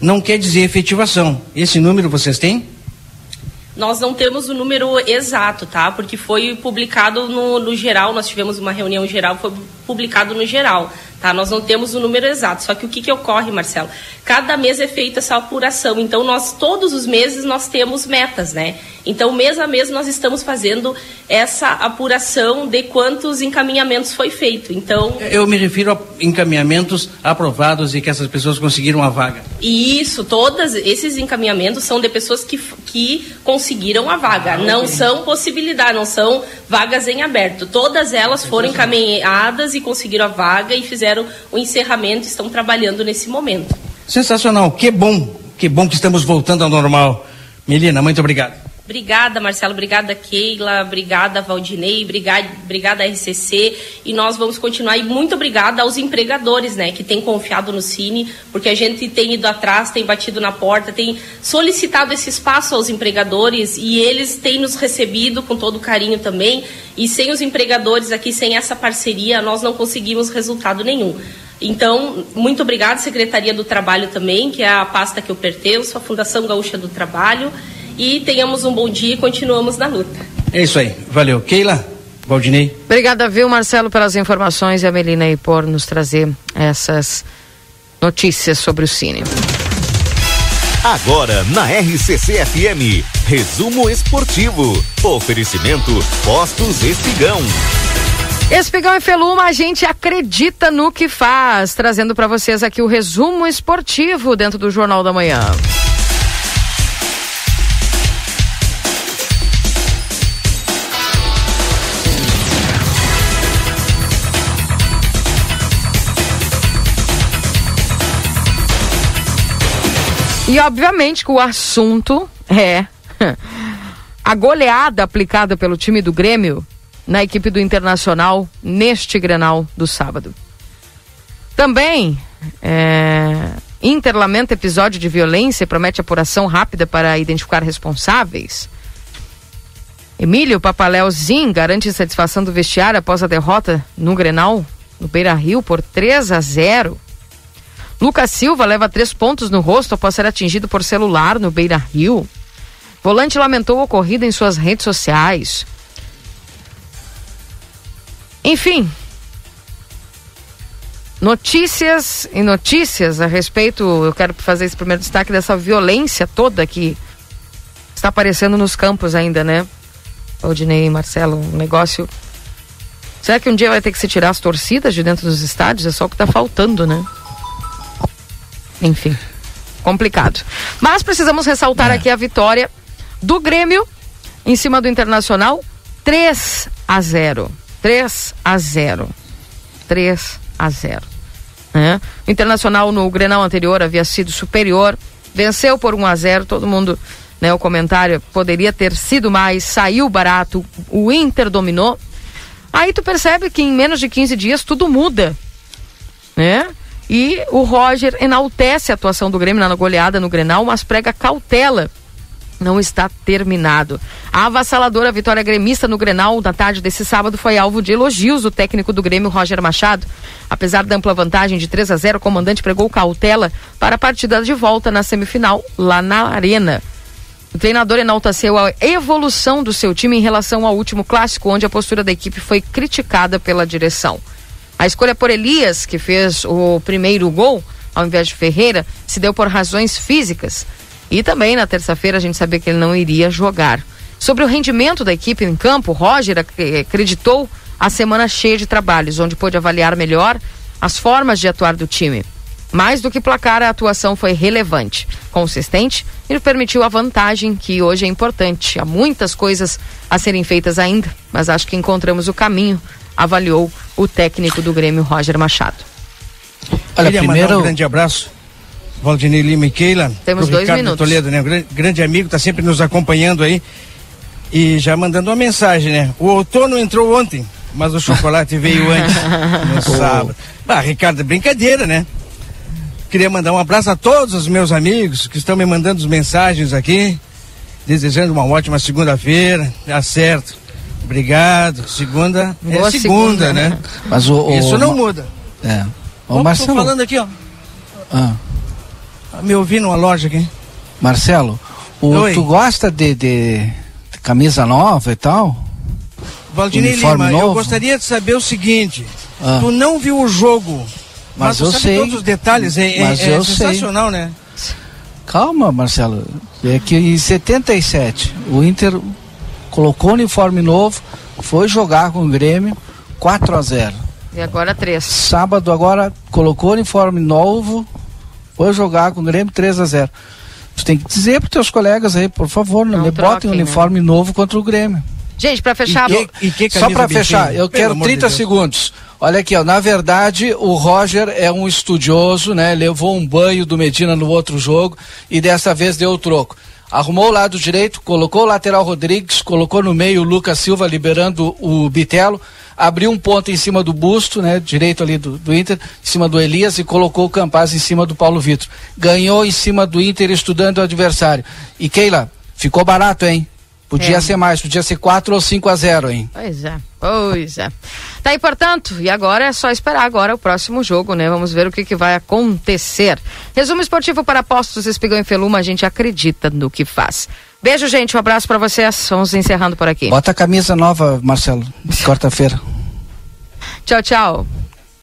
Não quer dizer efetivação. Esse número vocês têm? Nós não temos o número exato, tá? Porque foi publicado no, no geral, nós tivemos uma reunião geral, foi publicado no geral, tá? Nós não temos o número exato. Só que o que, que ocorre, Marcelo? Cada mês é feita essa apuração. Então, nós, todos os meses, nós temos metas, né? Então, mês a mês, nós estamos fazendo essa apuração de quantos encaminhamentos foi feito. Então, Eu me refiro a encaminhamentos aprovados e que essas pessoas conseguiram a vaga. E isso, todos esses encaminhamentos são de pessoas que, que conseguiram a vaga. não são possibilidade, não são vagas em aberto. Todas elas foram encaminhadas e conseguiram a vaga e fizeram o encerramento, estão trabalhando nesse momento. Sensacional, que bom, que bom que estamos voltando ao normal. Melina, muito obrigado. Obrigada, Marcelo. Obrigada, Keila. Obrigada, Valdinei. Obrigada, obrigada, RCC. E nós vamos continuar. E muito obrigada aos empregadores, né, que têm confiado no Cine, porque a gente tem ido atrás, tem batido na porta, tem solicitado esse espaço aos empregadores e eles têm nos recebido com todo carinho também. E sem os empregadores aqui, sem essa parceria, nós não conseguimos resultado nenhum. Então, muito obrigada, Secretaria do Trabalho também, que é a pasta que eu pertenço, a Fundação Gaúcha do Trabalho e tenhamos um bom dia e continuamos na luta. É isso aí. Valeu. Keila, Valdinei. Obrigada, viu, Marcelo, pelas informações e a Melina aí por nos trazer essas notícias sobre o Cine. Agora na RCC FM, resumo esportivo. Oferecimento Postos Espigão. Espigão e Feluma, a gente acredita no que faz, trazendo para vocês aqui o resumo esportivo dentro do Jornal da Manhã. E obviamente que o assunto é a goleada aplicada pelo time do Grêmio na equipe do Internacional neste Grenal do sábado. Também, é, Inter lamenta episódio de violência e promete apuração rápida para identificar responsáveis. Emílio Papaléuzinho garante satisfação do vestiário após a derrota no Grenal, no Beira Rio, por 3 a 0. Lucas Silva leva três pontos no rosto após ser atingido por celular no Beira Rio. Volante lamentou o ocorrido em suas redes sociais. Enfim. Notícias e notícias a respeito. Eu quero fazer esse primeiro destaque dessa violência toda que está aparecendo nos campos ainda, né? Odinei e Marcelo, um negócio. Será que um dia vai ter que se tirar as torcidas de dentro dos estádios? É só o que está faltando, né? Enfim, complicado. Mas precisamos ressaltar é. aqui a vitória do Grêmio em cima do Internacional, 3 a 0. 3 a 0. 3 a 0. Né? O Internacional no Grenal anterior havia sido superior, venceu por 1 a 0, todo mundo, né, o comentário poderia ter sido mais, saiu barato, o Inter dominou. Aí tu percebe que em menos de 15 dias tudo muda, né? E o Roger enaltece a atuação do Grêmio na goleada no Grenal, mas prega cautela. Não está terminado. A avassaladora vitória gremista no Grenal da tarde desse sábado foi alvo de elogios do técnico do Grêmio, Roger Machado. Apesar da ampla vantagem de 3 a 0, o comandante pregou cautela para a partida de volta na semifinal, lá na Arena. O treinador enalteceu a evolução do seu time em relação ao último clássico, onde a postura da equipe foi criticada pela direção. A escolha por Elias, que fez o primeiro gol, ao invés de Ferreira, se deu por razões físicas. E também na terça-feira a gente sabia que ele não iria jogar. Sobre o rendimento da equipe em campo, Roger acreditou a semana cheia de trabalhos, onde pôde avaliar melhor as formas de atuar do time. Mais do que placar, a atuação foi relevante, consistente e permitiu a vantagem que hoje é importante. Há muitas coisas a serem feitas ainda, mas acho que encontramos o caminho avaliou o técnico do Grêmio, Roger Machado. Olha, Queria primeiro... um grande abraço, Valdinei Lima e Keila. Temos dois Ricardo minutos. Toledo, né? Um grande, grande amigo, está sempre nos acompanhando aí. E já mandando uma mensagem, né? O outono entrou ontem, mas o chocolate veio antes, no sábado. Ah, Ricardo, brincadeira, né? Queria mandar um abraço a todos os meus amigos que estão me mandando as mensagens aqui, desejando uma ótima segunda-feira, tá certo. Obrigado. Segunda é Boa é segunda, segunda né? Mas o, o, Isso não muda. É. O Ô, Marcelo. Tô falando aqui, ó. Ah. Me ouvi numa loja aqui. Marcelo, o, tu gosta de, de, de, camisa nova e tal? Valdinei Lima, novo? eu gostaria de saber o seguinte. Ah. Tu não viu o jogo, mas, mas eu sei todos os detalhes. É, mas é, é sensacional, sei. né? Calma, Marcelo. É que em 77 o Inter colocou uniforme novo, foi jogar com o Grêmio, 4 a 0 E agora 3. Sábado agora colocou uniforme novo, foi jogar com o Grêmio 3 a 0 Tu tem que dizer para teus colegas aí, por favor, não, não me botem um uniforme né? novo contra o Grêmio. Gente, para fechar, e que, e que só para fechar, eu quero 30 de segundos. Olha aqui, ó, na verdade, o Roger é um estudioso, né? Levou um banho do Medina no outro jogo e dessa vez deu o troco. Arrumou o lado direito, colocou o lateral Rodrigues, colocou no meio o Lucas Silva liberando o Bitelo, abriu um ponto em cima do busto, né, direito ali do, do Inter, em cima do Elias e colocou o Campaz em cima do Paulo Vitor. Ganhou em cima do Inter estudando o adversário. E Keila, ficou barato, hein? Podia É. ser mais, podia ser 4 ou 5 a 0, hein? Pois é, pois é. Tá aí, portanto, e agora é só esperar agora o próximo jogo, né? Vamos ver o que, que vai acontecer. Resumo esportivo para Postos Espigão e Feluma, a gente acredita no que faz. Beijo, gente, um abraço para vocês. Vamos encerrando por aqui. Bota a camisa nova, Marcelo, quarta-feira. Tchau, tchau.